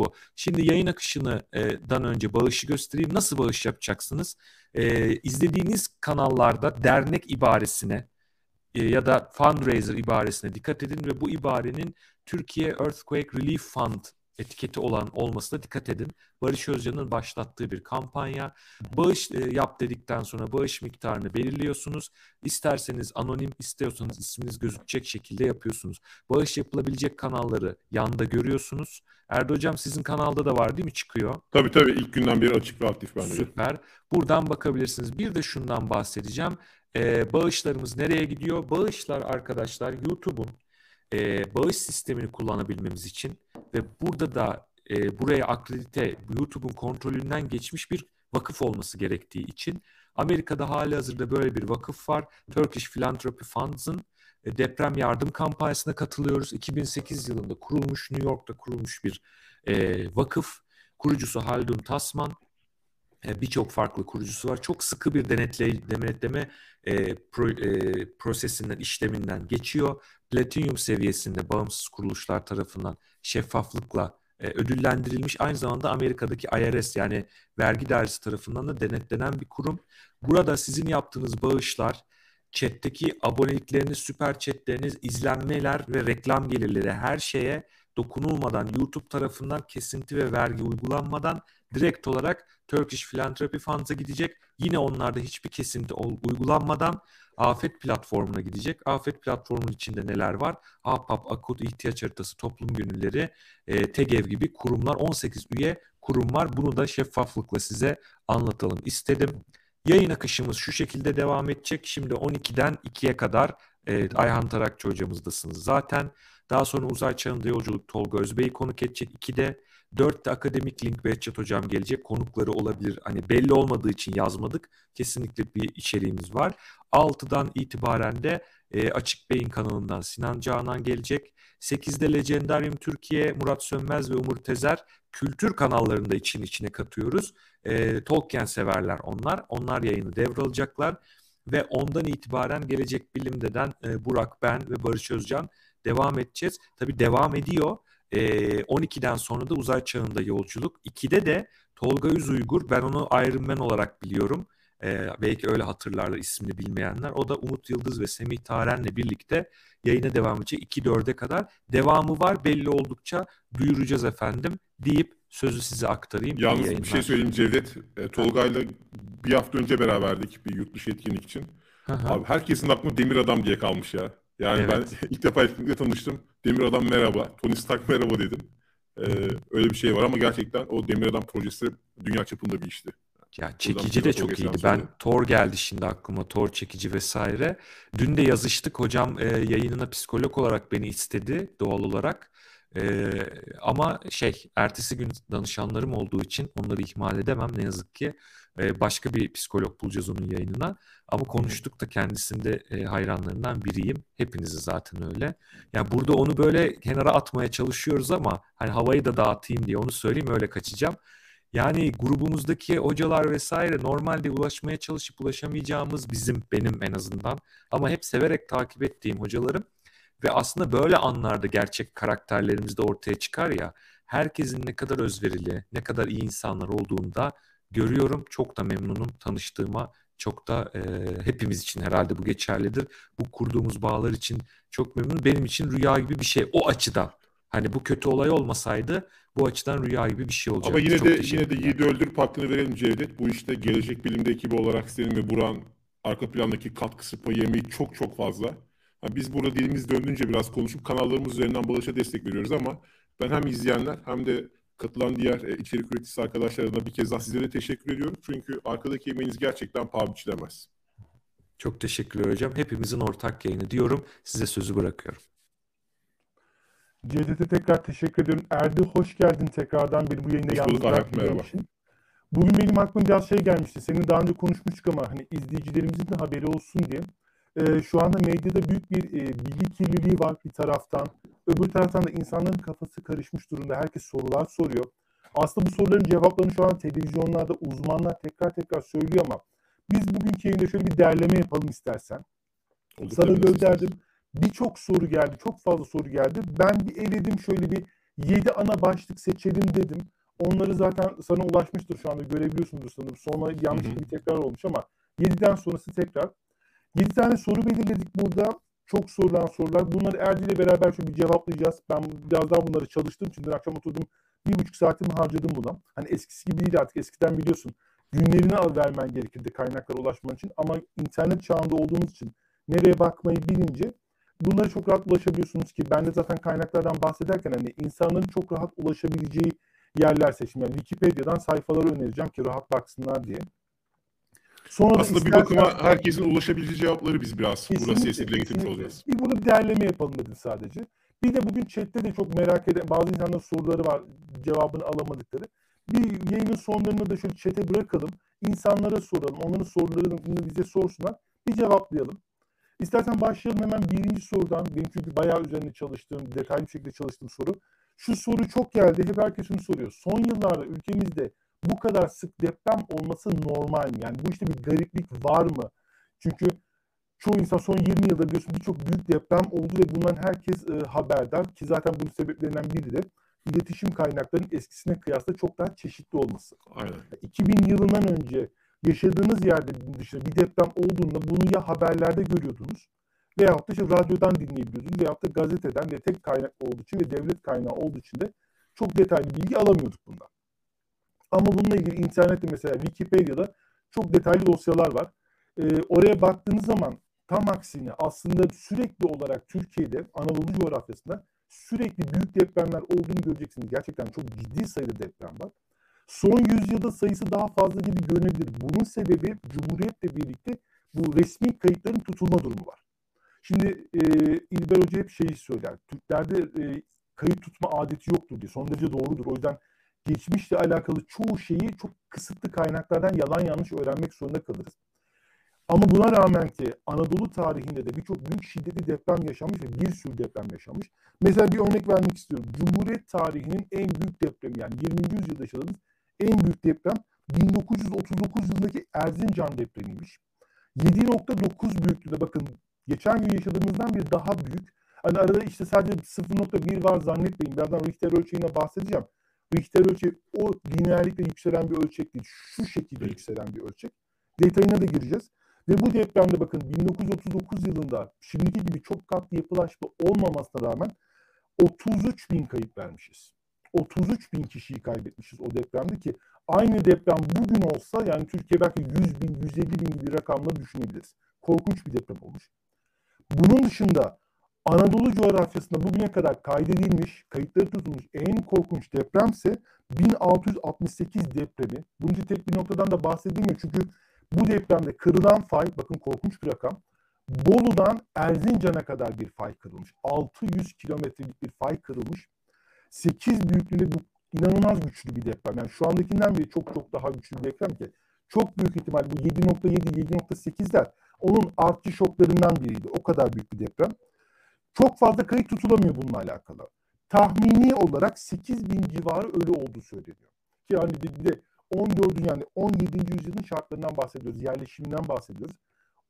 bu. Şimdi yayın akışından önce bağışı göstereyim. Nasıl bağış yapacaksınız? E, izlediğiniz kanallarda dernek ibaresine e, ya da fundraiser ibaresine dikkat edin ve bu ibarenin Türkiye Earthquake Relief Fund etiketi olan olmasına dikkat edin. Barış Özcan'ın başlattığı bir kampanya. Bağış e, yap dedikten sonra bağış miktarını belirliyorsunuz. İsterseniz anonim, istiyorsanız isminiz gözükecek şekilde yapıyorsunuz. Bağış yapılabilecek kanalları yanda görüyorsunuz. Erdo Hocam sizin kanalda da var değil mi çıkıyor? Tabii tabii ilk günden beri açık ve aktif bende. Süper. Buradan bakabilirsiniz. Bir de şundan bahsedeceğim. Ee, bağışlarımız nereye gidiyor? Bağışlar arkadaşlar YouTube'un e, bağış sistemini kullanabilmemiz için ve burada da e, buraya akredite YouTube'un kontrolünden geçmiş bir vakıf olması gerektiği için Amerika'da hali hazırda böyle bir vakıf var. Turkish Philanthropy Funds'ın e, deprem yardım kampanyasına katılıyoruz. 2008 yılında kurulmuş, New York'ta kurulmuş bir e, vakıf. Kurucusu Haldun Tasman. E, Birçok farklı kurucusu var. Çok sıkı bir denetle, denetleme e, pro, e, prosesinden, işleminden geçiyor. Platinum seviyesinde bağımsız kuruluşlar tarafından şeffaflıkla e, ödüllendirilmiş. Aynı zamanda Amerika'daki IRS yani vergi dairesi tarafından da denetlenen bir kurum. Burada sizin yaptığınız bağışlar, chat'teki abonelikleriniz, süper chat'leriniz, izlenmeler ve reklam gelirleri her şeye dokunulmadan YouTube tarafından kesinti ve vergi uygulanmadan direkt olarak Turkish Philanthropy Funds'a gidecek. Yine onlarda hiçbir kesinti uygulanmadan Afet platformuna gidecek. Afet platformunun içinde neler var? APAP, AKUT, ihtiyaç haritası, toplum gönülleri, e, TEGEV gibi kurumlar, 18 üye kurum var. Bunu da şeffaflıkla size anlatalım istedim. Yayın akışımız şu şekilde devam edecek. Şimdi 12'den 2'ye kadar e, Ayhan Tarakçı hocamızdasınız zaten. Daha sonra uzay çağında yolculuk Tolga Özbey'i konuk edecek 2'de. 4'te akademik link Behçet hocam gelecek. Konukları olabilir. Hani belli olmadığı için yazmadık. Kesinlikle bir içeriğimiz var. 6'dan itibaren de e, Açık Bey'in kanalından Sinan Canan gelecek. 8'de Legendarium Türkiye, Murat Sönmez ve Umur Tezer kültür kanallarında için içine katıyoruz. E, Tolkien severler onlar. Onlar yayını devralacaklar. Ve ondan itibaren Gelecek Bilim'den e, Burak, ben ve Barış Özcan devam edeceğiz. Tabii devam ediyor. E, 12'den sonra da uzay çağında yolculuk. 2'de de Tolga Üz Uygur. Ben onu Iron Man olarak biliyorum. Ee, belki öyle hatırlarlar ismini bilmeyenler. O da Umut Yıldız ve Semih Taren'le birlikte yayına devam edecek. 2-4'e kadar. Devamı var. Belli oldukça duyuracağız efendim deyip sözü size aktarayım. Yalnız bir şey söyleyeyim Cevdet. E, Tolga'yla bir hafta önce beraberdik bir yurt dışı etkinlik için. Abi herkesin aklına Demir Adam diye kalmış ya. Yani evet. ben ilk defa etkinlikle tanıştım. Demir Adam merhaba. Tony Stark merhaba dedim. Ee, öyle bir şey var ama gerçekten o Demir Adam projesi dünya çapında bir işti. Ya çekici de çok iyiydi. Ben Thor geldi şimdi aklıma. Thor çekici vesaire. Dün de yazıştık. Hocam e, yayınına psikolog olarak beni istedi doğal olarak. E, ama şey ertesi gün danışanlarım olduğu için onları ihmal edemem ne yazık ki. E, başka bir psikolog bulacağız onun yayınına. Ama konuştuk da kendisinde e, hayranlarından biriyim. Hepinizi zaten öyle. Yani burada onu böyle kenara atmaya çalışıyoruz ama hani havayı da dağıtayım diye onu söyleyeyim öyle kaçacağım. Yani grubumuzdaki hocalar vesaire normalde ulaşmaya çalışıp ulaşamayacağımız bizim, benim en azından. Ama hep severek takip ettiğim hocalarım. Ve aslında böyle anlarda gerçek karakterlerimiz de ortaya çıkar ya. Herkesin ne kadar özverili, ne kadar iyi insanlar olduğunda görüyorum. Çok da memnunum tanıştığıma. Çok da e, hepimiz için herhalde bu geçerlidir. Bu kurduğumuz bağlar için çok memnunum. Benim için rüya gibi bir şey o açıdan. Hani bu kötü olay olmasaydı bu açıdan rüya gibi bir şey olacak. Ama yine de yine de Yiğit'i öldürüp hakkını verelim Cevdet. Bu işte gelecek bilimde ekibi olarak senin ve Buran arka plandaki katkısı payı yemeği çok çok fazla. Yani biz burada dilimiz döndüğünce biraz konuşup kanallarımız üzerinden Bağış'a destek veriyoruz ama ben hem izleyenler hem de katılan diğer e, içerik üreticisi arkadaşlarına bir kez daha size de teşekkür ediyorum. Çünkü arkadaki emeğiniz gerçekten paha biçilemez. Çok teşekkürler hocam. Hepimizin ortak yayını diyorum. Size sözü bırakıyorum. Cevdet'e tekrar teşekkür ediyorum. Erdi hoş geldin tekrardan beni bu yayında yalnız için. Bugün benim aklıma biraz şey gelmişti. Senin daha önce konuşmuştuk ama hani izleyicilerimizin de haberi olsun diye. Ee, şu anda medyada büyük bir e, bilgi kirliliği var bir taraftan. Öbür taraftan da insanların kafası karışmış durumda. Herkes sorular soruyor. Aslında bu soruların cevaplarını şu an televizyonlarda uzmanlar tekrar tekrar söylüyor ama biz bugünkü yayında şöyle bir derleme yapalım istersen. Olur, Sana gönderdim birçok soru geldi. Çok fazla soru geldi. Ben bir eledim şöyle bir 7 ana başlık seçelim dedim. Onları zaten sana ulaşmıştır şu anda görebiliyorsundur sanırım. Sonra yanlış bir tekrar olmuş ama 7'den sonrası tekrar. 7 tane soru belirledik burada. Çok sorulan sorular. Bunları Erdi ile beraber şöyle bir cevaplayacağız. Ben biraz daha bunları çalıştım. Şimdi akşam oturdum. Bir buçuk saatimi harcadım buna. Hani eskisi gibi değil artık. Eskiden biliyorsun günlerini al vermen gerekirdi kaynaklara ulaşman için. Ama internet çağında olduğumuz için nereye bakmayı bilince bunlara çok rahat ulaşabiliyorsunuz ki ben de zaten kaynaklardan bahsederken hani insanların çok rahat ulaşabileceği yerler seçim. Yani Wikipedia'dan sayfaları önereceğim ki rahat baksınlar diye. Sonra Aslında bir bakıma herkesin ulaşabileceği cevapları biz biraz kesinlikle, burada sesle getirmiş olacağız. Bir burada bir değerleme yapalım dedim sadece. Bir de bugün chatte de çok merak eden bazı insanların soruları var cevabını alamadıkları. Bir yayının sonlarında da şöyle chat'e bırakalım. İnsanlara soralım. Onların sorularını bize sorsunlar. Bir cevaplayalım. İstersen başlayalım hemen birinci sorudan. Benim çünkü bayağı üzerine çalıştığım, detaylı bir şekilde çalıştığım soru. Şu soru çok geldi. Hep herkes şunu soruyor. Son yıllarda ülkemizde bu kadar sık deprem olması normal mi? Yani bu işte bir gariplik var mı? Çünkü çoğu insan son 20 yılda biliyorsun birçok büyük deprem oldu ve bundan herkes e, haberdar ki zaten bunun sebeplerinden biri de iletişim kaynaklarının eskisine kıyasla çok daha çeşitli olması. Aynen. 2000 yılından önce yaşadığınız yerde dışında bir deprem olduğunda bunu ya haberlerde görüyordunuz veyahut da işte radyodan dinleyebiliyordunuz veyahut da gazeteden ve tek kaynak olduğu için ve devlet kaynağı olduğu için de çok detaylı bilgi alamıyorduk bundan. Ama bununla ilgili internette mesela Wikipedia'da çok detaylı dosyalar var. Ee, oraya baktığınız zaman tam aksine aslında sürekli olarak Türkiye'de Anadolu coğrafyasında sürekli büyük depremler olduğunu göreceksiniz. Gerçekten çok ciddi sayıda deprem var. Son yüzyılda sayısı daha fazla gibi görünebilir. Bunun sebebi Cumhuriyet'le birlikte bu resmi kayıtların tutulma durumu var. Şimdi e, İlber Hoca hep şeyi söyler. Türklerde e, kayıt tutma adeti yoktur diye. Son derece doğrudur. O yüzden geçmişle alakalı çoğu şeyi çok kısıtlı kaynaklardan yalan yanlış öğrenmek zorunda kalırız. Ama buna rağmen ki Anadolu tarihinde de birçok büyük şiddetli deprem yaşamış ve bir sürü deprem yaşamış. Mesela bir örnek vermek istiyorum. Cumhuriyet tarihinin en büyük depremi yani 20. yüzyılda yaşadığımız en büyük deprem 1939 yılındaki Erzincan depremiymiş. 7.9 büyüklüğünde bakın geçen gün yaşadığımızdan bir daha büyük. Hani arada işte sadece 0.1 var zannetmeyin. Birazdan Richter ölçeğine bahsedeceğim. Richter ölçeği o lineerlikle yükselen bir ölçek değil. Şu şekilde yükselen bir ölçek. Detayına da gireceğiz. Ve bu depremde bakın 1939 yılında şimdiki gibi çok katlı yapılaşma olmamasına rağmen 33 bin kayıp vermişiz. 33 bin kişiyi kaybetmişiz o depremde ki aynı deprem bugün olsa yani Türkiye belki 100 bin, 150 bin gibi rakamları düşünebiliriz. Korkunç bir deprem olmuş. Bunun dışında Anadolu coğrafyasında bugüne kadar kaydedilmiş, kayıtları tutulmuş en korkunç depremse 1668 depremi. Bunun için tek bir noktadan da bahsedilmiyor çünkü bu depremde kırılan fay, bakın korkunç bir rakam, Bolu'dan Erzincan'a kadar bir fay kırılmış. 600 kilometrelik bir fay kırılmış. 8 büyüklüğünde bu inanılmaz güçlü bir deprem. Yani şu andakinden bile çok çok daha güçlü bir deprem ki. Çok büyük ihtimal bu 7.7, 7.8'ler onun artçı şoklarından biriydi. O kadar büyük bir deprem. Çok fazla kayıt tutulamıyor bununla alakalı. Tahmini olarak 8 bin civarı ölü olduğu söyleniyor. Ki hani bir de 14. yani 17. yüzyılın şartlarından bahsediyoruz, yerleşiminden bahsediyoruz.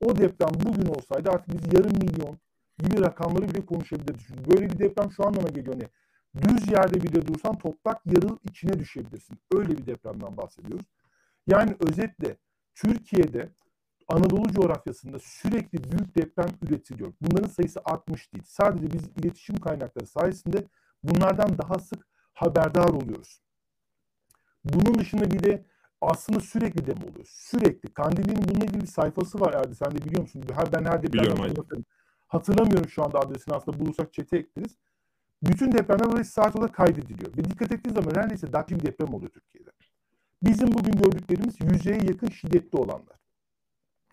O deprem bugün olsaydı artık biz yarım milyon gibi rakamları bile konuşabiliriz. Çünkü böyle bir deprem şu anlama geliyor. Hani düz yerde bile dursan toprak yarıl içine düşebilirsin. Öyle bir depremden bahsediyoruz. Yani özetle Türkiye'de Anadolu coğrafyasında sürekli büyük deprem üretiliyor. Bunların sayısı artmış değil. Sadece biz iletişim kaynakları sayesinde bunlardan daha sık haberdar oluyoruz. Bunun dışında bir de aslında sürekli dem oluyor. Sürekli. Kandilli'nin bununla ilgili bir sayfası var Erdi. Sen de biliyor musun? Ben her depremden hatırlamıyorum şu anda adresini aslında bulursak çete ekleriz. Bütün depremler oraya saat olarak kaydediliyor. Ve dikkat ettiğiniz zaman neredeyse dakika bir deprem oluyor Türkiye'de. Bizim bugün gördüklerimiz yüzeye yakın şiddetli olanlar.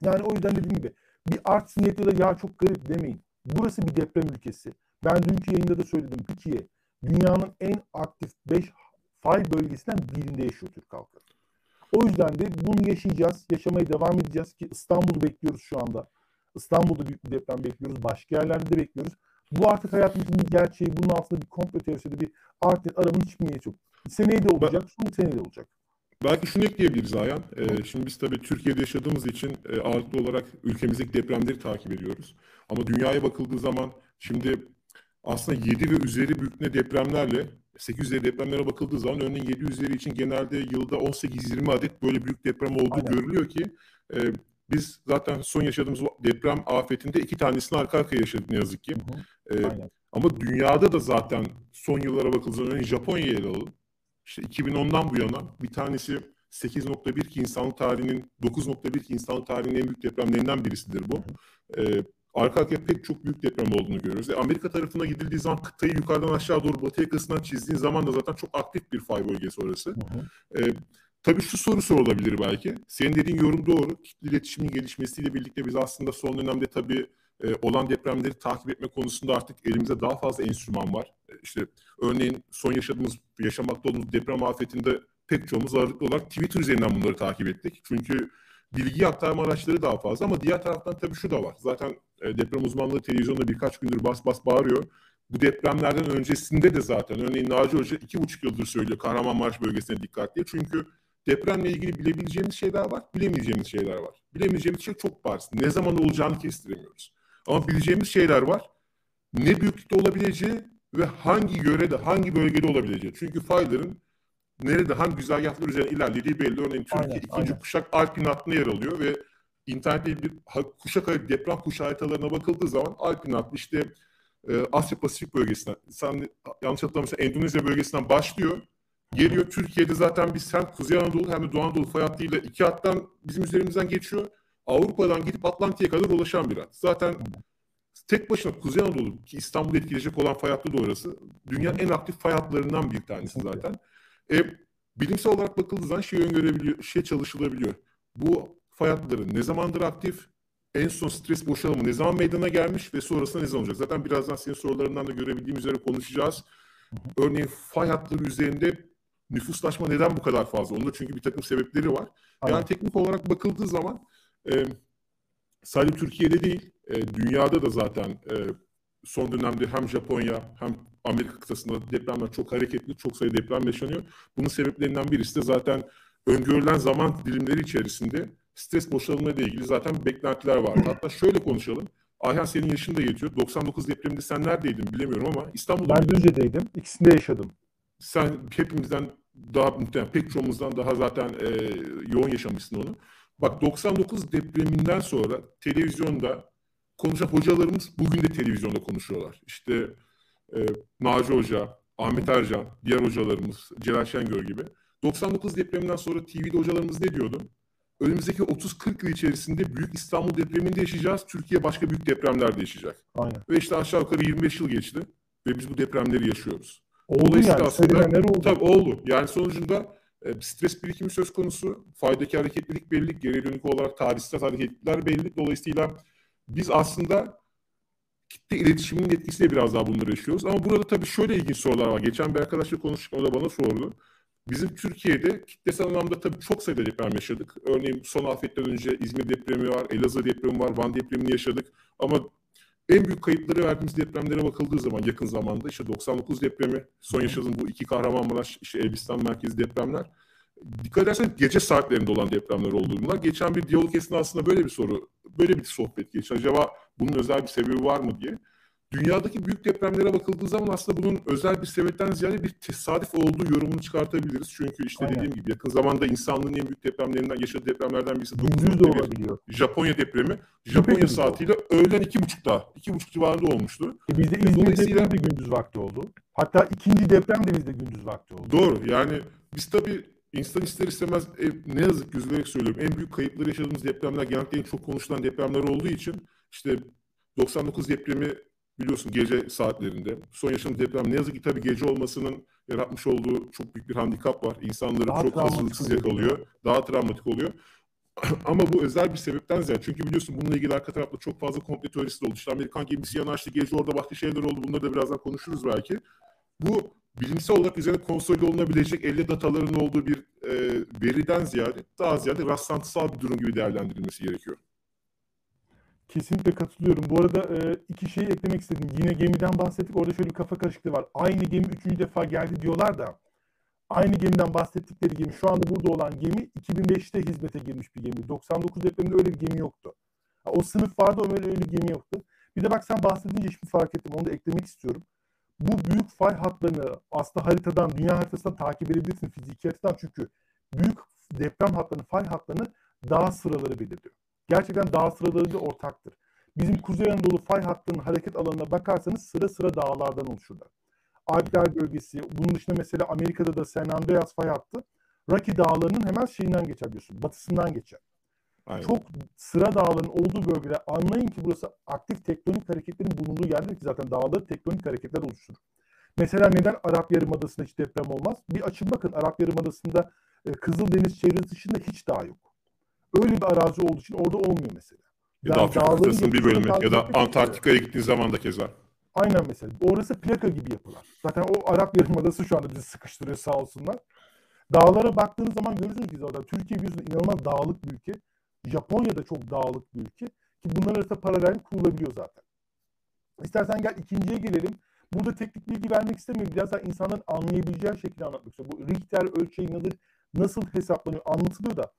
Yani o yüzden dediğim gibi bir art niyetli de ya çok garip demeyin. Burası bir deprem ülkesi. Ben dünkü yayında da söyledim. Türkiye dünyanın en aktif 5 fay bölgesinden birinde yaşıyor Türk halkı. O yüzden de bunu yaşayacağız, yaşamaya devam edeceğiz ki İstanbul'u bekliyoruz şu anda. İstanbul'da büyük bir deprem bekliyoruz, başka yerlerde de bekliyoruz. Bu artık hayatımızın bir gerçeği, bunun altında bir komplo teorisi, bir artık arabanın hiçbir niyeti yok. Seneye de olacak, son seneye de olacak. Belki şunu ekleyebiliriz Ayhan. Ee, şimdi biz tabii Türkiye'de yaşadığımız için e, ağırlıklı olarak ülkemizdeki depremleri takip ediyoruz. Ama dünyaya bakıldığı zaman şimdi aslında 7 ve üzeri büyüklüğünde depremlerle 800'leri depremlere bakıldığı zaman örneğin 700'leri için genelde yılda 18-20 adet böyle büyük deprem olduğu Aynen. görülüyor ki e, biz zaten son yaşadığımız deprem afetinde iki tanesini arka arkaya yaşadık ne yazık ki. Hı hı. E, ama dünyada da zaten son yıllara bakıldığı zaman Japonya'ya ele alalım. İşte 2010'dan bu yana bir tanesi 8.1 ki insanlık tarihinin 9.1 ki insanlık tarihinin en büyük depremlerinden birisidir bu. Ee, arka arkaya pek çok büyük deprem olduğunu görüyoruz. E, Amerika tarafına gidildiği zaman kıtayı yukarıdan aşağı doğru batı yakasından çizdiğin zaman da zaten çok aktif bir fay bölgesi orası. Hı hı. E, tabii şu soru sorulabilir belki. Senin dediğin yorum doğru. Kitle iletişimin gelişmesiyle birlikte biz aslında son dönemde tabii e, olan depremleri takip etme konusunda artık elimizde daha fazla enstrüman var. E, işte örneğin son yaşadığımız, yaşamakta olduğumuz deprem afetinde pek çoğumuz ağırlıklı olarak Twitter üzerinden bunları takip ettik. Çünkü bilgi aktarma araçları daha fazla ama diğer taraftan tabii şu da var. Zaten e, deprem uzmanlığı televizyonda birkaç gündür bas bas bağırıyor. Bu depremlerden öncesinde de zaten örneğin Naci Hoca iki buçuk yıldır söylüyor Kahramanmaraş bölgesine dikkat diye. Çünkü depremle ilgili bilebileceğimiz şeyler var, bilemeyeceğimiz şeyler var. Bilemeyeceğimiz şey çok bariz. Ne zaman olacağını kestiremiyoruz. Ama bileceğimiz şeyler var. Ne büyüklükte olabileceği ve hangi yörede, hangi bölgede olabileceği. Çünkü fayların nerede, hangi güzergahlar üzerine ilerlediği belli. Örneğin Türkiye aynen, ikinci aynen. kuşak Alpin hattında yer alıyor ve internette bir kuşak deprem kuşağı haritalarına bakıldığı zaman Alpin hattı işte e, Asya Pasifik bölgesinden, sen yanlış hatırlamıyorsam Endonezya bölgesinden başlıyor. Geliyor Türkiye'de zaten biz hem Kuzey Anadolu hem de Doğu Anadolu fay hattıyla iki hattan bizim üzerimizden geçiyor. Avrupa'dan gidip Atlantik'e kadar ulaşan bir hat. Zaten tek başına Kuzey Anadolu ki İstanbul'u etkileyecek olan fay hattı da orası. Dünyanın en aktif fay hatlarından bir tanesi zaten. E, bilimsel olarak bakıldığı zaman şey öngörebiliyor, şey çalışılabiliyor. Bu fay hatları ne zamandır aktif? En son stres boşalımı ne zaman meydana gelmiş ve sonrasında ne zaman olacak? Zaten birazdan senin sorularından da görebildiğim üzere konuşacağız. Örneğin fay hatları üzerinde nüfuslaşma neden bu kadar fazla? Onda çünkü bir takım sebepleri var. Aynen. Yani teknik olarak bakıldığı zaman e, sadece Türkiye'de değil, e, dünyada da zaten e, son dönemde hem Japonya hem Amerika kıtasında depremler çok hareketli, çok sayıda deprem yaşanıyor. Bunun sebeplerinden birisi de zaten öngörülen zaman dilimleri içerisinde stres boşalımı ile ilgili zaten beklentiler vardı. Hatta şöyle konuşalım. Ayhan senin yaşın da yetiyor. 99 depreminde sen neredeydin bilemiyorum ama İstanbul'da... Ben Düzce'deydim. İkisinde yaşadım. Sen hepimizden daha muhtemelen pek çoğumuzdan daha zaten e, yoğun yaşamışsın onu. Bak 99 depreminden sonra televizyonda konuşan hocalarımız bugün de televizyonda konuşuyorlar. İşte e, Naci Hoca, Ahmet Ercan, diğer hocalarımız, Celal Şengör gibi. 99 depreminden sonra TV'de hocalarımız ne diyordu? Önümüzdeki 30-40 yıl içerisinde Büyük İstanbul depreminde yaşayacağız. Türkiye başka büyük depremler de yaşayacak. Aynen. Ve işte aşağı yukarı 25 yıl geçti ve biz bu depremleri yaşıyoruz. Oldu yani. Aslında, oldu. Tabii oldu. Yani sonucunda stres birikimi söz konusu. Faydaki hareketlilik belli. Geri dönük olarak tarihsel hareketliler belli. Dolayısıyla biz aslında kitle iletişiminin etkisiyle biraz daha bunları yaşıyoruz. Ama burada tabii şöyle ilginç sorular var. Geçen bir arkadaşla konuştuk, o da bana sordu. Bizim Türkiye'de kitlesel anlamda tabii çok sayıda deprem yaşadık. Örneğin son afetten önce İzmir depremi var, Elazığ depremi var, Van depremini yaşadık. Ama en büyük kayıpları verdiğimiz depremlere bakıldığı zaman yakın zamanda işte 99 depremi, son yaşadığımız bu iki Kahramanmaraş, işte Elbistan merkezi depremler. Dikkat edersen gece saatlerinde olan depremler oldu bunlar. Geçen bir diyalog esnasında böyle bir soru, böyle bir sohbet geçti. Acaba bunun özel bir sebebi var mı diye. Dünyadaki büyük depremlere bakıldığı zaman aslında bunun özel bir sebepten ziyade bir tesadüf olduğu yorumunu çıkartabiliriz. Çünkü işte Aynen. dediğim gibi yakın zamanda insanlığın en büyük depremlerinden yaşadığı depremlerden birisi. Gündüz de olabiliyor. Japonya depremi. Japonya saatiyle öğlen iki buçukta, iki buçuk civarında olmuştu. E bizde İzmir Dolayısıyla... depremi de gündüz vakti oldu. Hatta ikinci deprem de bizde gündüz vakti oldu. Doğru yani biz tabii insan ister istemez e, ne yazık ki üzülerek söylüyorum en büyük kayıpları yaşadığımız depremler genellikle en çok konuşulan depremler olduğu için işte 99 depremi biliyorsun gece saatlerinde. Son yaşadığımız deprem ne yazık ki tabii gece olmasının yaratmış olduğu çok büyük bir handikap var. İnsanları daha çok hazırlıksız yakalıyor. Daha travmatik oluyor. Ama bu özel bir sebepten ziyade. Çünkü biliyorsun bununla ilgili arka tarafta çok fazla komple teorisi oldu. İşte Amerikan gemisi yanaştı, gece orada başka şeyler oldu. Bunları da birazdan konuşuruz belki. Bu bilimsel olarak üzerine konsolide olunabilecek elle dataların olduğu bir e, veriden ziyade daha ziyade rastlantısal bir durum gibi değerlendirilmesi gerekiyor. Kesinlikle katılıyorum. Bu arada e, iki şeyi eklemek istedim. Yine gemiden bahsettik. Orada şöyle bir kafa karışıklığı var. Aynı gemi üçüncü defa geldi diyorlar da aynı gemiden bahsettikleri gemi şu anda burada olan gemi 2005'te hizmete girmiş bir gemi. 99 depreminde öyle bir gemi yoktu. O sınıf vardı ama öyle, öyle bir gemi yoktu. Bir de bak sen bahsedince şimdi fark ettim. Onu da eklemek istiyorum. bu büyük fay hatlarını aslında haritadan, dünya haritasından takip edebilirsin fiziki açıdan çünkü büyük deprem hatlarını, fay hatlarını dağ sıraları belirliyor. Gerçekten dağ sıraları da ortaktır. Bizim Kuzey Anadolu fay hattının hareket alanına bakarsanız sıra sıra dağlardan oluşurlar. Alpler bölgesi, bunun dışında mesela Amerika'da da San Andreas fay hattı Rocky dağlarının hemen şeyinden geçer diyorsun, batısından geçer. Aynen. Çok sıra dağların olduğu bölgeler anlayın ki burası aktif tektonik hareketlerin bulunduğu yerdir ki zaten dağlar tektonik hareketler oluşturur. Mesela neden Arap Yarımadası'nda hiç deprem olmaz? Bir açın bakın Arap Yarımadası'nda e, Kızıldeniz çevresi dışında hiç dağ yok. Öyle bir arazi olduğu için orada olmuyor mesela. Ya da Afrika kıtasının bir bölümü ya da Antarktika'ya gittiğin zaman da keza. Aynen mesela. Orası plaka gibi yapılar. Zaten o Arap Yarımadası şu anda bizi sıkıştırıyor sağ olsunlar. Dağlara baktığınız zaman görürsünüz ki zaten Türkiye biliyorsunuz inanılmaz dağlık bir ülke. Japonya da çok dağlık bir ülke. Ki bunlar arasında paralel kurulabiliyor zaten. İstersen gel ikinciye gelelim. Burada teknik bilgi vermek istemiyorum. Biraz daha insanların anlayabileceği şekilde anlatmak istiyorum. Bu Richter ölçeği nedir? Nasıl hesaplanıyor? Anlatılıyor da.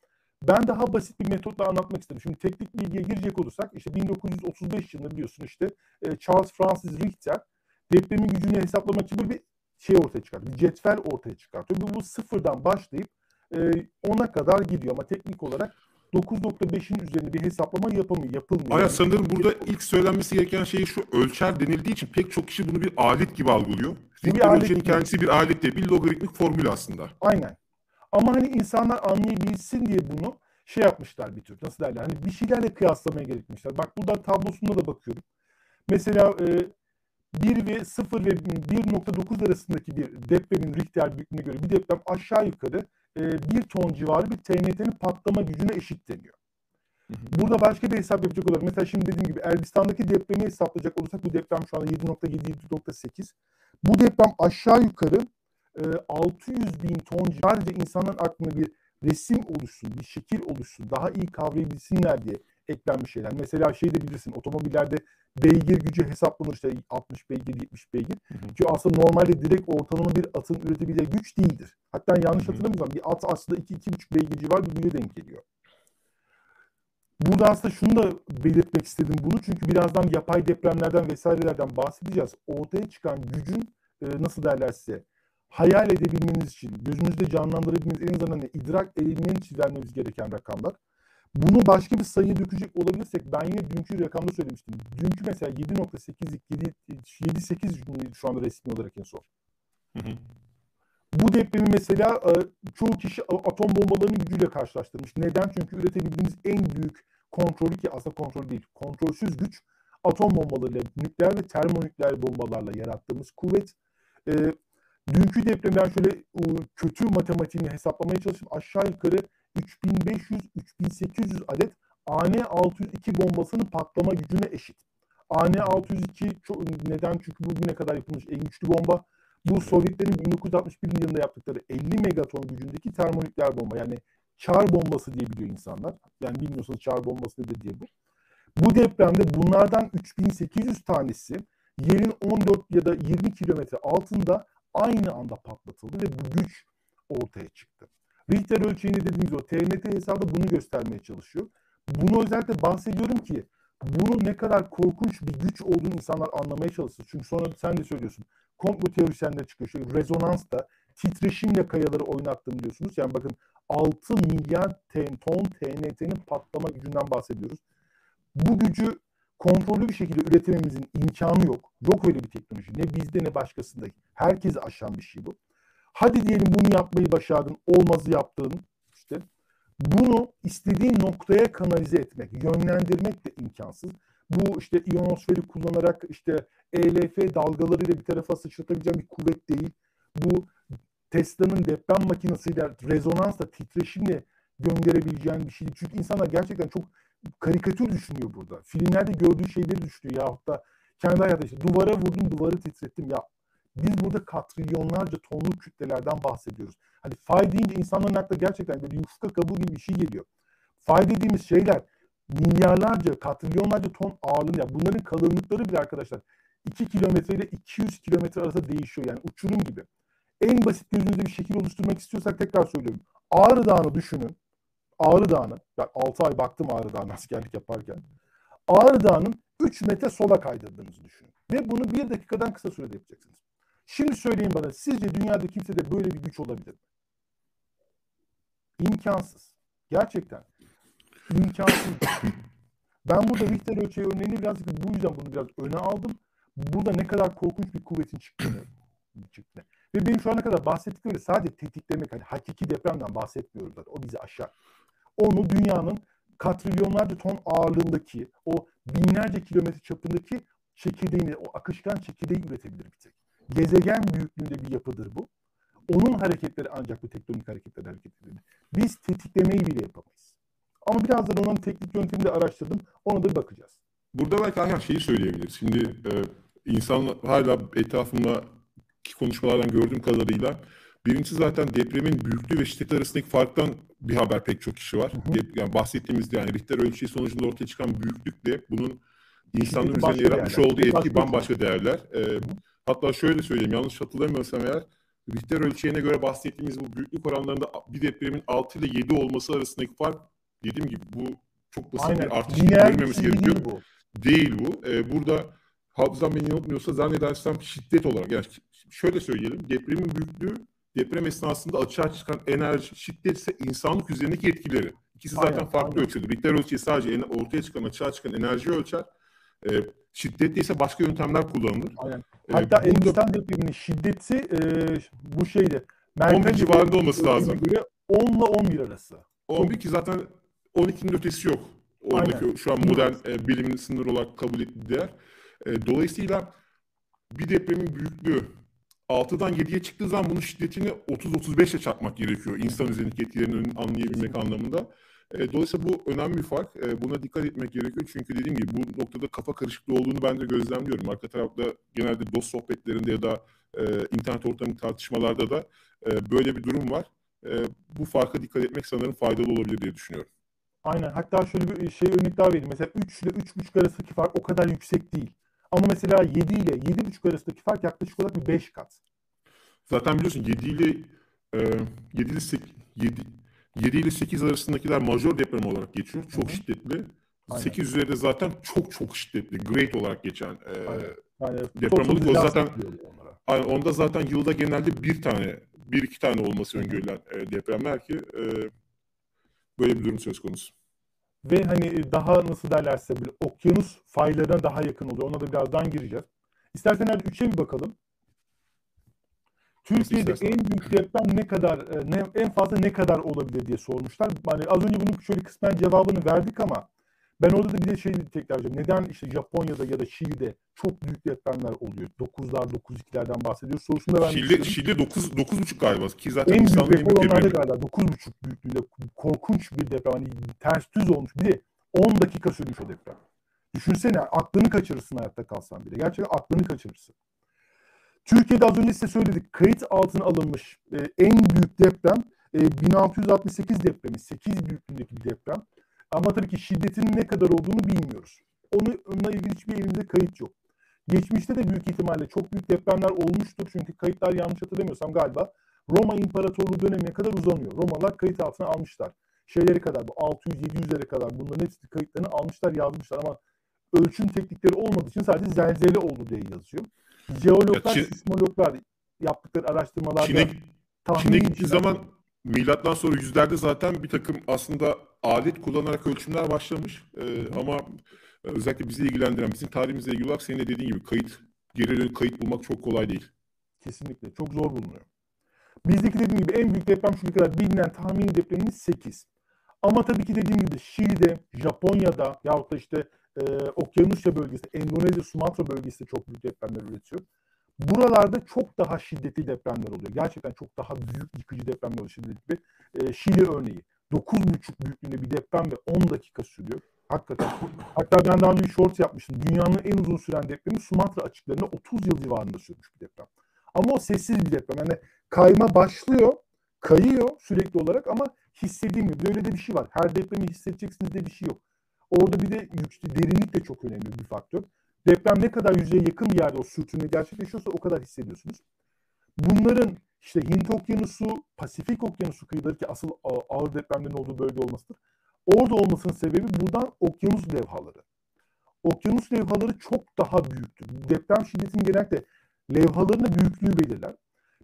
Ben daha basit bir metotla anlatmak istedim. Şimdi teknik bilgiye girecek olursak işte 1935 yılında biliyorsun işte e, Charles Francis Richter depremin gücünü hesaplamak için böyle bir şey ortaya çıkartıyor. Bir cetvel ortaya çıkartıyor. Bu, bu sıfırdan başlayıp e, 10'a kadar gidiyor ama teknik olarak 9.5'in üzerinde bir hesaplama yapamıyor, yapılmıyor. Aya sanırım burada ilk söylenmesi gereken şey şu ölçer denildiği için pek çok kişi bunu bir alet gibi algılıyor. Bir ölçenin kendisi bir alet değil, bir logaritmik formül aslında. Aynen. Ama hani insanlar anlayabilsin diye bunu şey yapmışlar bir tür. Nasıl derler? Hani bir şeylerle kıyaslamaya gerekmişler. Bak burada tablosunda da bakıyorum. Mesela e, 1 ve 0 ve 1.9 arasındaki bir depremin Richter büyüklüğüne göre bir deprem aşağı yukarı e, 1 ton civarı bir TNT'nin patlama gücüne eşit deniyor. Burada başka bir hesap yapacak olursak mesela şimdi dediğim gibi Elbistan'daki depremi hesaplayacak olursak bu deprem şu anda 7.7-7.8. Bu deprem aşağı yukarı 600 e, bin ton sadece insanların aklına bir resim oluşsun, bir şekil oluşsun, daha iyi kavrayabilsinler diye eklenmiş şeyler. Mesela şey de bilirsin otomobillerde beygir gücü hesaplanır işte 60 beygir, 70 beygir. Hı hı. Ki aslında normalde direkt ortalama bir atın üretebileceği güç değildir. Hatta yanlış hatırlamıyorsam bir at aslında 2-2,5 beygir civar bir güce denk geliyor. Burada aslında şunu da belirtmek istedim bunu çünkü birazdan yapay depremlerden vesairelerden bahsedeceğiz. Ortaya çıkan gücün e, nasıl derler size hayal edebilmeniz için, gözünüzde canlandırabilmeniz en azından idrak edebilmeniz için vermemiz gereken rakamlar. Bunu başka bir sayıya dökecek olabilirsek ben yine dünkü rakamda söylemiştim. Dünkü mesela 7.8'lik 7.8 şu anda resmi olarak en son. Bu depremi mesela e, çoğu kişi atom bombalarının gücüyle karşılaştırmış. Neden? Çünkü üretebildiğimiz en büyük kontrolü ki aslında kontrol değil, kontrolsüz güç atom bombalarıyla, nükleer ve termonükleer bombalarla yarattığımız kuvvet. Dünkü depremden şöyle kötü matematiğini hesaplamaya çalıştım. Aşağı yukarı 3500-3800 adet AN-602 bombasının patlama gücüne eşit. AN-602 çok, neden? Çünkü bugüne kadar yapılmış en güçlü bomba. Bu Sovyetlerin 1961 yılında yaptıkları 50 megaton gücündeki termonükleer bomba. Yani çar bombası diye biliyor insanlar. Yani bilmiyorsanız çar bombası nedir diye bu. Bu depremde bunlardan 3800 tanesi yerin 14 ya da 20 kilometre altında aynı anda patlatıldı ve bu güç ortaya çıktı. Richter ölçeğini dediğimiz o TNT hesabı bunu göstermeye çalışıyor. Bunu özellikle bahsediyorum ki bunun ne kadar korkunç bir güç olduğunu insanlar anlamaya çalışsın. Çünkü sonra sen de söylüyorsun. Komplo teorisyenler çıkıyor. Şöyle rezonansta titreşimle kayaları oynattım diyorsunuz. Yani bakın 6 milyar ton TNT'nin patlama gücünden bahsediyoruz. Bu gücü kontrollü bir şekilde üretememizin imkanı yok. Yok öyle bir teknoloji. Ne bizde ne başkasında. Herkesi aşan bir şey bu. Hadi diyelim bunu yapmayı başardın, olmazı yaptın. İşte bunu istediğin noktaya kanalize etmek, yönlendirmek de imkansız. Bu işte iyonosferi kullanarak işte ELF dalgalarıyla bir tarafa sıçratabileceğin bir kuvvet değil. Bu Tesla'nın deprem makinesiyle rezonansla, titreşimle gönderebileceğin bir şey. Çünkü insanlar gerçekten çok karikatür düşünüyor burada. Filmlerde gördüğü şeyleri düşünüyor. Yahut da kendi hayatı işte duvara vurdum, duvarı titrettim. Ya biz burada katrilyonlarca tonluk kütlelerden bahsediyoruz. Hani fay deyince insanların aklına gerçekten böyle yufka kabuğu gibi bir şey geliyor. Fay dediğimiz şeyler milyarlarca, katrilyonlarca ton ağırlığında. Yani bunların kalınlıkları bile arkadaşlar 2 kilometre ile 200 kilometre arasında değişiyor. Yani uçurum gibi. En basit gözünüzde bir şekil oluşturmak istiyorsak tekrar söylüyorum. Ağrı Dağı'nı düşünün. Ağrı Dağı'nı, ben 6 ay baktım Ağrı Dağı'na askerlik yaparken. Ağrı Dağı'nın 3 metre sola kaydırdığınızı düşünün. Ve bunu bir dakikadan kısa sürede yapacaksınız. Şimdi söyleyin bana sizce dünyada kimsede böyle bir güç olabilir mi? İmkansız. Gerçekten. İmkansız. ben burada Richter ölçeği örneğini birazcık bu yüzden bunu biraz öne aldım. Burada ne kadar korkunç bir kuvvetin çıktığını çıktı. Ve benim şu ana kadar bahsettiklerim sadece tetiklemek, hani hakiki depremden bahsetmiyorum zaten. O bizi aşar. Onu dünyanın katrilyonlarca ton ağırlığındaki, o binlerce kilometre çapındaki çekirdeğini, o akışkan çekirdeği üretebilir bir tek. Gezegen büyüklüğünde bir yapıdır bu. Onun hareketleri ancak bu tektonik hareketler hareket edebilir. Biz tetiklemeyi bile yapamayız. Ama birazdan onun teknik yöntemini de araştırdım. Ona da bir bakacağız. Burada belki Ayhan şeyi söyleyebiliriz. Şimdi e, insan hala etrafımda konuşmalardan gördüğüm kadarıyla birincisi zaten depremin büyüklüğü ve şiddeti arasındaki farktan bir haber pek çok kişi var. Hı hı. Yani bahsettiğimiz yani Richter ölçeği sonucunda ortaya çıkan büyüklükle bunun insanların üzerinde yaratmış olduğu etki başka bambaşka değerler. Ee, hatta şöyle söyleyeyim yanlış hatırlamıyorsam eğer Richter ölçeğine göre bahsettiğimiz bu büyüklük oranlarında bir depremin 6 ile 7 olması arasındaki fark dediğim gibi bu çok basit Aynen. bir artış görmemiz gerekiyor. Değil bu. Değil bu. Ee, burada hafızam beni yanıltmıyorsa zannedersem şiddet olarak yani şöyle söyleyelim depremin büyüklüğü deprem esnasında açığa çıkan enerji şiddet ise insanlık üzerindeki etkileri. İkisi zaten aynen, farklı aynen. ölçüdür. Richter ölçeği sadece ortaya çıkan açığa çıkan enerji ölçer. E, şiddetli ise başka yöntemler kullanılır. Aynen. Ee, Hatta e, Hindistan depreminin şiddeti e, bu şeydi. 11 civarında olması lazım. Göre 10 ile 11 arası. 11 ki zaten 12'nin ötesi yok. Oradaki Aynen. şu an modern e, bilimin sınır olarak kabul ettiği değer. E, dolayısıyla bir depremin büyüklüğü 6'dan 7'ye çıktığı zaman bunun şiddetini 30-35'e çarpmak gerekiyor. İnsan üzerindeki etkilerini anlayabilmek anlamında. E, dolayısıyla bu önemli bir fark. E, buna dikkat etmek gerekiyor. Çünkü dediğim gibi bu noktada kafa karışıklığı olduğunu ben de gözlemliyorum. Arka tarafta genelde dost sohbetlerinde ya da e, internet ortamı tartışmalarda da e, böyle bir durum var. E, bu farka dikkat etmek sanırım faydalı olabilir diye düşünüyorum. Aynen. Hatta şöyle bir şey örnek daha vereyim. Mesela 3 ile 3,5 arasındaki fark o kadar yüksek değil. Ama mesela 7 ile 7,5 arasındaki fark yaklaşık olarak bir 5 kat. Zaten biliyorsun 7 ile e, 7 ile 8, 7, 7 ile 8 arasındakiler majör deprem olarak geçiyor. Çok Hı-hı. şiddetli. Aynen. 8 üzerinde zaten çok çok şiddetli. Great olarak geçen e, Aynen. deprem oluyor. O zaten yani onda zaten yılda genelde bir tane, bir iki tane olması öngörülen e, depremler ki e, böyle bir durum söz konusu ve hani daha nasıl derlerse böyle okyanus faylarına daha yakın oluyor. Ona da birazdan gireceğiz. İstersen hadi 3'e bir bakalım. Türkiye'de en büyük deprem ne kadar e, ne, en fazla ne kadar olabilir diye sormuşlar. Hani az önce bunun şöyle kısmen cevabını verdik ama ben orada da bir de şey tekrarlayacağım. Neden işte Japonya'da ya da Şili'de çok büyük depremler oluyor? 9'lar, 9-2'lerden bahsediyoruz. Sorusunu da ben Şili, Şili 9, 9,5 galiba. Ki zaten en büyük deprem onlarda galiba 9,5 büyüklüğünde korkunç bir deprem. Hani ters düz olmuş. Bir de 10 dakika sürmüş o deprem. Düşünsene aklını kaçırırsın hayatta kalsan bile. Gerçekten aklını kaçırırsın. Türkiye'de az önce size söyledik. Kayıt altına alınmış e, en büyük deprem e, 1668 depremi. 8 büyüklüğündeki bir deprem. Ama tabii ki şiddetinin ne kadar olduğunu bilmiyoruz. Onu, onunla ilgili hiçbir elimizde kayıt yok. Geçmişte de büyük ihtimalle çok büyük depremler olmuştur. Çünkü kayıtlar yanlış hatırlamıyorsam galiba Roma İmparatorluğu dönemine kadar uzanıyor. Romalılar kayıt altına almışlar. Şeyleri kadar bu 600-700'lere kadar bunların hepsi kayıtlarını almışlar yazmışlar ama ölçüm teknikleri olmadığı için sadece zelzele oldu diye yazıyor. Jeologlar, Çin, sismologlar yaptıkları araştırmalarda Çin'e, Çin'e gittiği zaman milattan sonra yüzlerde zaten bir takım aslında alet kullanarak ölçümler başlamış. Ee, ama özellikle bizi ilgilendiren, bizim tarihimizle ilgili olarak senin de dediğin gibi kayıt, geri dönük kayıt bulmak çok kolay değil. Kesinlikle. Çok zor bulunuyor. Bizdeki dediğim gibi en büyük deprem şu kadar bilinen tahmini depremimiz 8. Ama tabii ki dediğim gibi Şili'de, Japonya'da yahut da işte e, Okyanusya bölgesi, Endonezya, Sumatra bölgesi de çok büyük depremler üretiyor. Buralarda çok daha şiddetli depremler oluyor. Gerçekten çok daha büyük yıkıcı depremler oluyor şiddetli. E, Şili örneği. 9,5 büyüklüğünde bir deprem ve 10 dakika sürüyor. Hakikaten. Hatta ben daha önce short yapmıştım. Dünyanın en uzun süren depremi Sumatra açıklarında 30 yıl civarında sürmüş bir deprem. Ama o sessiz bir deprem. Yani kayma başlıyor, kayıyor sürekli olarak ama hissedilmiyor. Böyle de bir şey var. Her depremi hissedeceksiniz de bir şey yok. Orada bir de derinlik de çok önemli bir faktör. Deprem ne kadar yüzeye yakın bir yerde o sürtünme gerçekleşiyorsa o kadar hissediyorsunuz. Bunların işte Hint Okyanusu, Pasifik Okyanusu kıyıları ki asıl ağır depremlerin olduğu bölge olmasıdır. Orada olmasının sebebi buradan okyanus levhaları. Okyanus levhaları çok daha büyüktür. Deprem şiddetinin genellikle levhaların büyüklüğü belirler.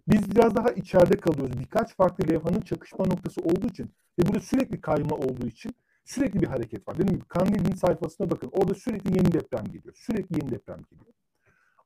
Biz biraz daha içeride kalıyoruz. Birkaç farklı levhanın çakışma noktası olduğu için ve burada sürekli kayma olduğu için sürekli bir hareket var. Dediğim gibi Kandil'in sayfasına bakın. Orada sürekli yeni deprem geliyor. Sürekli yeni deprem geliyor.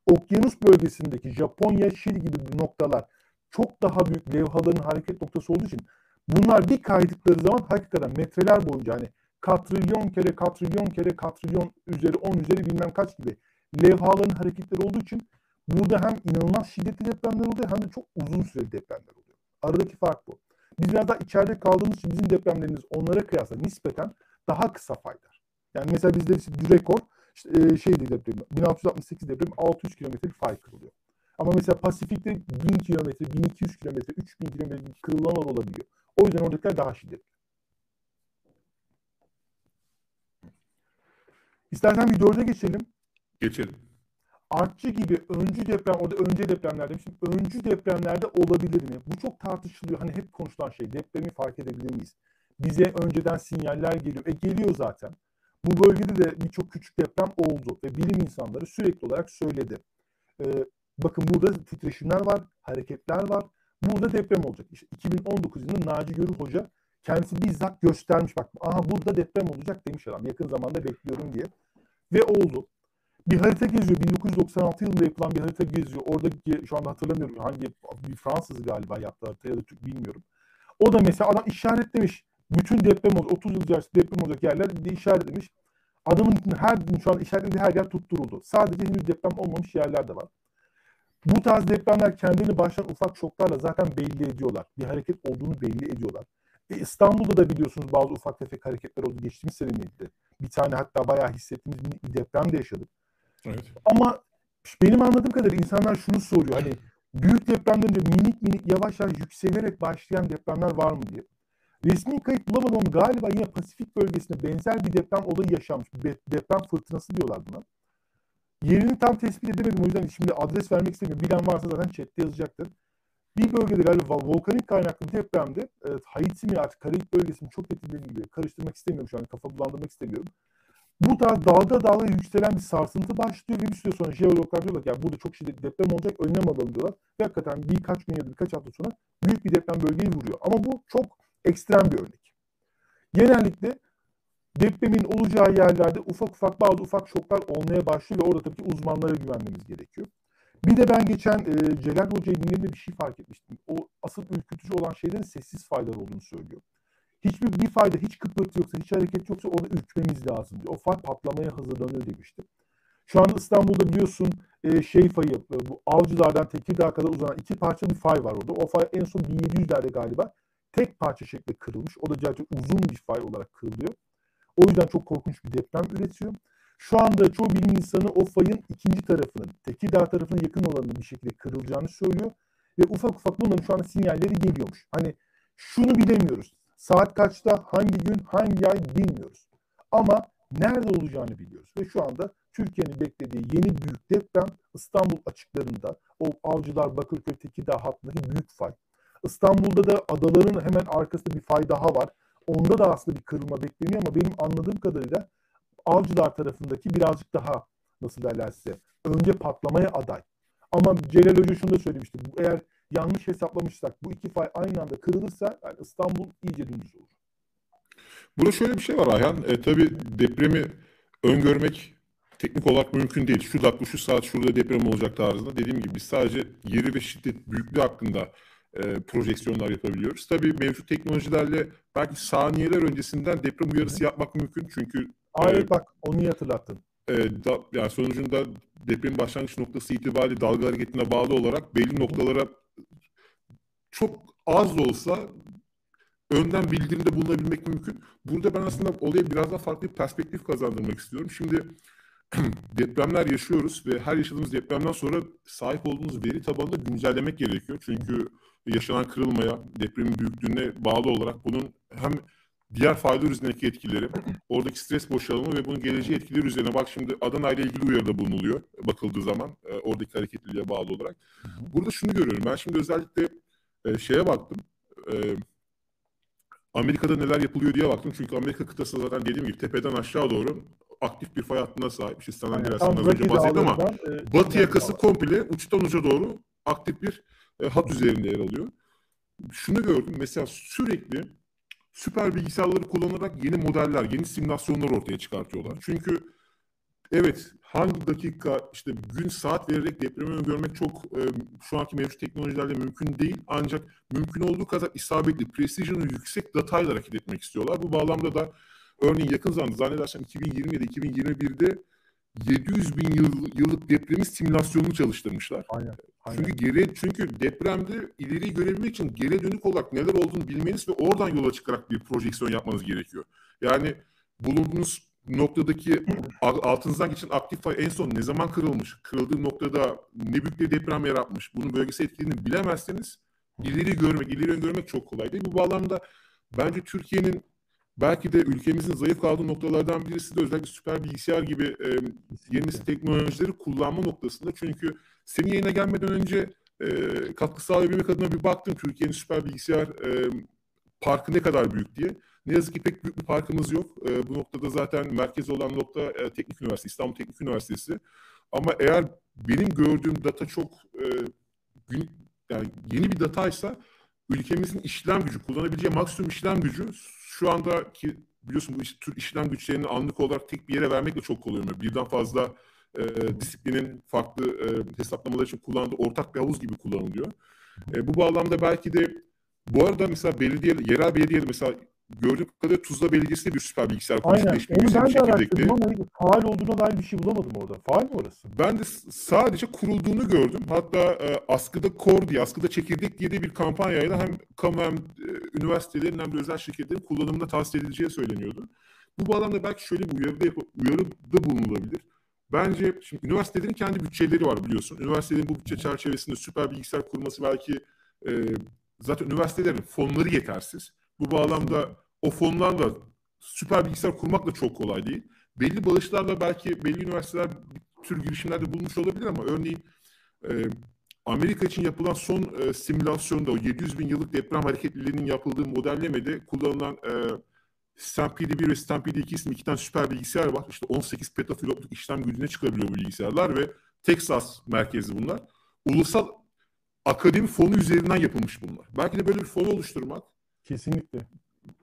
Okyanus bölgesindeki Japonya, Şili gibi noktalar çok daha büyük levhaların hareket noktası olduğu için bunlar bir kaydıkları zaman hakikaten metreler boyunca hani katrilyon kere katrilyon kere katrilyon üzeri 10 üzeri bilmem kaç gibi levhaların hareketleri olduğu için burada hem inanılmaz şiddetli depremler oluyor hem de çok uzun süreli depremler oluyor. Aradaki fark bu. Biz biraz daha içeride kaldığımız için bizim depremlerimiz onlara kıyasla nispeten daha kısa faylar. Yani mesela bizde işte rekor işte, e, şeydi deprem, 1668 deprem 600 kilometrelik fay kırılıyor. Ama mesela Pasifik'te 1000 kilometre, 1200 kilometre, 3000 kilometre kırılmalar olabiliyor. O yüzden oradakiler daha şiddetli. İstersen bir dörde geçelim. Geçelim. Artçı gibi öncü deprem, orada önce depremler demiştim. Öncü depremlerde olabilir mi? Bu çok tartışılıyor. Hani hep konuşulan şey. Depremi fark edebilir miyiz? Bize önceden sinyaller geliyor. E geliyor zaten. Bu bölgede de birçok küçük deprem oldu ve bilim insanları sürekli olarak söyledi. Ee, bakın burada titreşimler var, hareketler var. Burada deprem olacak. İşte 2019 yılında Naci Görür Hoca kendisi bizzat göstermiş. Bak aha burada deprem olacak demiş adam. Yakın zamanda bekliyorum diye. Ve oldu. Bir harita geziyor. 1996 yılında yapılan bir harita geziyor. Oradaki şu anda hatırlamıyorum hangi bir Fransız galiba yaptı harita ya da Türk bilmiyorum. O da mesela adam işaretlemiş. Bütün deprem olacak, 30 yıl içerisinde deprem olacak yerler de işaretlemiş. Adamın her gün şu an işaretlediği her yer tutturuldu. Sadece henüz deprem olmamış yerler de var. Bu tarz depremler kendini baştan ufak şoklarla zaten belli ediyorlar. Bir hareket olduğunu belli ediyorlar. E İstanbul'da da biliyorsunuz bazı ufak tefek hareketler oldu. Geçtiğimiz senemeydi. Bir tane hatta bayağı hissettiğimiz bir deprem de yaşadık. Evet. Ama benim anladığım kadarıyla insanlar şunu soruyor. Hani büyük depremden de minik minik yavaş yavaş yükselerek başlayan depremler var mı diye. Resmi kayıt bulamadım ama galiba yine Pasifik bölgesinde benzer bir deprem olayı yaşanmış. Deprem fırtınası diyorlar buna. Yerini tam tespit edemedim o yüzden şimdi adres vermek istemiyorum. Bilen varsa zaten chatte yazacaktır. Bir bölgede galiba volkanik kaynaklı bir depremde evet, Haiti mi artık Karayip bölgesini çok net gibi karıştırmak istemiyorum şu an kafa bulandırmak istemiyorum. Bu da dalga dalga yükselen bir sarsıntı başlıyor ve bir süre sonra jeologlar diyorlar ki yani burada çok şiddetli deprem olacak önlem alalım diyorlar. Ve hakikaten birkaç gün ya da birkaç hafta sonra büyük bir deprem bölgeyi vuruyor. Ama bu çok ekstrem bir örnek. Genellikle depremin olacağı yerlerde ufak ufak bazı ufak şoklar olmaya başlıyor ve orada tabii ki uzmanlara güvenmemiz gerekiyor. Bir de ben geçen e, Celal Hoca'yı dinlediğimde bir şey fark etmiştim. O asıl ürkütücü olan şeylerin sessiz faylar olduğunu söylüyor. Hiçbir bir fayda, hiç kıpırtı yoksa, hiç hareket yoksa orada ürkmemiz lazım diyor. O fay patlamaya hazırlanıyor demişti. Şu anda İstanbul'da biliyorsun e, şey fayı, e, bu Avcılar'dan Tekirdağ'a kadar uzanan iki parça bir fay var orada. O fay en son 1700'lerde galiba tek parça şeklinde kırılmış. O da gerçekten uzun bir fay olarak kırılıyor. O yüzden çok korkunç bir deprem üretiyor. Şu anda çoğu bilim insanı o fayın ikinci tarafının, Tekirdağ tarafına yakın olanın bir şekilde kırılacağını söylüyor. Ve ufak ufak bunların şu anda sinyalleri geliyormuş. Hani şunu bilemiyoruz. Saat kaçta, hangi gün, hangi ay bilmiyoruz. Ama nerede olacağını biliyoruz. Ve şu anda Türkiye'nin beklediği yeni büyük deprem İstanbul açıklarında o Avcılar, Bakırköy, Tekirdağ hattındaki büyük fay. İstanbul'da da adaların hemen arkasında bir fay daha var. Onda da aslında bir kırılma bekleniyor ama benim anladığım kadarıyla Avcılar tarafındaki birazcık daha nasıl derler size önce patlamaya aday. Ama Celal Hoca şunu da söylemişti. Eğer yanlış hesaplamışsak bu iki fay aynı anda kırılırsa yani İstanbul iyice dümdüz olur. Burada şöyle bir şey var Ayhan. E, tabii depremi öngörmek teknik olarak mümkün değil. Şu dakika şu saat şurada deprem olacak tarzında. Dediğim gibi biz sadece yeri ve şiddet büyüklüğü hakkında e, projeksiyonlar yapabiliyoruz. Tabii mevcut teknolojilerle belki saniyeler öncesinden deprem uyarısı yapmak mümkün. Çünkü Hayır e, bak onu hatırlattın. E, da, yani sonucunda depremin başlangıç noktası itibariyle dalga hareketine bağlı olarak belli noktalara çok az da olsa önden bildirimde bulunabilmek mümkün. Burada ben aslında olaya biraz daha farklı bir perspektif kazandırmak istiyorum. Şimdi depremler yaşıyoruz ve her yaşadığımız depremden sonra sahip olduğumuz veri tabanını güncellemek gerekiyor. Çünkü yaşanan kırılmaya, depremin büyüklüğüne bağlı olarak bunun hem diğer faydalar üzerindeki etkileri, oradaki stres boşalımı ve bunun geleceği etkileri üzerine bak şimdi Adana ile ilgili uyarıda bulunuluyor bakıldığı zaman e, oradaki hareketliliğe bağlı olarak. Burada şunu görüyorum ben şimdi özellikle e, şeye baktım. E, Amerika'da neler yapılıyor diye baktım. Çünkü Amerika kıtası zaten dediğim gibi tepeden aşağı doğru aktif bir fay hattına sahip. İşte San Andreas'tan az önce bahsettim ama e, batı yakası komple uçtan uca doğru aktif bir e, hat üzerinde yer alıyor. Şunu gördüm mesela sürekli süper bilgisayarları kullanarak yeni modeller, yeni simülasyonlar ortaya çıkartıyorlar. Çünkü evet hangi dakika işte gün saat vererek depremi öngörmek çok e, şu anki mevcut teknolojilerle mümkün değil. Ancak mümkün olduğu kadar isabetli, precision'ı yüksek datayla hareket etmek istiyorlar. Bu bağlamda da örneğin yakın zamanda zannedersem 2020'de 2021'de 700 bin yıl, yıllık depremin simülasyonunu çalıştırmışlar. Aynen, aynen. Çünkü geri çünkü depremde ileri görebilmek için geri dönük olarak neler olduğunu bilmeniz ve oradan yola çıkarak bir projeksiyon yapmanız gerekiyor. Yani bulunduğunuz noktadaki altınızdan geçen aktif fay en son ne zaman kırılmış, kırıldığı noktada ne büyük bir deprem yaratmış, bunun bölgesel etkilerini bilemezseniz ileri görmek, ileri görmek çok kolay değil. Bu bağlamda bence Türkiye'nin belki de ülkemizin zayıf kaldığı noktalardan birisi de özellikle süper bilgisayar gibi e, yeni teknolojileri kullanma noktasında. Çünkü senin yayına gelmeden önce e, katkı sağlayabilmek adına bir baktım Türkiye'nin süper bilgisayar e, parkı ne kadar büyük diye. Ne yazık ki pek büyük bir parkımız yok. E, bu noktada zaten merkez olan nokta e, Teknik Üniversitesi, İstanbul Teknik Üniversitesi. Ama eğer benim gördüğüm data çok e, gün, yani yeni bir dataysa ülkemizin işlem gücü, kullanabileceği maksimum işlem gücü şu anda ki biliyorsun bu iş, tür işlem güçlerini anlık olarak tek bir yere vermek de çok kolay olmuyor. Birden fazla e, disiplinin farklı e, hesaplamalar için kullandığı ortak bir havuz gibi kullanılıyor. E, bu bağlamda belki de bu arada mesela belediye, yerel belediye mesela gördüğüm kadarıyla Tuzla Belediyesi de bir süper bilgisayar Aynen. Onu ben de araştırdım ama faal olduğuna dair bir şey bulamadım orada. Faal mi orası? Ben de sadece kurulduğunu gördüm. Hatta e, askıda Core diye, askıda çekirdek diye de bir kampanyayla hem kamu hem e, üniversitelerin hem de özel şirketlerin kullanımında tavsiye edileceği söyleniyordu. Bu bağlamda belki şöyle bir uyarıda, uyarıda bulunulabilir. Bence şimdi üniversitelerin kendi bütçeleri var biliyorsun. Üniversitelerin bu bütçe çerçevesinde süper bilgisayar kurması belki e, zaten üniversitelerin fonları yetersiz. Bu bağlamda o fonlarla süper bilgisayar kurmak da çok kolay değil. Belli bağışlarla belki belli üniversiteler bir tür girişimlerde bulmuş olabilir ama örneğin e, Amerika için yapılan son e, simülasyonda o 700 bin yıllık deprem hareketliliğinin yapıldığı modellemede kullanılan e, Stampede 1 ve Stampede 2 isimli iki tane süper bilgisayar var. İşte 18 petafilotluk işlem gücüne çıkabiliyor bu bilgisayarlar ve Texas merkezli bunlar. Ulusal akademi fonu üzerinden yapılmış bunlar. Belki de böyle bir fon oluşturmak Kesinlikle.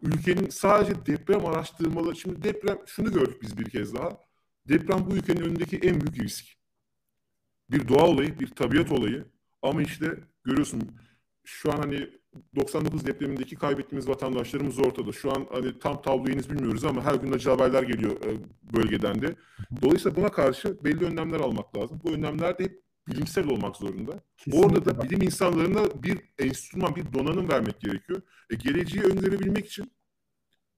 Ülkenin sadece deprem araştırmaları, şimdi deprem, şunu gördük biz bir kez daha. Deprem bu ülkenin önündeki en büyük risk. Bir doğa olayı, bir tabiat olayı. Ama işte görüyorsun şu an hani 99 depremindeki kaybettiğimiz vatandaşlarımız ortada. Şu an hani tam tabloyu henüz bilmiyoruz ama her gün acı haberler geliyor e, bölgeden de. Dolayısıyla buna karşı belli önlemler almak lazım. Bu önlemler de hep bilimsel olmak zorunda. Kesinlikle. Orada da bilim insanlarına bir enstrüman, bir donanım vermek gerekiyor. E, geleceği öngörebilmek için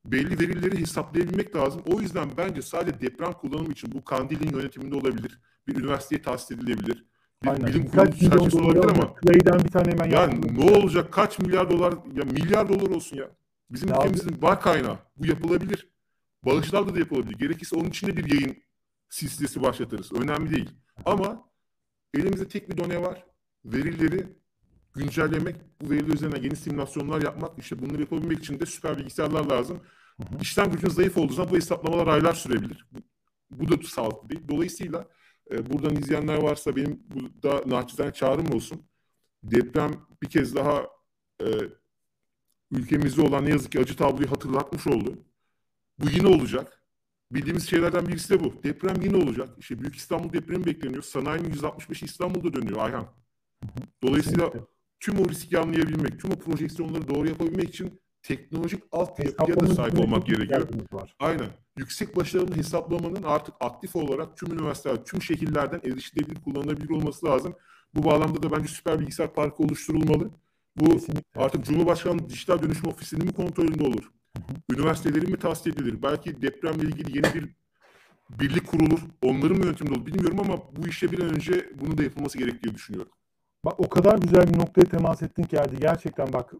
belli verileri hesaplayabilmek lazım. O yüzden bence sadece deprem kullanımı için bu Kandil'in yönetiminde olabilir. Bir üniversiteye tahsis edilebilir. Bir Aynen. bilim kurulu çerçevesi olabilir ama Clay'den bir tane hemen yani ne olacak? Kaç milyar dolar ya milyar dolar olsun ya. Bizim ya ülkemizin var kaynağı. Bu yapılabilir. Bağışlarla da yapılabilir. Gerekirse onun için de bir yayın silsilesi başlatırız. Önemli değil. Ama Elimizde tek bir done var. Verileri güncellemek, bu veriler üzerine yeni simülasyonlar yapmak, işte bunları yapabilmek için de süper bilgisayarlar lazım. Hı hı. İşlem gücünüz zayıf olduğu zaman bu hesaplamalar aylar sürebilir. Bu, bu da sağlıklı değil. Dolayısıyla e, buradan izleyenler varsa benim burada naçizane çağrım olsun. Deprem bir kez daha e, ülkemizde olan ne yazık ki acı tabloyu hatırlatmış oldu. Bu yine olacak. Bildiğimiz şeylerden birisi de bu. Deprem yine olacak. İşte Büyük İstanbul depremi bekleniyor. Sanayinin 165'i İstanbul'da dönüyor Ayhan. Dolayısıyla tüm o riski anlayabilmek, tüm o projeksiyonları doğru yapabilmek için teknolojik altyapıya da sahip olmak gerekiyor. Aynen. Yüksek başarılı hesaplamanın artık aktif olarak tüm üniversiteler, tüm şehirlerden erişilebilir, kullanılabilir olması lazım. Bu bağlamda da bence süper bilgisayar parkı oluşturulmalı. Bu Kesinlikle. artık Cumhurbaşkanlığı Dijital Dönüşüm Ofisi'nin mi kontrolünde olur? Üniversitelerin mi tahsis edilir? Belki depremle ilgili yeni bir birlik kurulur. Onların mı yönetimde olur bilmiyorum ama bu işe bir an önce bunun da yapılması gerektiği düşünüyorum. Bak o kadar güzel bir noktaya temas ettin ki Erdi. Gerçekten bak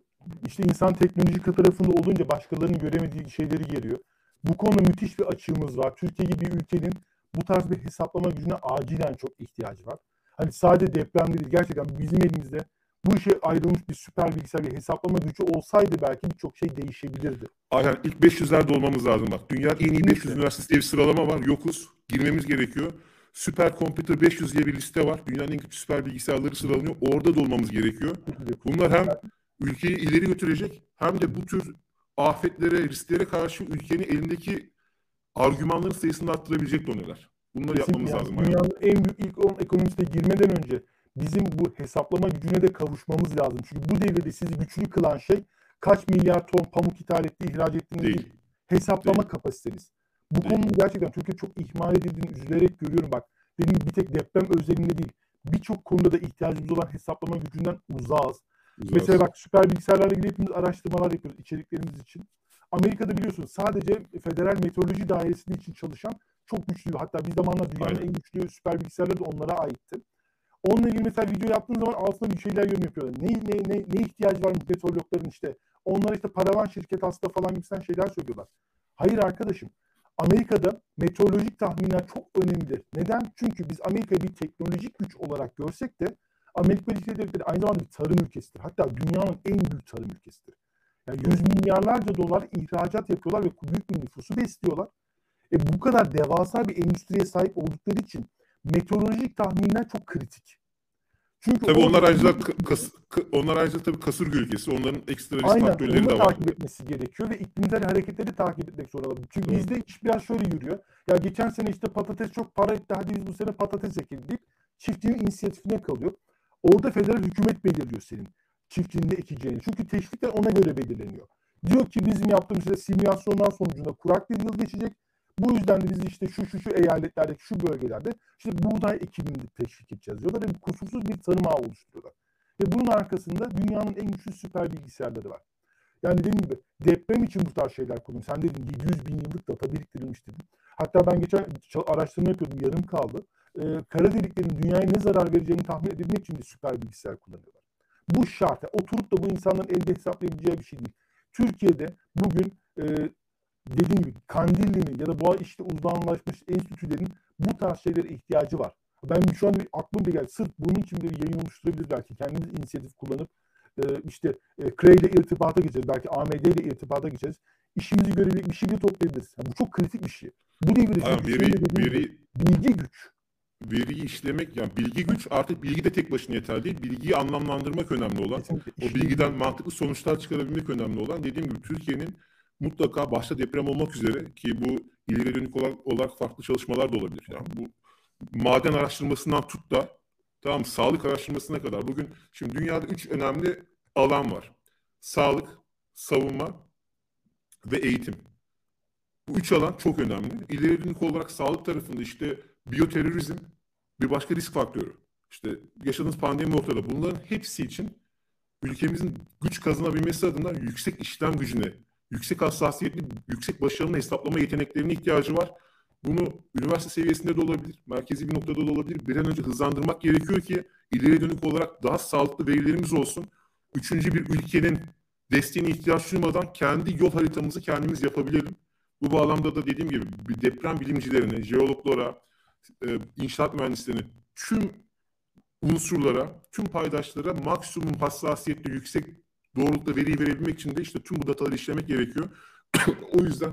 işte insan teknolojik tarafında olunca başkalarının göremediği şeyleri geliyor. Bu konuda müthiş bir açığımız var. Türkiye gibi bir ülkenin bu tarz bir hesaplama gücüne acilen çok ihtiyacı var. Hani sadece deprem değil gerçekten bizim elimizde bu işe ayrılmış bir süper bilgisayar bir hesaplama gücü olsaydı belki birçok şey değişebilirdi. Aynen ilk 500'lerde olmamız lazım bak. Dünyanın en iyi 500 üniversitesi diye bir sıralama var. Yokuz. Girmemiz gerekiyor. Süper Computer 500 diye bir liste var. Dünyanın en kötü süper bilgisayarları sıralanıyor. Orada da olmamız gerekiyor. Bunlar hem ülkeyi ileri götürecek hem de bu tür afetlere, risklere karşı ülkenin elindeki argümanların sayısını arttırabilecek doneler. Bunları Kesinlikle yapmamız lazım. Dünyanın en büyük ilk 10 ekonomisine girmeden önce bizim bu hesaplama gücüne de kavuşmamız lazım. Çünkü bu devirde sizi güçlü kılan şey kaç milyar ton pamuk ithal ettiği, ihraç ettiğiniz değil. değil. Hesaplama değil. kapasiteniz. Bu değil. konunun gerçekten Türkiye çok ihmal edildiğini üzülerek görüyorum bak. Benim bir tek deprem özelinde değil. Birçok konuda da ihtiyacımız olan hesaplama gücünden uzağız. Uzağız. Mesela bak süper bilgisayarlarla ilgili hepimiz araştırmalar yapıyoruz içeriklerimiz için. Amerika'da biliyorsunuz sadece Federal Meteoroloji Dairesi'nin için çalışan çok güçlü. Hatta bir zamanlar dünyanın Aynen. en güçlü süper bilgisayarları da onlara aitti. Onunla ilgili mesela video yaptığın zaman altında bir şeyler yorum yapıyorlar. Ne, ne, ne, ne ihtiyacı var meteorologların işte. Onlara işte paravan şirket hasta falan gibisinden şeyler söylüyorlar. Hayır arkadaşım. Amerika'da meteorolojik tahminler çok önemlidir. Neden? Çünkü biz Amerika'yı bir teknolojik güç olarak görsek de Amerika Birleşik Devletleri aynı zamanda bir tarım ülkesidir. Hatta dünyanın en büyük tarım ülkesidir. Yani yüz milyarlarca dolar ihracat yapıyorlar ve büyük bir nüfusu besliyorlar. E bu kadar devasa bir endüstriye sahip oldukları için meteorolojik tahminler çok kritik. Çünkü tabii onlar ayrıca kas, onlar ayrıca tabii kasırga ülkesi. Onların ekstra risk Aynen, faktörleri de var. takip etmesi gerekiyor ve iklimsel hareketleri takip etmek zorunda. Çünkü Doğru. bizde iş biraz şöyle yürüyor. Ya geçen sene işte patates çok para etti. Hadi biz bu sene patates ekelim deyip çiftçinin inisiyatifine kalıyor. Orada federal hükümet belirliyor senin çiftçinin ne ekeceğini. Çünkü teşvikler ona göre belirleniyor. Diyor ki bizim yaptığımız işte simülasyonlar sonucunda kurak bir yıl geçecek bu yüzden de biz işte şu şu şu eyaletlerdeki şu bölgelerde işte buğday ekimini teşvik edeceğiz diyorlar ve kusursuz bir tarım ağı oluşturuyorlar. Ve bunun arkasında dünyanın en güçlü süper bilgisayarları var. Yani dediğim gibi deprem için bu tarz şeyler kullanıyor. Sen dedin 700 bin yıllık data biriktirilmiş dedin. Hatta ben geçen araştırma yapıyordum yarım kaldı. Ee, kara deliklerin dünyaya ne zarar vereceğini tahmin edebilmek için de süper bilgisayar kullanıyorlar. Bu şart. Oturup da bu insanların elde hesaplayabileceği bir şey değil. Türkiye'de bugün e, dediğim gibi Kandilli'nin ya da bu işte uzmanlaşmış enstitülerin bu tarz şeylere ihtiyacı var. Ben şu an bir aklım bir geldi. Sırf bunun için bir yayın oluşturabilir belki. Kendimiz inisiyatif kullanıp e, işte e, Cray ile irtibata geçeceğiz. Belki AMD ile irtibata geçeceğiz. İşimizi görebilecek bir şey toplayabiliriz. Yani bu çok kritik bir şey. Bu devirde Aynen, veri, veri, bilgi güç. Veriyi işlemek yani bilgi güç artık bilgi de tek başına yeterli değil. Bilgiyi anlamlandırmak önemli olan. Kesinlikle. O bilgiden mantıklı sonuçlar çıkarabilmek önemli olan. Dediğim gibi Türkiye'nin mutlaka başta deprem olmak üzere ki bu ileri dönük olarak, olarak farklı çalışmalar da olabilir. Yani bu maden araştırmasından tut da tamam sağlık araştırmasına kadar bugün şimdi dünyada üç önemli alan var. Sağlık, savunma ve eğitim. Bu üç alan çok önemli. İleri dönük olarak sağlık tarafında işte biyoterörizm bir başka risk faktörü. İşte yaşadığımız pandemi ortada. Bunların hepsi için ülkemizin güç kazanabilmesi adına yüksek işlem gücüne yüksek hassasiyetli, yüksek başarılı hesaplama yeteneklerine ihtiyacı var. Bunu üniversite seviyesinde de olabilir, merkezi bir noktada da olabilir. Bir an önce hızlandırmak gerekiyor ki ileri dönük olarak daha sağlıklı verilerimiz olsun. Üçüncü bir ülkenin desteğine ihtiyaç duymadan kendi yol haritamızı kendimiz yapabilelim. Bu bağlamda da dediğim gibi deprem bilimcilerine, jeologlara, e, inşaat mühendislerine, tüm unsurlara, tüm paydaşlara maksimum hassasiyetli yüksek doğrultuda veriyi verebilmek için de işte tüm bu dataları işlemek gerekiyor. o yüzden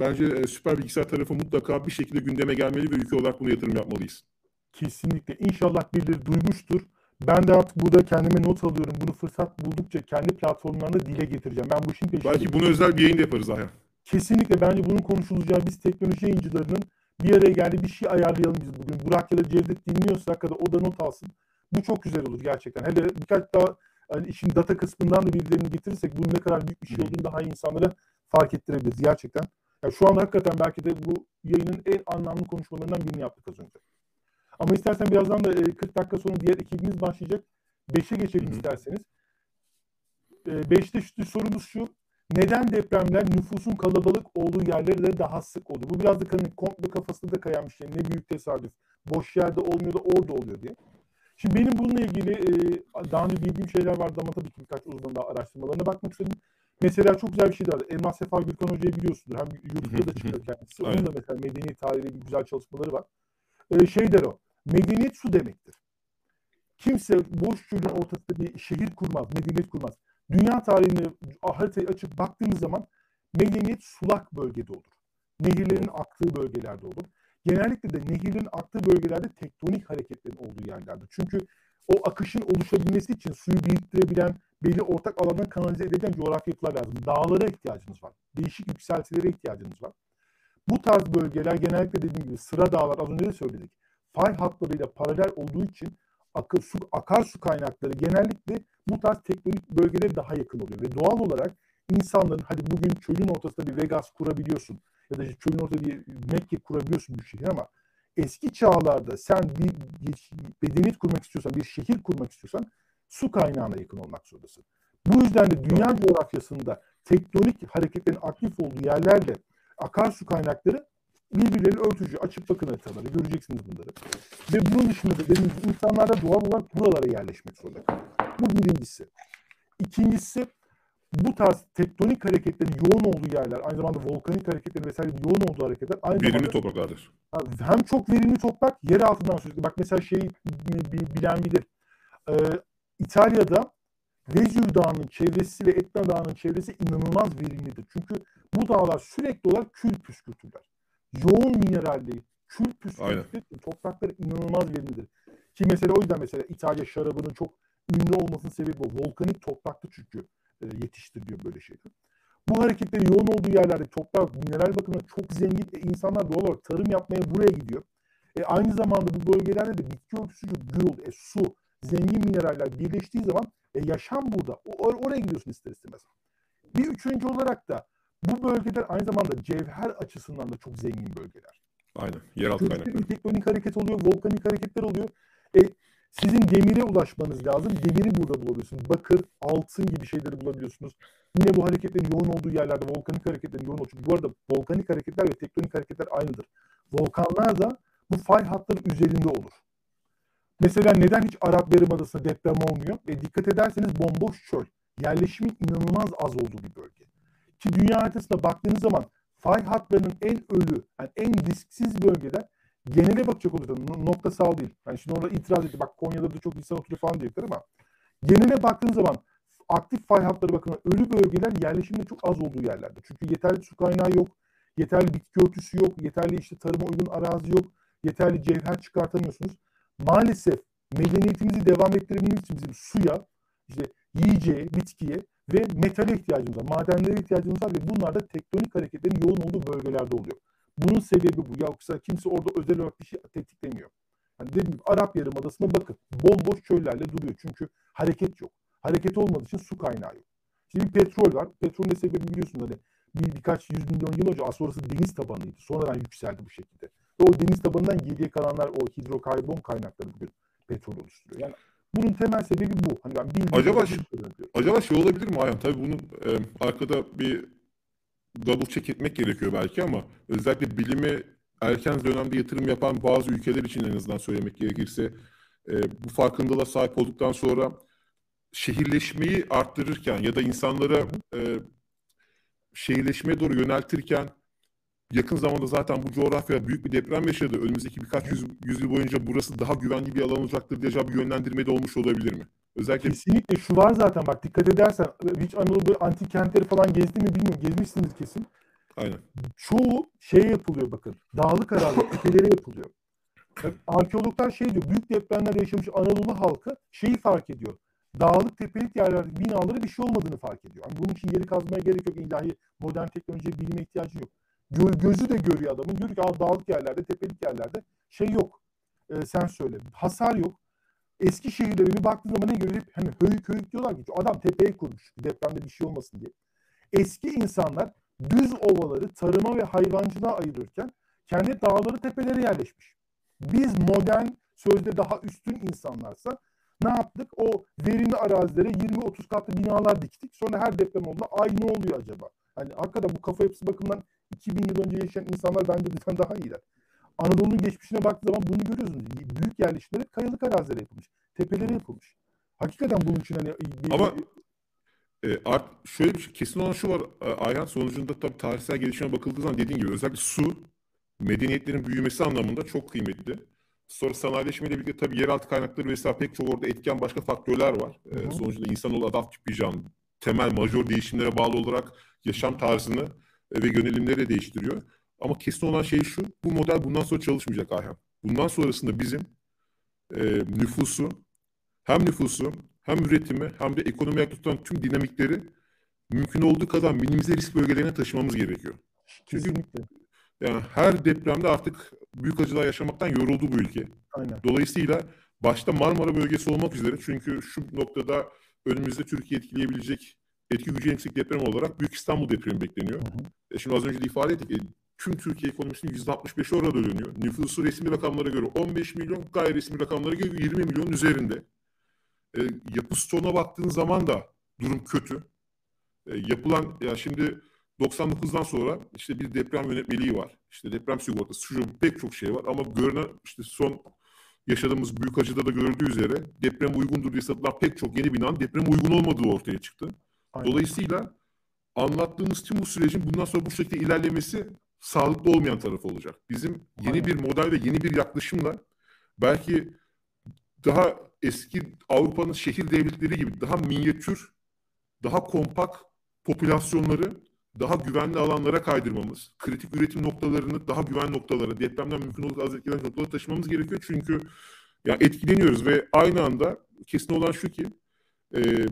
bence e, süper bilgisayar tarafı mutlaka bir şekilde gündeme gelmeli ve ülke olarak bunu yatırım yapmalıyız. Kesinlikle. İnşallah birileri duymuştur. Ben de artık burada kendime not alıyorum. Bunu fırsat buldukça kendi platformlarında dile getireceğim. Ben bu işin peşindeyim. Belki bunu özel bir yayın da yaparız Ayhan. Kesinlikle. Bence bunun konuşulacağı biz teknoloji yayıncılarının bir araya geldi bir şey ayarlayalım biz bugün. Burak ya da Cevdet dinliyorsa kadar o da not alsın. Bu çok güzel olur gerçekten. Hele birkaç daha yani işin data kısmından da birilerini getirirsek bunun ne kadar büyük bir şey olduğunu daha iyi insanlara fark ettirebiliriz gerçekten. Yani şu an hakikaten belki de bu yayının en anlamlı konuşmalarından birini yaptık az önce. Ama istersen birazdan da 40 dakika sonra diğer ekibimiz başlayacak. 5'e geçelim Hı-hı. isterseniz. 5'te şu sorumuz şu. Neden depremler nüfusun kalabalık olduğu yerlerde daha sık oldu? Bu biraz da hani komple kafasında da kayan bir şey. Ne büyük tesadüf. Boş yerde olmuyor da orada oluyor diye. Şimdi benim bununla ilgili e, daha önce bildiğim şeyler vardı ama tabii ki birkaç uzman daha araştırmalarına bakmak istedim. Mesela çok güzel bir şey var. Elmas Sefa Gürkan Hoca'yı biliyorsunuz. Hem YouTube'da da çıkıyor kendisi. Onun da mesela medeniyet tarihiyle güzel çalışmaları var. E, şey der o. Medeniyet su demektir. Kimse boş çölün ortasında bir şehir kurmaz, medeniyet kurmaz. Dünya tarihini haritayı açıp baktığınız zaman Medeniyet sulak bölgede olur. Nehirlerin aktığı bölgelerde olur. Genellikle de nehirlerin aktığı bölgelerde tektonik hareketlerin olduğu yerlerde. Çünkü o akışın oluşabilmesi için suyu biriktirebilen, belli ortak alandan kanalize edebilen coğrafi yapılar lazım. Dağlara ihtiyacınız var. Değişik yükseltilere ihtiyacınız var. Bu tarz bölgeler genellikle dediğim gibi sıra dağlar az önce de söyledik. Fay hatlarıyla paralel olduğu için akı, su, akarsu kaynakları genellikle bu tarz tektonik bölgelere daha yakın oluyor. Ve doğal olarak insanların hadi bugün çölün ortasında bir Vegas kurabiliyorsun ya da işte çölün ortasında bir Mekke kurabiliyorsun bir şehir ama eski çağlarda sen bir, medeniyet kurmak istiyorsan, bir şehir kurmak istiyorsan su kaynağına yakın olmak zorundasın. Bu yüzden de dünya coğrafyasında tektonik hareketlerin aktif olduğu yerlerle akarsu kaynakları birbirlerini örtücü. Açıp bakın haritaları göreceksiniz bunları. Ve bunun dışında da dediğim gibi insanlar da doğal olarak buralara yerleşmek zorunda kalıyor. Bu birincisi. İkincisi bu tarz tektonik hareketlerin yoğun olduğu yerler, aynı zamanda volkanik hareketlerin vesaire yoğun olduğu hareketler aynı verimli zamanda topraklardır. hem çok verimli toprak yer altından sürekli. Bak mesela şey bilen bilir. Ee, İtalya'da Vezüv Dağı'nın çevresi ve Etna Dağı'nın çevresi inanılmaz verimlidir. Çünkü bu dağlar sürekli olarak kül püskürtürler. Yoğun mineralli, kül püskürtür toprakları inanılmaz verimlidir. Ki mesela o yüzden mesela İtalya şarabının çok ünlü olmasının sebebi bu. Volkanik topraklı çünkü e, yetiştiriliyor böyle şeyler. Bu hareketlerin yoğun olduğu yerlerde toprak mineral bakımından çok zengin ve insanlar doğal olarak tarım yapmaya buraya gidiyor. E, aynı zamanda bu bölgelerde de bitki örtüsü gürül, e, su, zengin mineraller birleştiği zaman e, yaşam burada. O, oraya gidiyorsun ister istemez. Bir üçüncü olarak da bu bölgeler aynı zamanda cevher açısından da çok zengin bölgeler. Aynen. Yeraltı kaynakları. Tektonik hareket oluyor, volkanik hareketler oluyor. E, sizin demire ulaşmanız lazım. Demiri burada bulabiliyorsunuz. Bakır, altın gibi şeyleri bulabiliyorsunuz. Yine bu hareketlerin yoğun olduğu yerlerde volkanik hareketlerin yoğun olduğu. Bu arada volkanik hareketler ve tektonik hareketler aynıdır. Volkanlar da bu fay hatları üzerinde olur. Mesela neden hiç Arap Yarımadası'nda deprem olmuyor? E dikkat ederseniz bomboş çöl. Yerleşimin inanılmaz az olduğu bir bölge. Ki dünya haritasına baktığınız zaman fay hatlarının en ölü, yani en risksiz bölgeler genele bakacak olursanız noktasal değil. Yani şimdi orada itiraz etti. Bak Konya'da da çok insan oturuyor falan diyecekler ama genele baktığınız zaman aktif fay hatları bakımından ölü bölgeler yerleşimde çok az olduğu yerlerde. Çünkü yeterli su kaynağı yok, yeterli bitki örtüsü yok, yeterli işte tarıma uygun arazi yok, yeterli cevher çıkartamıyorsunuz. Maalesef medeniyetimizi devam ettirebilmemiz için bizim suya, işte yiyeceğe, bitkiye ve metale ihtiyacımız var. Madenlere ihtiyacımız var ve bunlar da tektonik hareketlerin yoğun olduğu bölgelerde oluyor. Bunun sebebi bu. Yoksa kimse orada özel olarak bir şey tetiklemiyor. Hani dediğim gibi Arap Yarımadası'na bakın. Bomboş çöllerle duruyor. Çünkü hareket yok. Hareket olmadığı için su kaynağı yok. Şimdi bir petrol var. Petrolün de sebebi biliyorsunuz hani bir, birkaç yüz milyon yıl önce aslında orası deniz tabanıydı. Sonradan yükseldi bu şekilde. Ve o deniz tabanından geriye kalanlar o hidrokarbon kaynakları bugün petrol oluşturuyor. Yani bunun temel sebebi bu. Hani ben bir acaba, acaba şey olabilir mi Ayhan? Tabii bunun e, arkada bir double check etmek gerekiyor belki ama özellikle bilime erken dönemde yatırım yapan bazı ülkeler için en azından söylemek gerekirse e, bu farkındalığa sahip olduktan sonra şehirleşmeyi arttırırken ya da insanlara e, şehirleşmeye doğru yöneltirken yakın zamanda zaten bu coğrafya büyük bir deprem yaşadı. Önümüzdeki birkaç yüz, yüzyıl boyunca burası daha güvenli bir alan olacaktır diye bir yönlendirme de olmuş olabilir mi? Özellikle... Kesinlikle şu var zaten bak dikkat edersen hiç Anadolu antik kentleri falan gezdi mi bilmiyorum. Gezmişsiniz kesin. Aynen. Çoğu şey yapılıyor bakın. Dağlık arazi tepelere yapılıyor. Arkeologlar şey diyor. Büyük depremler yaşamış Anadolu halkı şeyi fark ediyor. Dağlık tepelik yerlerde binaları bir şey olmadığını fark ediyor. Yani bunun için yeri kazmaya gerek yok. İlahi modern teknolojiye bilime ihtiyacı yok. Gö gözü de görüyor adamın. Diyor ki dağlık yerlerde, tepelik yerlerde şey yok. Ee, sen söyle. Hasar yok. Eski şehirlere bir baktığın zaman ne görüyor? Hani höyük höyük diyorlar ki adam tepeye kurmuş depremde bir şey olmasın diye. Eski insanlar düz ovaları tarıma ve hayvancılığa ayırırken kendi dağları tepelere yerleşmiş. Biz modern sözde daha üstün insanlarsa ne yaptık? O verimli arazilere 20-30 katlı binalar diktik. Sonra her deprem olduğunda ay ne oluyor acaba? Hani hakikaten bu kafa yapısı bakımından 2000 yıl önce yaşayan insanlar bence bizden daha iyiler. Anadolu'nun geçmişine baktığı zaman bunu görüyorsunuz. Büyük yerleşimler kayalık arazilere yapılmış. Tepelere yapılmış. Hakikaten bunun için hani... Bir, Ama e, art, şöyle bir şey, kesin olan şu var e, Ayhan sonucunda tabii tarihsel gelişime bakıldığı zaman dediğin gibi özellikle su medeniyetlerin büyümesi anlamında çok kıymetli. Sonra sanayileşmeyle birlikte tabii yeraltı kaynakları vesaire pek çok orada etken başka faktörler var. E, sonuçta insanoğlu adaptif bir canlı. temel, majör değişimlere bağlı olarak yaşam tarzını ve yönelimleri de değiştiriyor. Ama kesin olan şey şu, bu model bundan sonra çalışmayacak Ayhan. Bundan sonrasında bizim e, nüfusu, hem nüfusu, hem üretimi, hem de ekonomi tutan tüm dinamikleri mümkün olduğu kadar minimize risk bölgelerine taşımamız gerekiyor. Kesinlikle. yani her depremde artık büyük acılar yaşamaktan yoruldu bu ülke. Aynen. Dolayısıyla başta Marmara bölgesi olmak üzere çünkü şu noktada önümüzde Türkiye etkileyebilecek etki gücü yüksek deprem olarak Büyük İstanbul depremi bekleniyor. Hı hı. E şimdi az önce de ifade ettik. Tüm Türkiye ekonomisinin %65'i orada dönüyor. Nüfusu resmi rakamlara göre 15 milyon, gayri resmi rakamlara göre 20 milyon üzerinde. E, yapı stoğuna baktığın zaman da durum kötü. E, yapılan, ya şimdi 99'dan sonra işte bir deprem yönetmeliği var. İşte deprem sigortası, şu pek çok şey var ama görünen işte son yaşadığımız büyük acıda da görüldüğü üzere deprem uygundur diye satılan pek çok yeni binanın deprem uygun olmadığı ortaya çıktı. Aynen. Dolayısıyla anlattığımız tüm bu sürecin bundan sonra bu şekilde ilerlemesi sağlıklı olmayan tarafı olacak. Bizim yeni bir model ve yeni bir yaklaşımla belki daha eski Avrupa'nın şehir devletleri gibi daha minyatür, daha kompakt popülasyonları daha güvenli alanlara kaydırmamız, kritik üretim noktalarını daha güvenli noktalara, depremden mümkün olduğu az etkilenen noktalara taşımamız gerekiyor. Çünkü yani etkileniyoruz ve aynı anda kesin olan şu ki e,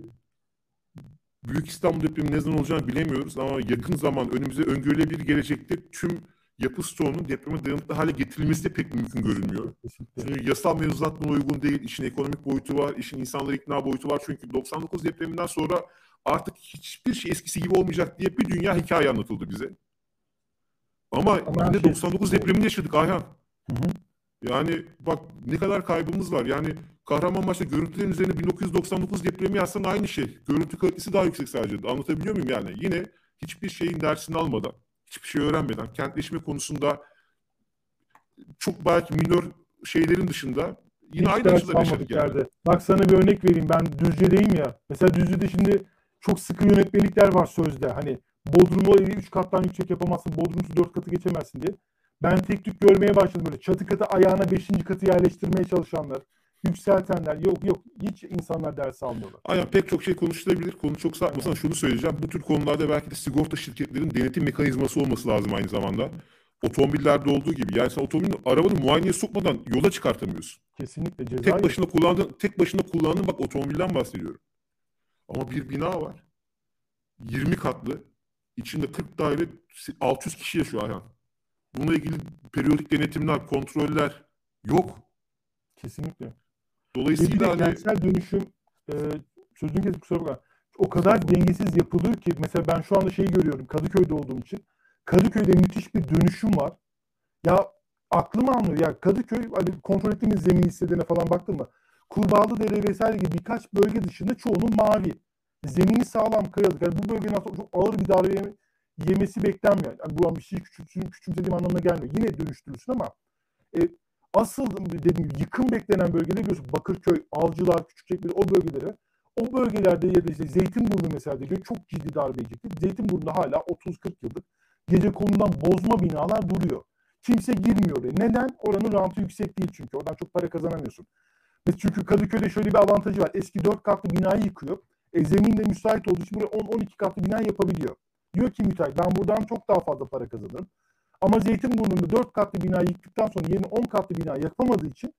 Büyük İstanbul depremi ne zaman olacağını bilemiyoruz ama yakın zaman önümüze öngörülebilir gelecekte tüm yapı stoğunun depreme dayanıklı hale getirilmesi de pek mümkün görünmüyor. Çünkü yasal mevzuat buna uygun değil. İşin ekonomik boyutu var, işin insanları ikna boyutu var. Çünkü 99 depreminden sonra artık hiçbir şey eskisi gibi olmayacak diye bir dünya hikaye anlatıldı bize. Ama, Ama yine şey... 99 depremini yaşadık Ayhan. Hı hı. Yani bak ne kadar kaybımız var. Yani Kahramanmaraş'ta görüntülerin üzerine 1999 depremi yazsan aynı şey. Görüntü kalitesi daha yüksek sadece. Anlatabiliyor muyum yani? Yine hiçbir şeyin dersini almadan, hiçbir şey öğrenmeden, kentleşme konusunda çok belki minor şeylerin dışında yine Hiç aynı açıdan yaşadık yani. Bak sana bir örnek vereyim. Ben Düzce'deyim ya. Mesela Düzce'de şimdi çok sıkı yönetmelikler var sözde. Hani Bodrum'u evi 3 kattan yüksek yapamazsın. Bodrum'su 4 katı geçemezsin diye. Ben tek tük görmeye başladım böyle. Çatı katı ayağına 5. katı yerleştirmeye çalışanlar. Yükseltenler. Yok yok. Hiç insanlar ders almıyorlar. Aynen pek çok şey konuşulabilir. Konu çok sapmasına şunu söyleyeceğim. Bu tür konularda belki de sigorta şirketlerin denetim mekanizması olması lazım aynı zamanda. Otomobillerde olduğu gibi. Yani sen otomobilin arabanı muayeneye sokmadan yola çıkartamıyorsun. Kesinlikle ceza. Tek başına kullandığın, tek başına kullandığın bak otomobilden bahsediyorum. Ama bir bina var. 20 katlı. İçinde 40 daire 600 kişi yaşıyor Ayhan. Bununla ilgili periyodik denetimler, kontroller yok. Kesinlikle. Dolayısıyla hani... kentsel dönüşüm e, sözünü kesip kusura bakma. O kadar dengesiz yapılıyor ki mesela ben şu anda şeyi görüyorum Kadıköy'de olduğum için. Kadıköy'de müthiş bir dönüşüm var. Ya aklım almıyor. Ya Kadıköy hani kontrol ettiğimiz zemin hisselerine falan baktın mı? Kurbağalı Dere vesaire gibi birkaç bölge dışında çoğunun mavi. Zemini sağlam kayalık. Yani bu bölgenin aslında çok ağır bir darbe yemesi beklenmiyor. Yani bu an bir şey küçümsediğim anlamına gelmiyor. Yine dönüştürülsün ama e, asıl dediğim gibi yıkım beklenen bölgede görüyorsun. Bakırköy, Avcılar, Küçükçekmece o bölgelere o bölgelerde ya da işte Zeytinburnu mesela diyor çok ciddi darbe yiyecekti. Zeytinburnu'da hala 30-40 yıllık gece konudan bozma binalar duruyor. Kimse girmiyor oraya. Neden? Oranın rantı yüksek değil çünkü. Oradan çok para kazanamıyorsun. Çünkü Kadıköy'de şöyle bir avantajı var. Eski 4 katlı binayı yıkıyor. E, zemin de müsait olduğu için buraya 10-12 katlı bina yapabiliyor. Diyor ki müteahhit ben buradan çok daha fazla para kazanırım. Ama Zeytinburnu'nda 4 katlı bina yıktıktan sonra yeni 10 katlı bina yapamadığı için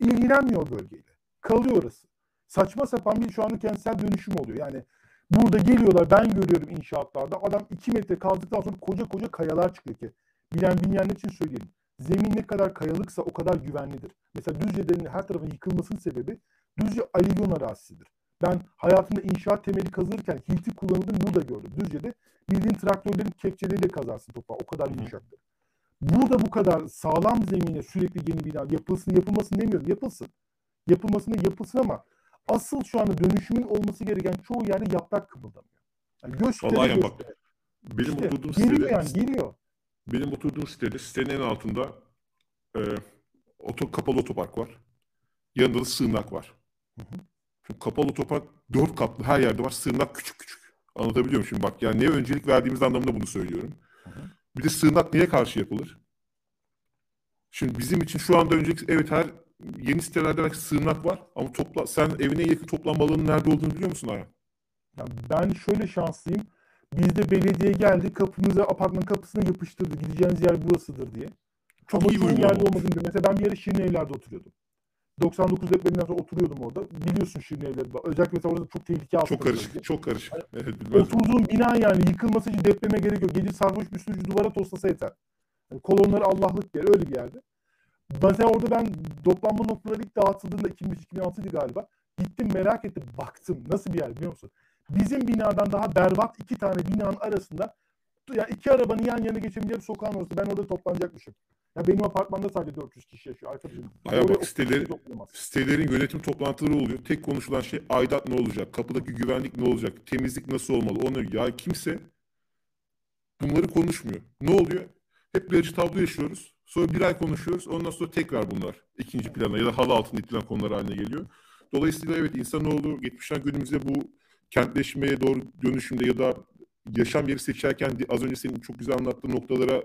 ilgilenmiyor bölgeyle. Kalıyor orası. Saçma sapan bir şu anda kentsel dönüşüm oluyor. Yani burada geliyorlar ben görüyorum inşaatlarda adam 2 metre kazdıktan sonra koca koca kayalar çıkıyor ki. Bilen bilmeyenler için söyleyelim. Zemin ne kadar kayalıksa o kadar güvenlidir. Mesela Düzce'nin her tarafın yıkılmasının sebebi Düzce alivyon arazisidir. Ben hayatımda inşaat temeli kazırken hilti kullanıldığını burada gördüm. Düzce'de bildiğin traktörlerin kepçeleriyle kazarsın toprağı. O kadar yumuşaktır. Burada bu kadar sağlam zemine sürekli yeni bina yapılsın yapılmasın demiyorum. Yapılsın. Yapılmasını yapılsın ama asıl şu anda dönüşümün olması gereken çoğu yerde yaprak kımıldamıyor. Yani göstere Vallahi göstere. bak benim işte, oturduğum geliyor yani geliyor. Benim oturduğum sitede sitenin en altında e, oto, kapalı otopark var. Yanında da sığınak var. Hı hı. Şimdi kapalı otopark dört katlı her yerde var. Sığınak küçük küçük. Anlatabiliyor muyum şimdi bak. Yani neye öncelik verdiğimiz anlamında bunu söylüyorum. Hı hı. Bir de sığınak niye karşı yapılır? Şimdi bizim için şu anda öncelik evet her yeni sitelerde belki sığınak var ama topla sen evine yakın toplanma alanının nerede olduğunu biliyor musun Ayhan? Yani ben şöyle şanslıyım. Bizde belediye geldi kapımıza apartman kapısına yapıştırdı. Gideceğiniz yer burasıdır diye. Çok Ama iyi bir yerde olmadığını Mesela ben bir yere Şirin Evler'de oturuyordum. 99 depreminden sonra oturuyordum orada. Biliyorsun Şirin Evler'i. Özellikle mesela orada çok tehlike altında. Çok bir bölge. karışık. Çok karışık. Evet bilmez. Oturduğun bina yani yıkılması için depreme gerek yok. Gece sarhoş bir sürücü duvara toslasa yeter. Yani kolonları Allah'lık yer. Öyle bir yerde. Mesela orada ben toplanma noktaları ilk dağıtıldığında 2005-2006'ydı galiba. Gittim merak ettim. Baktım. Nasıl bir yer biliyor musun? Bizim binadan daha berbat iki tane binanın arasında ya iki arabanın yan yana geçebileceği bir sokağın orası. Ben orada toplanacakmışım. Ya benim apartmanda sadece 400 kişi yaşıyor arkadaşım. Aya bak, siteleri-. Sitelerin yönetim toplantıları oluyor. Tek konuşulan şey aidat ne olacak? Kapıdaki güvenlik ne olacak? Temizlik nasıl olmalı? Onu ya kimse bunları konuşmuyor. Ne oluyor? Hep bir acı tablo yaşıyoruz. Sonra bir ay konuşuyoruz. Ondan sonra tekrar bunlar ikinci plana ya da halı altında itilen konular haline geliyor. Dolayısıyla evet insanoğlu geçmişten günümüze bu kentleşmeye doğru dönüşümde ya da yaşam yeri seçerken az önce senin çok güzel anlattığın noktalara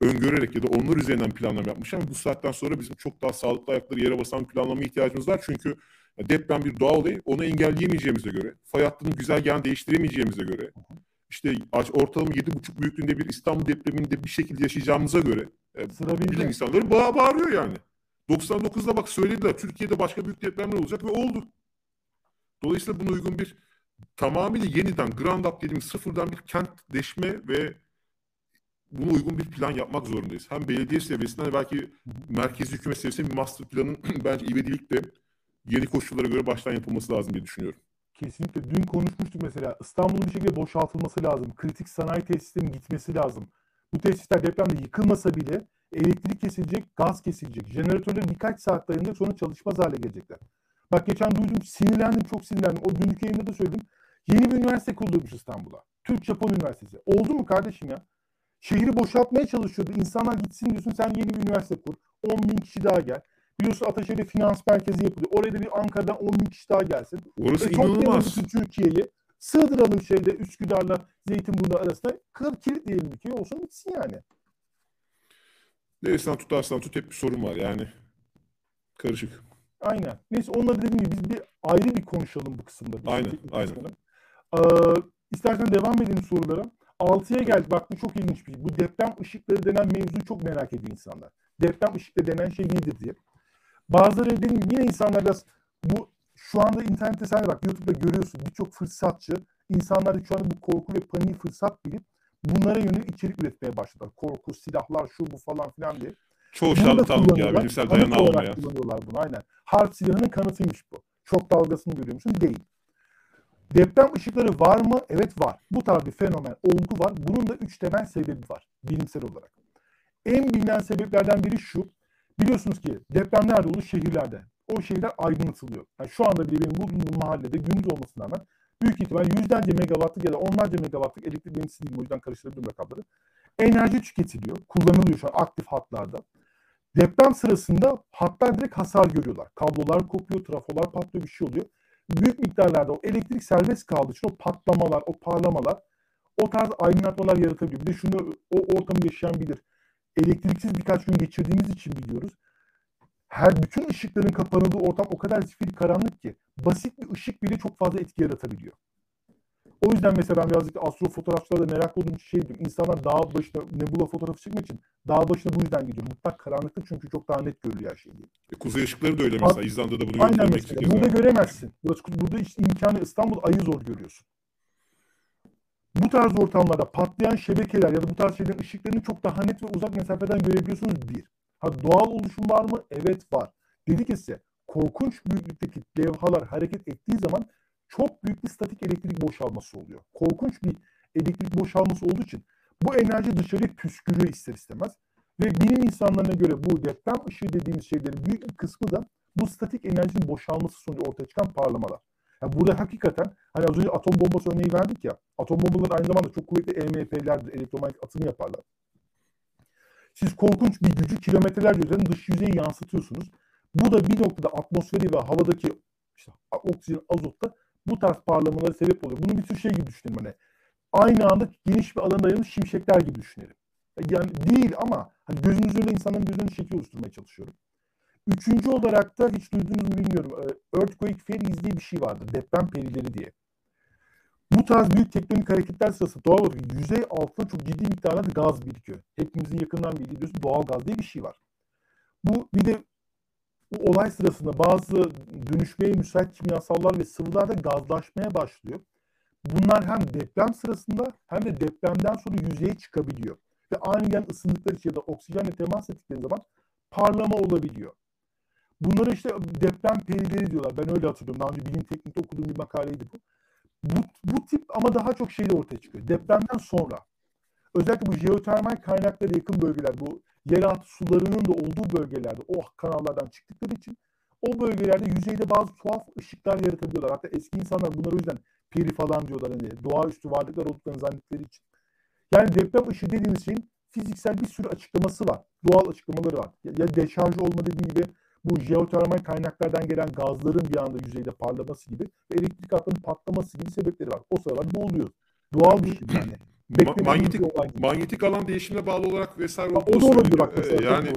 öngörerek ya da onlar üzerinden planlama yapmış ama bu saatten sonra bizim çok daha sağlıklı ayakları yere basan bir planlamaya ihtiyacımız var. Çünkü deprem bir doğal olay. Onu engelleyemeyeceğimize göre, fay hattının güzergahını değiştiremeyeceğimize göre, işte ortalama 7,5 büyüklüğünde bir İstanbul depreminde bir şekilde yaşayacağımıza göre e, Sıra bilim insanları bağ bağırıyor yani. 99'da bak söylediler Türkiye'de başka büyük depremler olacak ve oldu. Dolayısıyla buna uygun bir tamamıyla yeniden ground up dediğimiz sıfırdan bir kentleşme ve buna uygun bir plan yapmak zorundayız. Hem belediye seviyesinden belki merkezi hükümet seviyesinde bir master planın bence ivedilikle yeni koşullara göre baştan yapılması lazım diye düşünüyorum. Kesinlikle. Dün konuşmuştuk mesela. İstanbul'un bir şekilde boşaltılması lazım. Kritik sanayi tesislerinin gitmesi lazım. Bu tesisler depremde yıkılmasa bile elektrik kesilecek, gaz kesilecek. Jeneratörler birkaç saat dayanacak sonra çalışmaz hale gelecekler. Bak geçen duydum, sinirlendim, çok sinirlendim. O dünkü yayında da söyledim. Yeni bir üniversite kurulmuş İstanbul'a. Türk-Japon Üniversitesi. Oldu mu kardeşim ya? Şehri boşaltmaya çalışıyordu. İnsanlar gitsin diyorsun, sen yeni bir üniversite kur. 10 bin kişi daha gel. Biliyorsun Ataşehir'de finans merkezi yapılıyor. Oraya da bir Ankara'dan 10 bin kişi daha gelsin. Orası E, inanılmaz. Türkiye'yi. Sığdıralım şeyde Üsküdar'la Zeytinburnu arasında. Kır kilitleyelim ülkeyi olsun bitsin yani. Neresinden tutarsan tut hep bir sorun var yani. Karışık. Aynen. Neyse onları dediğim gibi biz bir ayrı bir konuşalım bu kısımda. Aynen, aynen. Ee, istersen devam edelim sorulara. 6'ya geldik. Bak bu çok ilginç bir şey. Bu deprem ışıkları denen mevzuyu çok merak ediyor insanlar. Deprem ışıkları denen şey nedir diye. Bazıları gibi yine insanlar biraz bu şu anda internette sen de bak YouTube'da görüyorsun birçok fırsatçı insanlar şu anda bu korku ve paniği fırsat bilip bunlara yönelik içerik üretmeye başladılar. Korku, silahlar, şu bu falan filan diye. Çoğu şarlatanlık ya bilimsel dayanağı olmayan. kullanıyorlar bunu aynen. Harp silahının kanıtıymış bu. Şok dalgasını görüyor musun? Değil. Deprem ışıkları var mı? Evet var. Bu tarz bir fenomen, olgu var. Bunun da üç temel sebebi var bilimsel olarak. En bilinen sebeplerden biri şu. Biliyorsunuz ki deprem nerede olur? Şehirlerde. O şehirler aydınlatılıyor. Yani şu anda bile benim bulunduğum mahallede gündüz olmasına rağmen büyük ihtimal yüzlerce megawattlık ya da onlarca megawattlık elektrik benim değilim. O yüzden karıştırabilirim rakamları. Enerji tüketiliyor. Kullanılıyor şu an aktif hatlarda. Deprem sırasında hatlar direkt hasar görüyorlar. Kablolar kopuyor, trafolar patlıyor, bir şey oluyor. Büyük miktarlarda o elektrik serbest kaldığı için o patlamalar, o parlamalar, o tarz aydınlatmalar yaratabiliyor. Bir de şunu o ortamı yaşayan bilir. Elektriksiz birkaç gün geçirdiğimiz için biliyoruz. Her bütün ışıkların kapanıldığı ortam o kadar zifiri karanlık ki basit bir ışık bile çok fazla etki yaratabiliyor. O yüzden mesela ben birazcık da astrofotoğrafçılarda merak olduğum şey diyorum. İnsanlar dağ başına nebula fotoğrafı çekmek için dağ başına bu yüzden gidiyor. Mutlak karanlıkta çünkü çok daha net görülüyor her şey. diye. E, Kuzey ışıkları da öyle mesela. İzlanda'da bunu Aynen mesela. Burada göremezsin. Burası, burada işte imkanı İstanbul ayı zor görüyorsun. Bu tarz ortamlarda patlayan şebekeler ya da bu tarz şeylerin ışıklarını çok daha net ve uzak mesafeden görebiliyorsunuz bir. Ha doğal oluşum var mı? Evet var. Dedi ki size korkunç büyüklükteki levhalar hareket ettiği zaman çok büyük bir statik elektrik boşalması oluyor. Korkunç bir elektrik boşalması olduğu için bu enerji dışarıya püskürüyor ister istemez. Ve bilim insanlarına göre bu deprem ışığı dediğimiz şeylerin büyük bir kısmı da bu statik enerjinin boşalması sonucu ortaya çıkan parlamalar. Yani burada hakikaten hani az önce atom bombası örneği verdik ya. Atom bombaları aynı zamanda çok kuvvetli EMP'lerdir. Elektromanyetik atımı yaparlar. Siz korkunç bir gücü kilometrelerce üzerinde dış yüzeye yansıtıyorsunuz. Bu da bir noktada atmosferi ve havadaki işte oksijen, azotta bu tarz parlamalara sebep oluyor. Bunu bir tür şey gibi düşünelim hani. Aynı anda geniş bir alana yayılmış şimşekler gibi düşünelim. Yani değil ama hani gözünüzün önünde insanların gözünün şekil oluşturmaya çalışıyorum. Üçüncü olarak da hiç duydunuz mu bilmiyorum. Earthquake Fairies diye bir şey vardı. Deprem perileri diye. Bu tarz büyük tektonik hareketler sırasında doğal olarak yüzey altında çok ciddi miktarlarda gaz birikiyor. Hepimizin yakından bildiği biliyorsun doğal gaz diye bir şey var. Bu bir de bu olay sırasında bazı dönüşmeye müsait kimyasallar ve sıvılar da gazlaşmaya başlıyor. Bunlar hem deprem sırasında hem de depremden sonra yüzeye çıkabiliyor. Ve aniden ısındıkları için ya da oksijenle temas ettikleri zaman parlama olabiliyor. Bunları işte deprem perileri diyorlar. Ben öyle hatırlıyorum. Daha önce bilim teknikte okuduğum bir makaleydi bu. Bu, bu tip ama daha çok şeyle ortaya çıkıyor. Depremden sonra. Özellikle bu jeotermal kaynaklara yakın bölgeler, bu yeraltı sularının da olduğu bölgelerde o kanallardan çıktıkları için o bölgelerde yüzeyde bazı tuhaf ışıklar yaratabiliyorlar. Hatta eski insanlar bunları o yüzden peri falan diyorlar. Hani doğaüstü varlıklar olduklarını zannettikleri için. Yani deprem ışığı dediğimiz şeyin fiziksel bir sürü açıklaması var. Doğal açıklamaları var. Ya deşarj olma dediğim gibi bu jeotermal kaynaklardan gelen gazların bir anda yüzeyde parlaması gibi ve elektrik hatlarının patlaması gibi sebepleri var. O sıralar bu oluyor. Doğal bir şey yani. Ma- manyetik manyetik alan değişimine bağlı olarak vesaire o da olabilir mesela. Ee, yani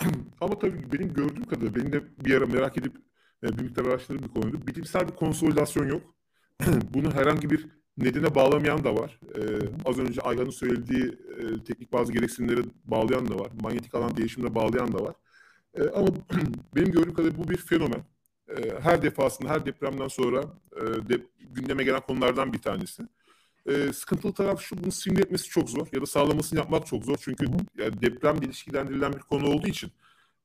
ama tabii benim gördüğüm kadarıyla benim de bir ara merak edip e, bir miktar araştırdığım bir konuydu. Bilimsel bir konsolidasyon yok. Bunu herhangi bir nedene bağlamayan da var. Ee, az önce Ayhan'ın söylediği e, teknik bazı gereksinimleri bağlayan da var. Manyetik alan değişimine bağlayan da var. E, ama benim gördüğüm kadarıyla bu bir fenomen. E, her defasında, her depremden sonra e, de, gündeme gelen konulardan bir tanesi. E, sıkıntılı taraf şu, bunu simüle etmesi çok zor ya da sağlamasını yapmak çok zor. Çünkü yani depremle ilişkilendirilen bir konu olduğu için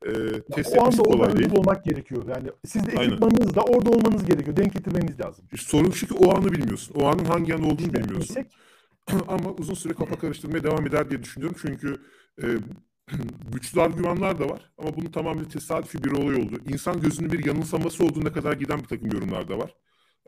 e, test o anda kolay değil. olmak gerekiyor. Yani siz de ekipmanınızla orada olmanız gerekiyor. Denk getirmeniz lazım. Sorun şu ki o anı bilmiyorsun. O anın hangi an olduğunu işte, bilmiyorsun. Bilsek... Ama uzun süre kafa karıştırmaya devam eder diye düşünüyorum. Çünkü e, güçlü argümanlar da var ama bunun tamamen tesadüfi bir olay oldu. İnsan gözünün bir yanılsaması olduğuna kadar giden bir takım yorumlar da var.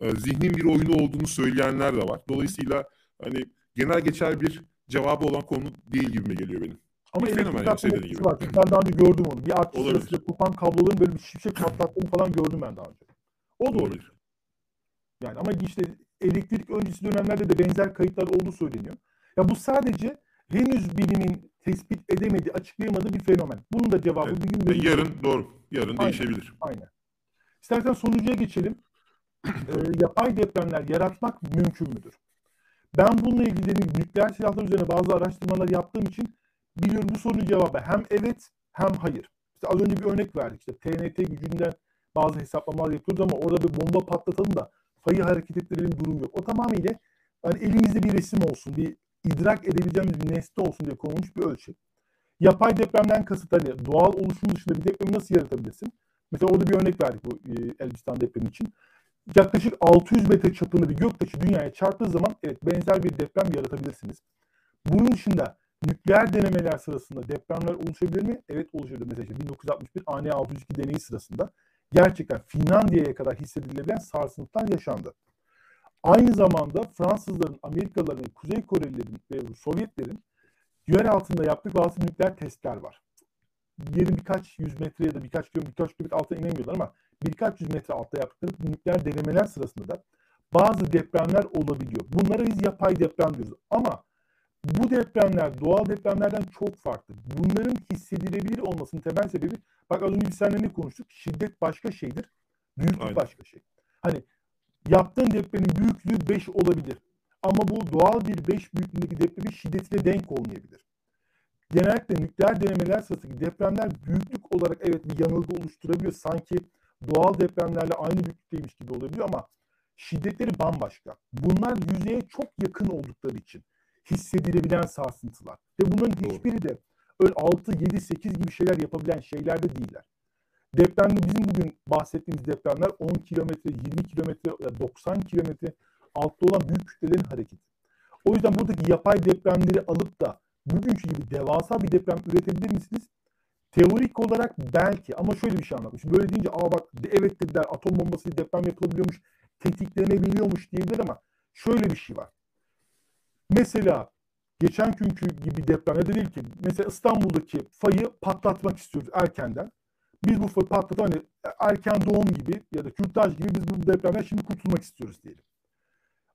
Ee, zihnin bir oyunu olduğunu söyleyenler de var. Dolayısıyla hani genel geçer bir cevabı olan konu değil gibime geliyor benim. Ama bir fenomen senin gibi. Var. Ben daha önce gördüm onu. Bir artı sırasında kopan kabloların böyle bir şimşek patlattığını falan gördüm ben daha önce. O da olabilir. Yani ama işte elektrik öncesi dönemlerde de benzer kayıtlar olduğu söyleniyor. Ya bu sadece henüz bilimin tespit edemediği, açıklayamadığı bir fenomen. Bunun da cevabı evet. bir gün. Yarın doğru. Yarın Aynen. değişebilir. Aynen. İstersen sonucuya geçelim. E, yapay depremler yaratmak mümkün müdür? Ben bununla ilgili nükleer silahlar üzerine bazı araştırmalar yaptığım için biliyorum bu sorunun cevabı hem evet hem hayır. İşte az önce bir örnek verdik. İşte TNT gücünden bazı hesaplamalar yapıyoruz ama orada bir bomba patlatalım da fayı hareket ettirelim durum yok. O tamamıyla yani elimizde bir resim olsun, bir idrak edebileceğimiz bir nesne olsun diye konulmuş bir ölçü. Yapay depremden kasıt hani doğal oluşum dışında bir depremi nasıl yaratabilirsin? Mesela orada bir örnek verdik bu e, Elbistan depremi için. Yaklaşık 600 metre çapında bir göktaşı dünyaya çarptığı zaman evet benzer bir deprem yaratabilirsiniz. Bunun dışında nükleer denemeler sırasında depremler oluşabilir mi? Evet oluşabilir. Mesela işte 1961 AN602 deneyi sırasında gerçekten Finlandiya'ya kadar hissedilebilen sarsıntılar yaşandı. Aynı zamanda Fransızların, Amerikalıların, Kuzey Korelilerin ve Sovyetlerin yer altında yaptığı bazı nükleer testler var. Yerin birkaç yüz metre ya da birkaç kilometre, birkaç kilometre altına inemiyorlar ama birkaç yüz metre altta yaptıkları nükleer denemeler sırasında da bazı depremler olabiliyor. Bunlara biz yapay deprem diyoruz. Ama bu depremler doğal depremlerden çok farklı. Bunların hissedilebilir olmasının temel sebebi, bak az önce biz seninle ne konuştuk? Şiddet başka şeydir, büyüklük Aynen. başka şey. Hani yaptığın depremin büyüklüğü 5 olabilir. Ama bu doğal bir 5 büyüklüğündeki depremin şiddetine denk olmayabilir. Genellikle nükleer denemeler sırasındaki depremler büyüklük olarak evet bir yanılgı oluşturabiliyor. Sanki doğal depremlerle aynı büyüklükteymiş gibi olabiliyor ama şiddetleri bambaşka. Bunlar yüzeye çok yakın oldukları için hissedilebilen sarsıntılar. Ve bunların hiçbiri de öyle 6, 7, 8 gibi şeyler yapabilen şeyler de değiller. Depremde bizim bugün bahsettiğimiz depremler 10 kilometre, 20 kilometre, 90 kilometre altta olan büyük kütlelerin hareketi. O yüzden buradaki yapay depremleri alıp da bugünkü gibi devasa bir deprem üretebilir misiniz? Teorik olarak belki ama şöyle bir şey anlatmış. Böyle deyince aa bak evet dediler atom bombası deprem yapılabiliyormuş, tetiklenebiliyormuş diyebilir ama şöyle bir şey var. Mesela geçen günkü gibi depremde değil ki mesela İstanbul'daki fayı patlatmak istiyoruz erkenden. Biz bu fayı patlatıp hani erken doğum gibi ya da kürtaj gibi biz bu depremden şimdi kurtulmak istiyoruz diyelim.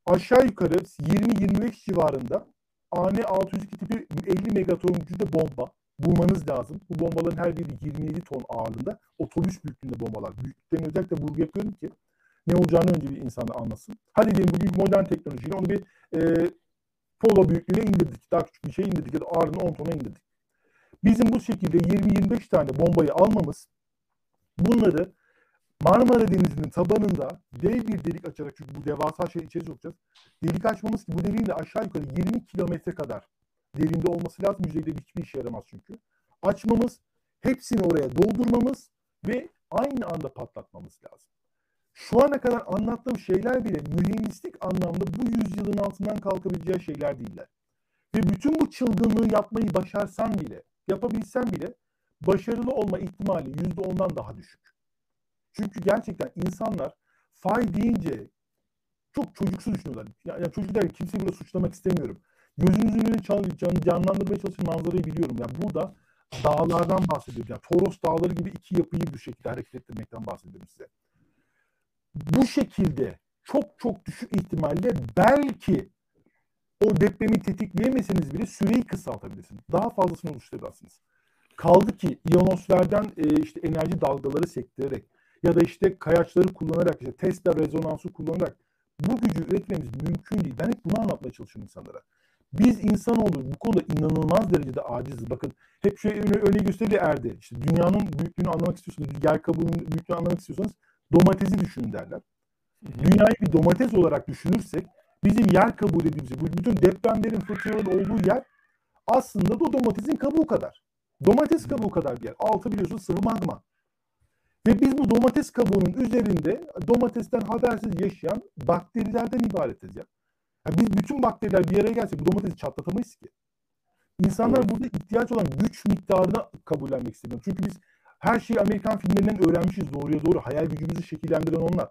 Aşağı yukarı 20-25 civarında AN-602 tipi 50 megaton gücünde bomba bulmanız lazım. Bu bombaların her biri 27 ton ağırlığında otobüs büyüklüğünde bombalar. Büyüklüklerini özellikle vurgu yapıyorum ki Ne olacağını önce bir insanda anlasın. Hadi diyelim bugün modern teknolojiyle onu bir e, polo büyüklüğüne indirdik. Daha küçük bir şey indirdik ya da ağırlığını 10 tona indirdik. Bizim bu şekilde 20-25 tane bombayı almamız bunları Marmara Denizi'nin tabanında dev bir delik açarak çünkü bu devasa şey içeri sokacağız. Delik açmamız ki bu deliğin de aşağı yukarı 20 kilometre kadar derinde olması lazım. Yüzeyde hiçbir işe yaramaz çünkü. Açmamız, hepsini oraya doldurmamız ve aynı anda patlatmamız lazım. Şu ana kadar anlattığım şeyler bile mühendislik anlamda bu yüzyılın altından kalkabileceği şeyler değiller. Ve bütün bu çılgınlığı yapmayı başarsan bile, yapabilsen bile başarılı olma ihtimali yüzde ondan daha düşük. Çünkü gerçekten insanlar fay deyince çok çocuksu düşünüyorlar. Yani, çocuk der kimseyi burada suçlamak istemiyorum. Gözünüzün can, canlandırmaya çalışan manzarayı biliyorum. Yani burada dağlardan bahsediyorum. Yani Toros dağları gibi iki yapıyı bu şekilde hareket ettirmekten bahsediyorum size. Bu şekilde çok çok düşük ihtimalle belki o depremi tetikleyemeseniz bile süreyi kısaltabilirsiniz. Daha fazlasını oluşturabilirsiniz. Kaldı ki ionosferden e, işte enerji dalgaları sektirerek ya da işte kayaçları kullanarak işte Tesla rezonansı kullanarak bu gücü üretmemiz mümkün değil. Ben hep bunu anlatmaya çalışıyorum insanlara. Biz insanoğlu bu konuda inanılmaz derecede aciziz. Bakın hep şöyle örneği gösteriyor Erdi. İşte dünyanın büyüklüğünü anlamak istiyorsanız, yer kabuğunun büyüklüğünü anlamak istiyorsanız domatesi düşünün derler. Dünyayı bir domates olarak düşünürsek bizim yer kabuğu dediğimiz bu bütün depremlerin, fırtınaların olduğu yer aslında bu domatesin kabuğu kadar. Domates kabuğu kadar bir yer. Altı biliyorsunuz sıvı magma. Ve biz bu domates kabuğunun üzerinde domatesten habersiz yaşayan bakterilerden ibaretiz ya. Yani biz bütün bakteriler bir araya gelse bu domatesi çatlatamayız ki. İnsanlar burada ihtiyaç olan güç miktarını kabullenmek istemiyor. Çünkü biz her şeyi Amerikan filmlerinden öğrenmişiz doğruya doğru. Hayal gücümüzü şekillendiren onlar.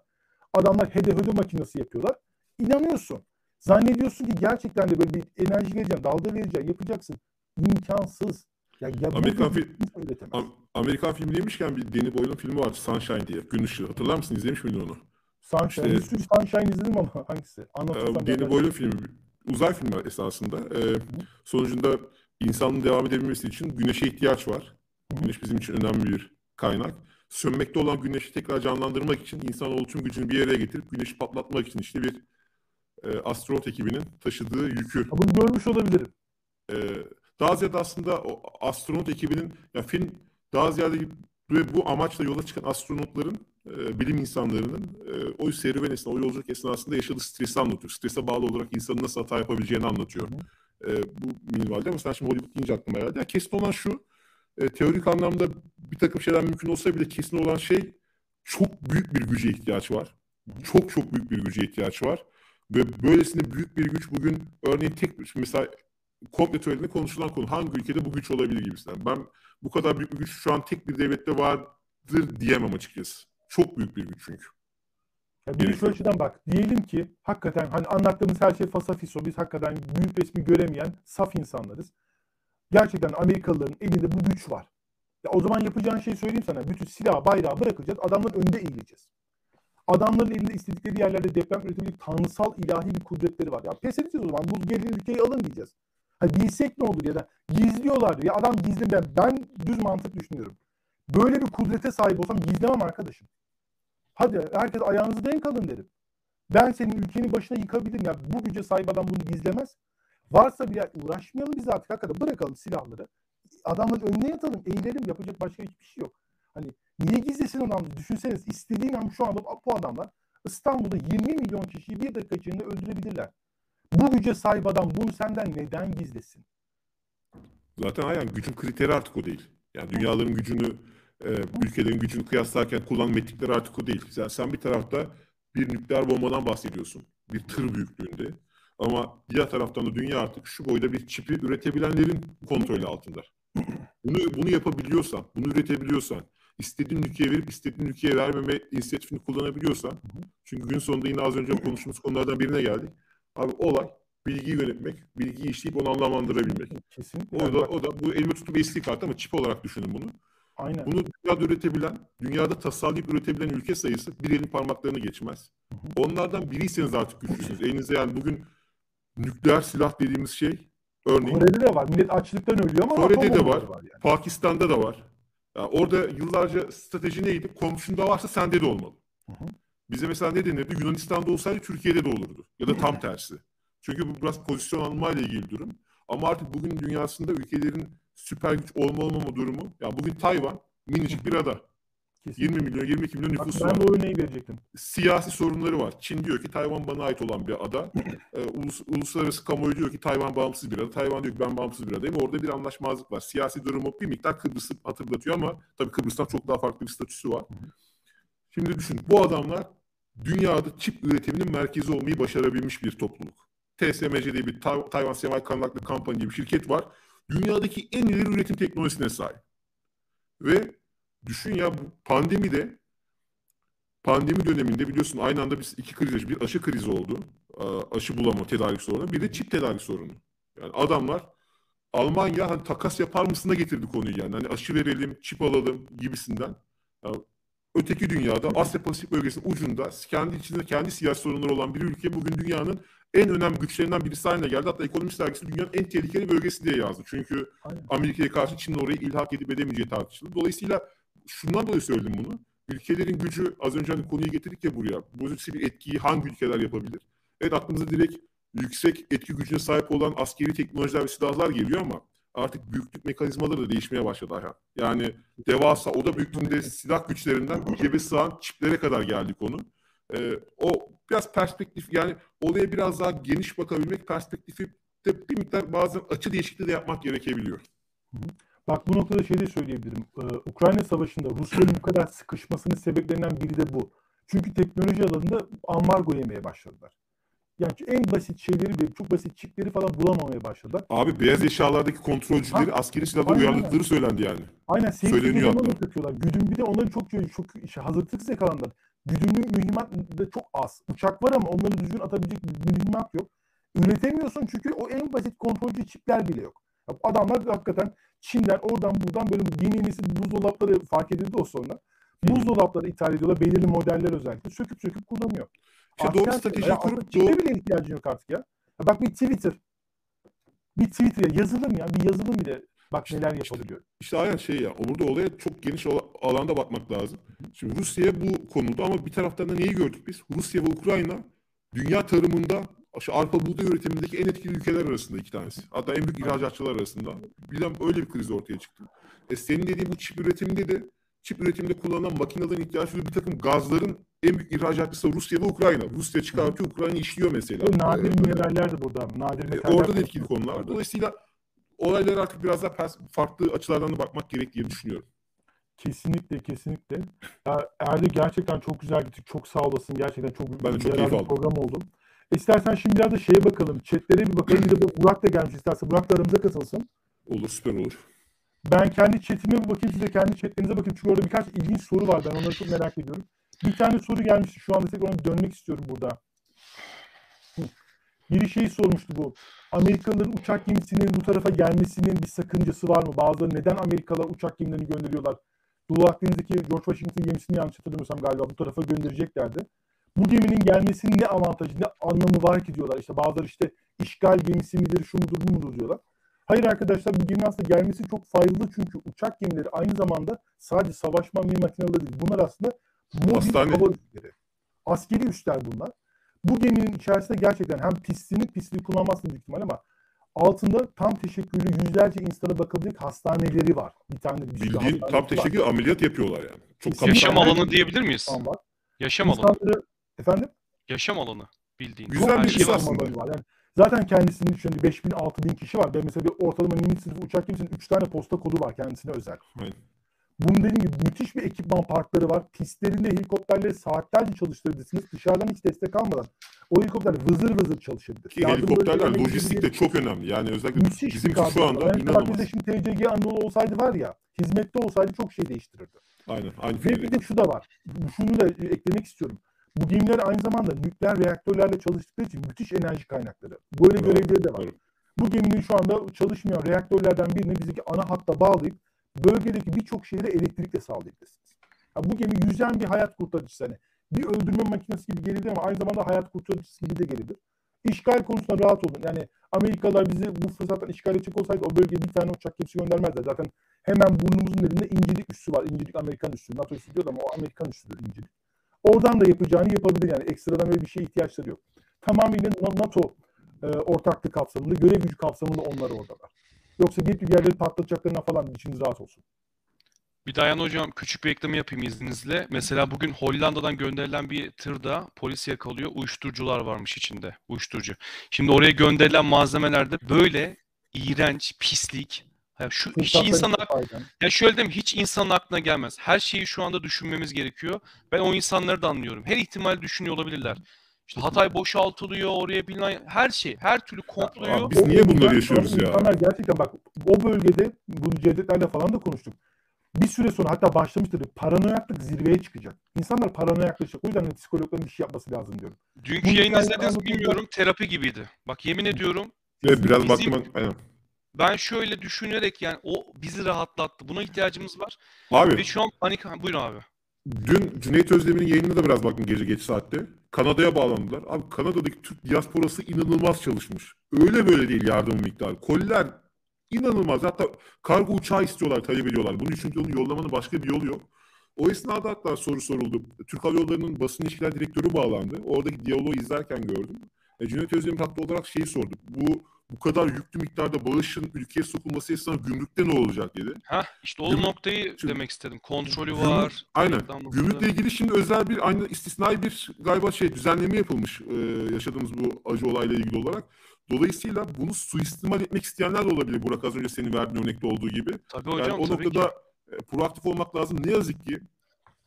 Adamlar hede hede makinesi yapıyorlar. İnanıyorsun. Zannediyorsun ki gerçekten de böyle bir enerji vereceksin, dalga vereceksin, yapacaksın. İmkansız. Ya, ya Amerikan, fi Amerikan filmi demişken bir Danny Boyle'un filmi var Sunshine diye. Gün ışığı. Hatırlar mısın? İzlemiş miydin onu? Sunshine. İşte, bir Sunshine izledim ama hangisi? Anlatırsam. E, Danny Boyle'un filmi. Uzay filmi esasında. E, sonucunda insanın devam edebilmesi için güneşe ihtiyaç var. Hı. Güneş bizim için önemli bir kaynak. Sönmekte olan güneşi tekrar canlandırmak için insan tüm gücünü bir yere getirip güneşi patlatmak için işte bir e, astronot ekibinin taşıdığı yükü. Bunu görmüş olabilirim. E, daha ziyade aslında o astronot ekibinin ya film daha ziyade ve bu amaçla yola çıkan astronotların, e, bilim insanlarının e, o serüven esnasında, o yolculuk esnasında yaşadığı stresi anlatıyor. Strese bağlı olarak insanın nasıl hata yapabileceğini anlatıyor. E, bu minvalde ama sen şimdi Hollywood deyince aklıma geldi. Yani kesin olan şu, e, teorik anlamda bir takım şeyler mümkün olsa bile kesin olan şey çok büyük bir güce ihtiyaç var. Çok çok büyük bir güce ihtiyaç var. Ve böylesine büyük bir güç bugün örneğin tek mesela komple teoride konuşulan konu hangi ülkede bu güç olabilir gibisinden. Ben bu kadar büyük bir güç şu an tek bir devlette vardır diyemem açıkçası. Çok büyük bir güç çünkü. Ya bir şu açıdan bak. Diyelim ki hakikaten hani anlattığımız her şey fasafiso. Biz hakikaten büyük resmi göremeyen saf insanlarız. Gerçekten Amerikalıların elinde bu güç var. Ya o zaman yapacağın şeyi söyleyeyim sana. Bütün silah, bayrağı bırakacağız. Adamların önünde eğileceğiz. Adamların elinde istedikleri yerlerde deprem üretebilecek tanrısal ilahi bir kudretleri var. Ya pes edeceğiz o zaman. Bu gelin ülkeyi alın diyeceğiz. Ha, bilsek ne olur ya da gizliyorlar ya adam gizli ben, ben düz mantık düşünüyorum. Böyle bir kudrete sahip olsam gizlemem arkadaşım. Hadi herkes ayağınızı denk alın derim. Ben senin ülkenin başına yıkabilirim. Ya bu güce sahip adam bunu gizlemez. Varsa bir yer uğraşmayalım biz artık hakikaten bırakalım silahları. Adamların önüne yatalım, eğilelim. Yapacak başka hiçbir şey yok. Hani niye gizlesin adam? Düşünseniz istediğin an şu anda bu adamlar İstanbul'da 20 milyon kişiyi bir dakika içinde öldürebilirler. Bu güce sahip adam bunu senden neden gizlesin? Zaten aynen gücün kriteri artık o değil. Yani dünyaların gücünü, e, ülkelerin gücünü kıyaslarken kullanım ettikleri artık o değil. Yani sen bir tarafta bir nükleer bombadan bahsediyorsun. Bir tır büyüklüğünde. Ama diğer taraftan da dünya artık şu boyda bir çipi üretebilenlerin kontrolü altında. Bunu, bunu yapabiliyorsan, bunu üretebiliyorsan, istediğin ülkeye verip istediğin ülkeye vermeme inisiyatifini kullanabiliyorsan, çünkü gün sonunda yine az önce konuştuğumuz konulardan birine geldik Abi olay bilgiyi yönetmek, bilgiyi işleyip onu anlamlandırabilmek. Kesinlikle. O da, o da bu elime tutup eski kart ama çip olarak düşünün bunu. Aynen. Bunu dünyada üretebilen, dünyada tasarlayıp üretebilen ülke sayısı bir elin parmaklarını geçmez. Hı hı. Onlardan biriyseniz artık güçlüsünüz. Elinizde yani bugün nükleer silah dediğimiz şey örneğin. Kore'de de var. Millet açlıktan ölüyor ama Kore'de de var. var yani. Pakistan'da da var. Yani orada yıllarca strateji neydi? Komşunda varsa sende de olmalı. Hı hı. Bize mesela ne denirdi? Yunanistan'da olsaydı Türkiye'de de olurdu. Ya da tam tersi. Çünkü bu biraz pozisyon almayla ilgili durum. Ama artık bugün dünyasında ülkelerin süper güç olma olmama durumu. Yani bugün Tayvan minicik bir ada. Kesinlikle. 20 milyon, 22 milyon nüfusu var. Ben de örneği verecektim. Siyasi sorunları var. Çin diyor ki Tayvan bana ait olan bir ada. ee, ulus, uluslararası kamuoyu diyor ki Tayvan bağımsız bir ada. Tayvan diyor ki ben bağımsız bir adayım. Orada bir anlaşmazlık var. Siyasi durumu bir miktar Kıbrıs'ı hatırlatıyor ama tabii Kıbrıs'tan çok daha farklı bir statüsü var. Şimdi düşün bu adamlar dünyada çip üretiminin merkezi olmayı başarabilmiş bir topluluk. TSMC diye bir Tayvan Semiconductor Company diye bir şirket var. Dünyadaki en ileri üretim teknolojisine sahip. Ve düşün ya bu pandemide pandemi döneminde biliyorsun aynı anda biz iki kriz bir aşı krizi oldu. Aşı bulama tedarik sorunu. Bir de çip tedarik sorunu. Yani adamlar Almanya hani takas yapar mısına getirdi konuyu yani. Hani aşı verelim, çip alalım gibisinden. Yani öteki dünyada Asya Pasifik bölgesinin ucunda kendi içinde kendi siyasi sorunları olan bir ülke bugün dünyanın en önemli güçlerinden birisi haline geldi. Hatta Ekonomist Dergisi dünyanın en tehlikeli bölgesi diye yazdı. Çünkü Amerika'ya karşı Çin'in orayı ilhak edip edemeyeceği tartışıldı. Dolayısıyla şundan dolayı söyledim bunu. Ülkelerin gücü az önce hani konuyu getirdik ya buraya. Bu bir etkiyi hangi ülkeler yapabilir? Evet aklımıza direkt yüksek etki gücüne sahip olan askeri teknolojiler ve silahlar geliyor ama artık büyüklük mekanizmaları da değişmeye başladı Ayhan. Yani devasa oda büyüklüğünde silah güçlerinden cebe sığan çiplere kadar geldi konu. Ee, o biraz perspektif yani olaya biraz daha geniş bakabilmek perspektifi de bir miktar bazen açı değişikliği de yapmak gerekebiliyor. Bak bu noktada şey de söyleyebilirim. Ee, Ukrayna Savaşı'nda Rusya'nın bu kadar sıkışmasının sebeplerinden biri de bu. Çünkü teknoloji alanında ambargo yemeye başladılar. Yani en basit şeyleri bile çok basit çipleri falan bulamamaya başladılar. Abi beyaz eşyalardaki kontrolcüleri ha? askeri silahla uyardıkları söylendi yani. Aynen. Söyleniyor hatta. Güdüm bir de onların çok çok işte hazırlıksız yakalandılar. Güdümlü mühimmat da çok az. Uçak var ama onları düzgün atabilecek mühimmat yok. Üretemiyorsun çünkü o en basit kontrolcü çipler bile yok. Adamlar hakikaten Çin'den oradan buradan böyle yeni buzdolapları fark edildi o sonra. Buzdolapları ithal ediyorlar. Belirli modeller özellikle. Söküp söküp kullanıyor. İşte doğru strateji kurup doğru... bile ihtiyacın yok artık ya. Bak bir Twitter. Bir Twitter ya yazılım ya. Bir yazılım bile Bak neler yapabiliyor. İşte, işte aynen şey ya. Burada olaya çok geniş alanda bakmak lazım. Şimdi Rusya bu konuda ama bir taraftan da neyi gördük biz? Rusya ve Ukrayna dünya tarımında şu arpa buğday üretimindeki en etkili ülkeler arasında iki tanesi. Hatta en büyük ihracatçılar arasında. Birden öyle bir kriz ortaya çıktı. E senin dediğin bu çip üretiminde de çip üretiminde kullanılan makinelerin ihtiyaç duyduğu bir takım gazların en büyük ihracatçısı Rusya ve Ukrayna. Rusya çıkartıyor, Ukrayna işliyor mesela. E, nadir ee, mineraller de burada. Nadir e, metaller. Orada da etkili konular. Dolayısıyla olaylara artık biraz daha farklı açılardan da bakmak gerek diye düşünüyorum. Kesinlikle kesinlikle. Ya Erdi gerçekten çok güzel gittik. Çok sağ olasın. Gerçekten çok ben de çok keyif aldım. program oldu. İstersen şimdi biraz da şeye bakalım. Chatlere bir bakalım. Bir de Burak da gelmiş isterse. Burak da aramıza katılsın. Olur süper olur. Ben kendi chatime bir bakayım. Size kendi chatlerinize bakayım. Çünkü orada birkaç ilginç soru var. Ben onları çok merak ediyorum. Bir tane soru gelmişti. Şu anda tekrar dönmek istiyorum burada. Biri şey sormuştu bu. Amerikalıların uçak gemisinin bu tarafa gelmesinin bir sakıncası var mı? Bazıları neden Amerikalılar uçak gemilerini gönderiyorlar? Doğu Akdeniz'deki George Washington gemisini yanlış hatırlamıyorsam galiba bu tarafa göndereceklerdi. Bu geminin gelmesinin ne avantajı, ne anlamı var ki diyorlar. İşte bazıları işte işgal gemisi midir, şu mudur, bu mudur diyorlar. Hayır arkadaşlar bu geminin aslında gelmesi çok faydalı çünkü uçak gemileri aynı zamanda sadece savaşma makineleri değil. Bunlar aslında mobil hava üsleri. Askeri üsler bunlar. Bu geminin içerisinde gerçekten hem pistini pistini kullanmazsın büyük ihtimal ama altında tam teşekkürlü yüzlerce insana bakabilecek hastaneleri var. Bir tane bir Bildiğin tam teşekkür var. ameliyat yapıyorlar yani. Çok Yaşam alanı diyebilir miyiz? Var. Yaşam İnsanları, alanı. Efendim? Yaşam alanı bildiğin. Güzel bir şey aslında. Var. Yani zaten kendisinin şimdi 5000 6000 kişi var. Ben mesela bir ortalama limit sınıfı uçak gemisinin 3 tane posta kodu var kendisine özel. Aynen. Bunun dediğim gibi müthiş bir ekipman parkları var. Pistlerinde helikopterleri saatlerce çalıştırabilirsiniz. Dışarıdan hiç destek almadan o helikopter vızır vızır çalışabilir. Ki helikopterler lojistik de çok önemli. Yani özellikle müthiş bizim şu anda yani inanılmaz. şimdi TCG Anadolu olsaydı var ya hizmette olsaydı çok şey değiştirirdi. Aynen. Aynı Ve bir de şu da var. Şunu da eklemek istiyorum. Bu gemiler aynı zamanda nükleer reaktörlerle çalıştıkları için müthiş enerji kaynakları. Böyle evet. görevleri de var. Evet. Bu geminin şu anda çalışmayan reaktörlerden birini bizdeki ana hatta bağlayıp bölgedeki birçok şehre elektrikle sağlayabilirsiniz. Yani bu gemi yüzen bir hayat kurtarıcısı. Hani bir öldürme makinesi gibi gelebilir ama aynı zamanda hayat kurtarıcısı gibi de gelebilir. İşgal konusunda rahat olun. Yani Amerikalılar bizi bu fırsattan işgal edecek olsaydı o bölgeye bir tane uçak gemisi göndermezler. Zaten hemen burnumuzun elinde İncilik üssü var. İncilik Amerikan üssü. NATO üssü diyor ama o Amerikan üssüdür İncilik. Oradan da yapacağını yapabilir yani ekstradan öyle bir şeye ihtiyaçları yok. Tamamıyla NATO e, ortaklık kapsamında, görev gücü kapsamında onlar oradalar. Yoksa bir bir yerleri patlatacaklarına falan içiniz rahat olsun. Bir Dayan hocam küçük bir ekleme yapayım izninizle. Mesela bugün Hollanda'dan gönderilen bir tırda polis yakalıyor. Uyuşturucular varmış içinde. Uyuşturucu. Şimdi oraya gönderilen malzemelerde böyle iğrenç, pislik. Ya şu hiç insan ya şöyle diyeyim hiç insanın aklına gelmez. Her şeyi şu anda düşünmemiz gerekiyor. Ben o insanları da anlıyorum. Her ihtimal düşünüyor olabilirler. İşte Hatay boşaltılıyor, oraya bilinen her şey, her türlü komployu. Abi biz niye bunları yaşıyoruz ya? İnsanlar gerçekten bak o bölgede bu Cevdetlerle falan da konuştuk. Bir süre sonra hatta başlamıştır. Paranoyaklık zirveye çıkacak. İnsanlar paranoyaklaşacak. O yüzden hani psikologların bir şey yapması lazım diyorum. Dünkü yayın izlediniz bilmiyorum. Terapi gibiydi. Bak yemin ediyorum. Evet biraz bizim, baktım. Aynen. Ben şöyle düşünerek yani o bizi rahatlattı. Buna ihtiyacımız var. Abi. Ve şu an panik... Buyurun abi. Dün Cüneyt Özdemir'in yayınına da biraz baktım gece geç saatte. Kanada'ya bağlandılar. Abi Kanada'daki Türk diasporası inanılmaz çalışmış. Öyle böyle değil yardım miktarı. Koliler inanılmaz. Hatta kargo uçağı istiyorlar, talep ediyorlar. Bunun için onu yollamanın başka bir yolu yok. O esnada hatta soru soruldu. Türk Hava Yolları'nın basın ilişkiler direktörü bağlandı. Oradaki diyaloğu izlerken gördüm. E, Cüneyt Özdemir haklı olarak şeyi sordu. Bu bu kadar yüklü miktarda bağışın ülkeye sokulması esnasında gümrükte ne olacak dedi. Ha işte o Gümrük, noktayı çünkü, demek istedim. Kontrolü gümrük, var. Aynen. Gümrükle ilgili şimdi özel bir aynı istisnai bir galiba şey düzenleme yapılmış e, yaşadığımız bu acı olayla ilgili olarak. Dolayısıyla bunu suistimal etmek isteyenler de olabilir Burak az önce senin verdiğin örnekte olduğu gibi. Tabii hocam yani o tabii noktada ki. E, proaktif olmak lazım. Ne yazık ki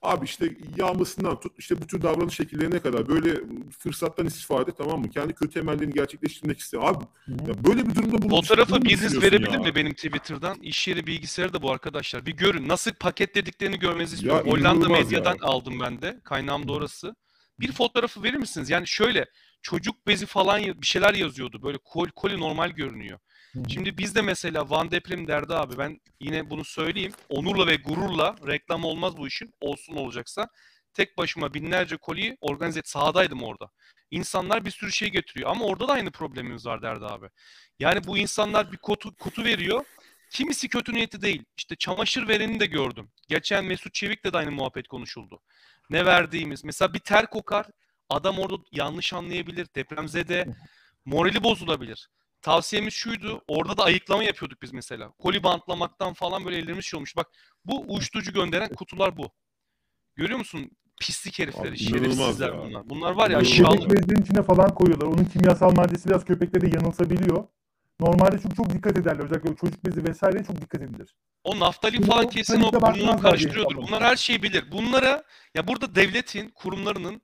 Abi işte yağmasından tut işte bu tür davranış şekillerine kadar böyle fırsattan istifade tamam mı? Kendi kötü emellerini gerçekleştirmek istiyor. Abi ya böyle bir durumda bunu Fotoğrafı biriniz verebilir mi benim Twitter'dan? İş yeri bilgisayarı da bu arkadaşlar. Bir görün. Nasıl paketlediklerini görmenizi istiyorum. Ya, Hollanda medyadan ya. aldım ben de. Kaynağım da orası. Bir fotoğrafı verir misiniz? Yani şöyle çocuk bezi falan bir şeyler yazıyordu. Böyle kol, koli normal görünüyor. Şimdi biz de mesela Van deprem derdi abi ben yine bunu söyleyeyim. Onurla ve gururla reklam olmaz bu işin. Olsun olacaksa. Tek başıma binlerce koliyi organize et. Sahadaydım orada. İnsanlar bir sürü şey getiriyor. Ama orada da aynı problemimiz var derdi abi. Yani bu insanlar bir kutu, kutu veriyor. Kimisi kötü niyeti değil. İşte çamaşır vereni de gördüm. Geçen Mesut Çevik'le de aynı muhabbet konuşuldu. Ne verdiğimiz. Mesela bir ter kokar. Adam orada yanlış anlayabilir. Depremzede morali bozulabilir. Tavsiyemiz şuydu. Orada da ayıklama yapıyorduk biz mesela. Koli bantlamaktan falan böyle ellerimiz şey olmuş. Bak bu uyuşturucu gönderen kutular bu. Görüyor musun? Pislik herifleri, Abi, şerefsizler ya. bunlar. Bunlar var ya aşağılık. Köpek bezlerin içine falan koyuyorlar. Onun kimyasal maddesi biraz köpeklere yanılsabiliyor. Normalde çünkü çok dikkat ederler. Özellikle çocuk bezi vesaire çok dikkat edilir. O naftalin falan kesin o burnunu karıştırıyordur. Bunlar her şeyi bilir. Bunlara ya burada devletin, kurumlarının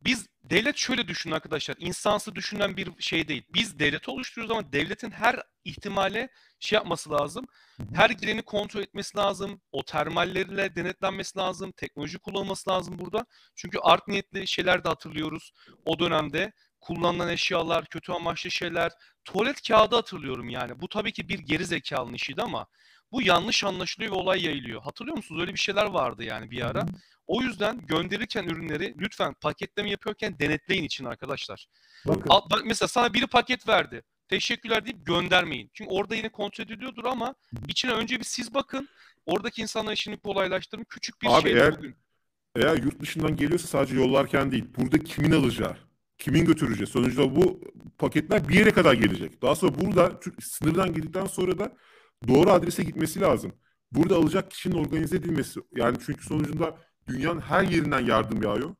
biz devlet şöyle düşünün arkadaşlar. insansı düşünen bir şey değil. Biz devleti oluşturuyoruz ama devletin her ihtimale şey yapması lazım. Her gireni kontrol etmesi lazım. O termallerle denetlenmesi lazım. Teknoloji kullanılması lazım burada. Çünkü art niyetli şeyler de hatırlıyoruz. O dönemde kullanılan eşyalar, kötü amaçlı şeyler, tuvalet kağıdı hatırlıyorum yani. Bu tabii ki bir geri zekalının işiydi ama bu yanlış anlaşılıyor ve olay yayılıyor. Hatırlıyor musunuz? Öyle bir şeyler vardı yani bir ara. O yüzden gönderirken ürünleri lütfen paketleme yapıyorken denetleyin için arkadaşlar. Bakın. Al, mesela sana biri paket verdi. Teşekkürler deyip göndermeyin. Çünkü orada yine kontrol ediliyordur ama içine önce bir siz bakın. Oradaki insanlar işini kolaylaştırın. Küçük bir Abi şey eğer, bugün. Eğer yurt dışından geliyorsa sadece yollarken değil. Burada kimin alacağı? Kimin götüreceği? Sonuçta bu paketler bir yere kadar gelecek. Daha sonra burada sınırdan girdikten sonra da doğru adrese gitmesi lazım. Burada alacak kişinin organize edilmesi. Yani çünkü sonucunda dünyanın her yerinden yardım yağıyor.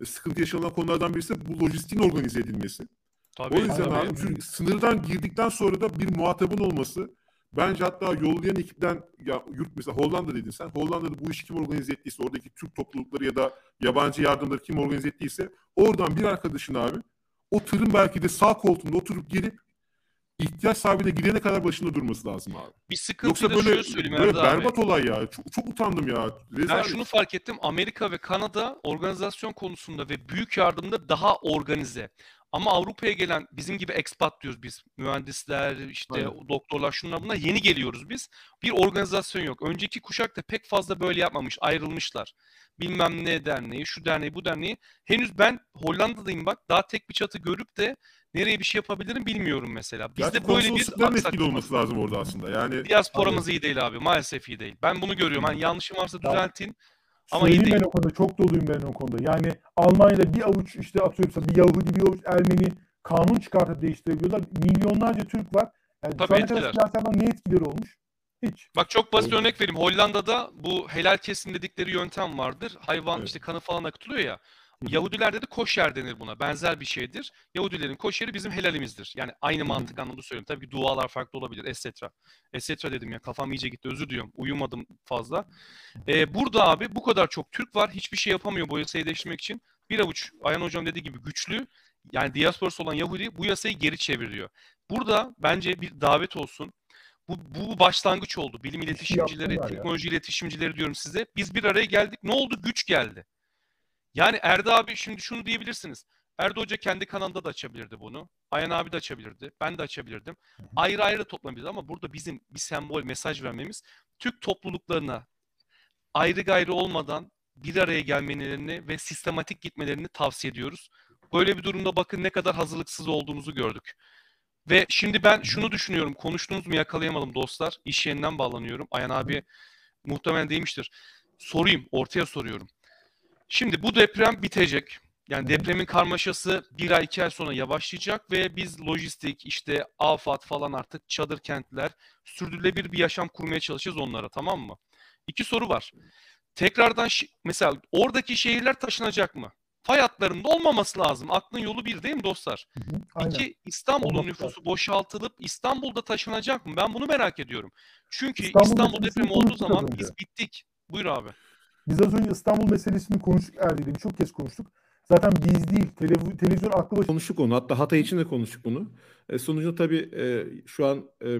E, sıkıntı yaşanan konulardan birisi bu lojistiğin organize edilmesi. Tabii, o yüzden tabii. abi çünkü sınırdan girdikten sonra da bir muhatabın olması bence hatta yollayan ekipten ya yurt mesela Hollanda dedin sen. Hollanda'da bu işi kim organize ettiyse oradaki Türk toplulukları ya da yabancı yardımları kim organize ettiyse oradan bir arkadaşın abi o tırın belki de sağ koltuğunda oturup gelip ihtiyaç sahibine gidene kadar başında durması lazım abi. Bir sıkıntı Yoksa böyle, söyleyeyim böyle berbat abi. olay ya. Çok, çok utandım ya. Rezalet. Ben şunu fark ettim. Amerika ve Kanada organizasyon konusunda ve büyük yardımda daha organize. Ama Avrupa'ya gelen bizim gibi expat diyoruz biz. Mühendisler, işte Aynen. doktorlar şunlar bunlar yeni geliyoruz biz. Bir organizasyon yok. Önceki kuşak da pek fazla böyle yapmamış. Ayrılmışlar. Bilmem ne derneği, şu derneği, bu derneği. Henüz ben Hollanda'dayım bak. Daha tek bir çatı görüp de nereye bir şey yapabilirim bilmiyorum mesela. Bizde böyle bir etkili olması lazım orada aslında. Yani diasporamız iyi değil abi. Maalesef iyi değil. Ben bunu görüyorum. Hani yanlışım varsa düzeltin. Ama iyi ben o konuda. Çok doluyum ben o konuda. Yani Almanya'da bir avuç işte atıyorum bir Yahudi bir avuç Ermeni kanun çıkartıp değiştirebiliyorlar. Milyonlarca Türk var. Yani Tabii şu ana kadar ne etkileri olmuş? Hiç. Bak çok basit Doğru. örnek vereyim. Hollanda'da bu helal kesim dedikleri yöntem vardır. Hayvan evet. işte kanı falan akıtılıyor ya. Yahudilerde de koşer denir buna. Benzer bir şeydir. Yahudilerin koşeri bizim helalimizdir. Yani aynı mantık anlamda söylüyorum. Tabii ki dualar farklı olabilir. Etcetera. Etcetera dedim ya. Kafam iyice gitti. Özür diliyorum. Uyumadım fazla. Ee, burada abi bu kadar çok Türk var. Hiçbir şey yapamıyor bu yasayı değiştirmek için. Bir avuç Ayhan Hocam dediği gibi güçlü. Yani diasporası olan Yahudi bu yasayı geri çeviriyor. Burada bence bir davet olsun. Bu, bu başlangıç oldu. Bilim iletişimcileri, teknoloji ya. iletişimcileri diyorum size. Biz bir araya geldik. Ne oldu? Güç geldi. Yani Erdi abi şimdi şunu diyebilirsiniz. Erdi Hoca kendi kanalında da açabilirdi bunu. Ayhan abi de açabilirdi. Ben de açabilirdim. Ayrı ayrı toplanabiliriz ama burada bizim bir sembol mesaj vermemiz Türk topluluklarına ayrı gayrı olmadan bir araya gelmelerini ve sistematik gitmelerini tavsiye ediyoruz. Böyle bir durumda bakın ne kadar hazırlıksız olduğumuzu gördük. Ve şimdi ben şunu düşünüyorum. Konuştunuz mu yakalayamadım dostlar. İş yerinden bağlanıyorum. Ayhan abi muhtemelen demiştir. Sorayım, ortaya soruyorum. Şimdi bu deprem bitecek. Yani depremin karmaşası bir ay iki ay sonra yavaşlayacak ve biz lojistik işte afat falan artık çadır kentler sürdürülebilir bir yaşam kurmaya çalışacağız onlara tamam mı? İki soru var. Tekrardan mesela oradaki şehirler taşınacak mı? Fay hatlarında olmaması lazım. Aklın yolu bir değil mi dostlar? Aynen. İki İstanbul'un nüfusu boşaltılıp İstanbul'da taşınacak mı? Ben bunu merak ediyorum. Çünkü İstanbul, İstanbul depremi olduğu zaman biz bittik. Buyur abi. Biz az önce İstanbul meselesini konuştuk Erdi'yle. Çok kez konuştuk. Zaten biz değil. Telev- televizyon aklı başı... Konuştuk onu. Hatta Hatay için de konuştuk bunu. E, sonucunda tabii e, şu an e,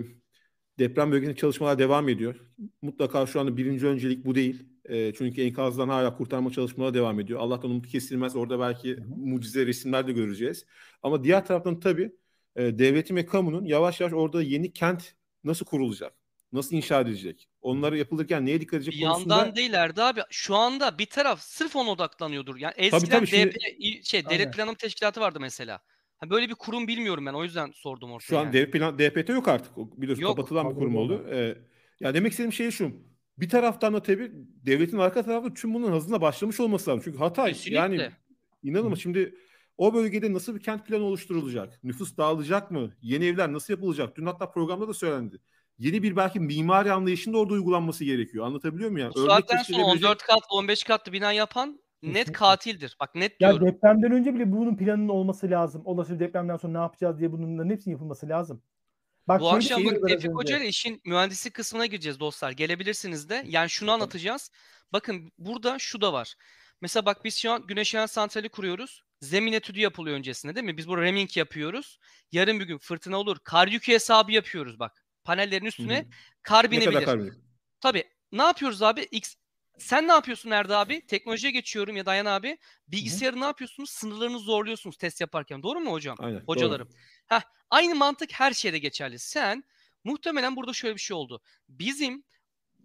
deprem bölgesinde çalışmalar devam ediyor. Mutlaka şu anda birinci öncelik bu değil. E, çünkü enkazdan hala kurtarma çalışmaları devam ediyor. Allah'tan umut kesilmez. Orada belki mucize resimler de göreceğiz. Ama diğer taraftan tabii e, devletin ve kamunun yavaş yavaş orada yeni kent nasıl kurulacak? Nasıl inşa edilecek? Onları yapılırken neye dikkat edecek bir konusunda... Yandan değil Erdi abi. Şu anda bir taraf sırf ona odaklanıyordur. Yani eskiden tabii, tabii, şimdi... DP, şey, Devlet Planlama Teşkilatı vardı mesela. Ha, böyle bir kurum bilmiyorum ben. O yüzden sordum ortaya. Şu an yani. devlet plan, DPT yok artık. Biliyorsun yok, kapatılan bir kurum oldu. Ee, ya demek istediğim şey şu. Bir taraftan da tabii devletin arka tarafında tüm bunun hızına başlamış olması lazım. Çünkü Hatay Kesinlikle. yani inanılmaz. Şimdi o bölgede nasıl bir kent planı oluşturulacak? Nüfus dağılacak mı? Yeni evler nasıl yapılacak? Dün hatta programda da söylendi yeni bir belki mimari anlayışın da orada uygulanması gerekiyor. Anlatabiliyor muyum yani? Bu saatten sonra 14 kat 15 katlı bina yapan net katildir. Bak net ya diyorum. Ya depremden önce bile bunun planının olması lazım. Olası depremden sonra ne yapacağız diye bunların hepsinin yapılması lazım. Bak, Bu akşam bak Tevfik Hoca ile işin mühendislik kısmına gireceğiz dostlar. Gelebilirsiniz de. Yani şunu anlatacağız. Bakın burada şu da var. Mesela bak biz şu an güneş enerji santrali kuruyoruz. Zemin etüdü yapılıyor öncesinde değil mi? Biz bu reming yapıyoruz. Yarın bir gün fırtına olur. Kar yükü hesabı yapıyoruz bak panellerin üstüne Hı-hı. kar binebilir. Kar Tabii. Ne yapıyoruz abi? X sen ne yapıyorsun Erdi abi? Teknolojiye geçiyorum ya Dayan abi. Bilgisayarı Hı. ne yapıyorsunuz? Sınırlarını zorluyorsunuz test yaparken. Doğru mu hocam? Aynen, Hocalarım. Doğru. Heh, aynı mantık her şeyde geçerli. Sen muhtemelen burada şöyle bir şey oldu. Bizim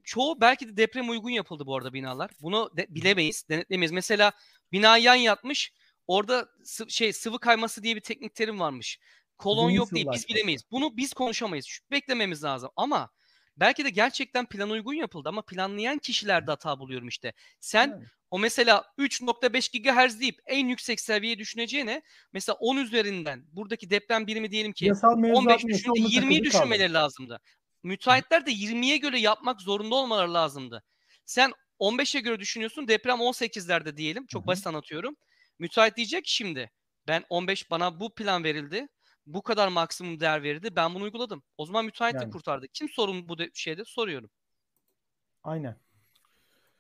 çoğu belki de deprem uygun yapıldı bu arada binalar. Bunu de, bilemeyiz, denetlemeyiz. Mesela bina yan yatmış. Orada sı- şey sıvı kayması diye bir teknik terim varmış. Kolon yok değil. Biz bilemeyiz. Bunu biz konuşamayız. Şu, beklememiz lazım. Ama belki de gerçekten plan uygun yapıldı ama planlayan kişilerde hata buluyorum işte. Sen yani. o mesela 3.5 GHz deyip en yüksek seviyeye düşüneceğine mesela 10 üzerinden buradaki deprem birimi diyelim ki 15 düşündü 20'yi düşünmeleri lazımdı. Müteahhitler de 20'ye göre yapmak zorunda olmaları lazımdı. Sen 15'e göre düşünüyorsun deprem 18'lerde diyelim. Çok Hı-hı. basit anlatıyorum. Müteahhit diyecek şimdi ben 15 bana bu plan verildi bu kadar maksimum değer verildi. Ben bunu uyguladım. O zaman müteahhit yani. kurtardı. Kim sorun bu de- şeyde soruyorum. Aynen.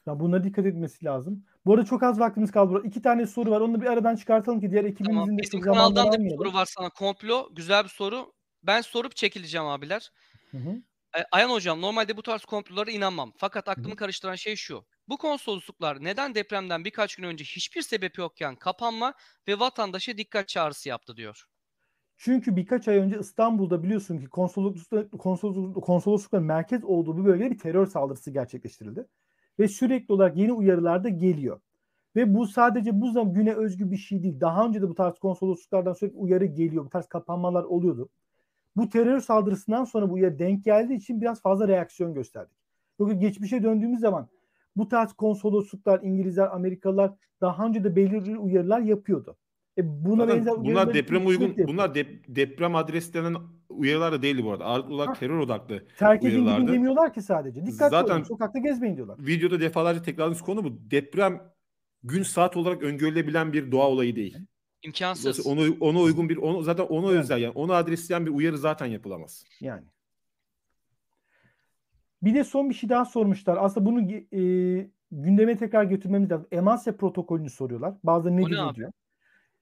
Ya buna dikkat etmesi lazım. Bu arada çok az vaktimiz kaldı. Burada. İki tane soru var. Onu da bir aradan çıkartalım ki diğer ekibimizin tamam. de Bizim kanaldan da bir soru var sana. Komplo. Güzel bir soru. Ben sorup çekileceğim abiler. Hı hı. E, Ayan hocam normalde bu tarz komplolara inanmam. Fakat aklımı karıştıran şey şu. Bu konsolosluklar neden depremden birkaç gün önce hiçbir sebep yokken kapanma ve vatandaşa dikkat çağrısı yaptı diyor. Çünkü birkaç ay önce İstanbul'da biliyorsun ki konsoloslukla, konsoloslukla, konsoloslukla merkez olduğu bir bölgede bir terör saldırısı gerçekleştirildi. Ve sürekli olarak yeni uyarılar da geliyor. Ve bu sadece bu zaman güne özgü bir şey değil. Daha önce de bu tarz konsolosluklardan sürekli uyarı geliyor. Bu tarz kapanmalar oluyordu. Bu terör saldırısından sonra bu uyarı denk geldiği için biraz fazla reaksiyon gösterdik. Yoksa geçmişe döndüğümüz zaman bu tarz konsolosluklar, İngilizler, Amerikalılar daha önce de belirli uyarılar yapıyordu. E buna Zaten benzer bunlar deprem uygun, bunlar dep, deprem adreslerinden uyarılar da değildi bu arada. Ağırlıklı olarak terör odaklı Terk edin gidin demiyorlar ki sadece. Dikkat Zaten olun, sokakta gezmeyin diyorlar. Videoda defalarca tekrarladığımız konu bu. Deprem gün saat olarak öngörülebilen bir doğa olayı değil. İmkansız. Onu ona uygun bir onu zaten ona yani. özel yani onu adresleyen bir uyarı zaten yapılamaz. Yani. Bir de son bir şey daha sormuşlar. Aslında bunu e, gündeme tekrar götürmemiz lazım. Emasya protokolünü soruyorlar. Bazıları ne diyor diyor.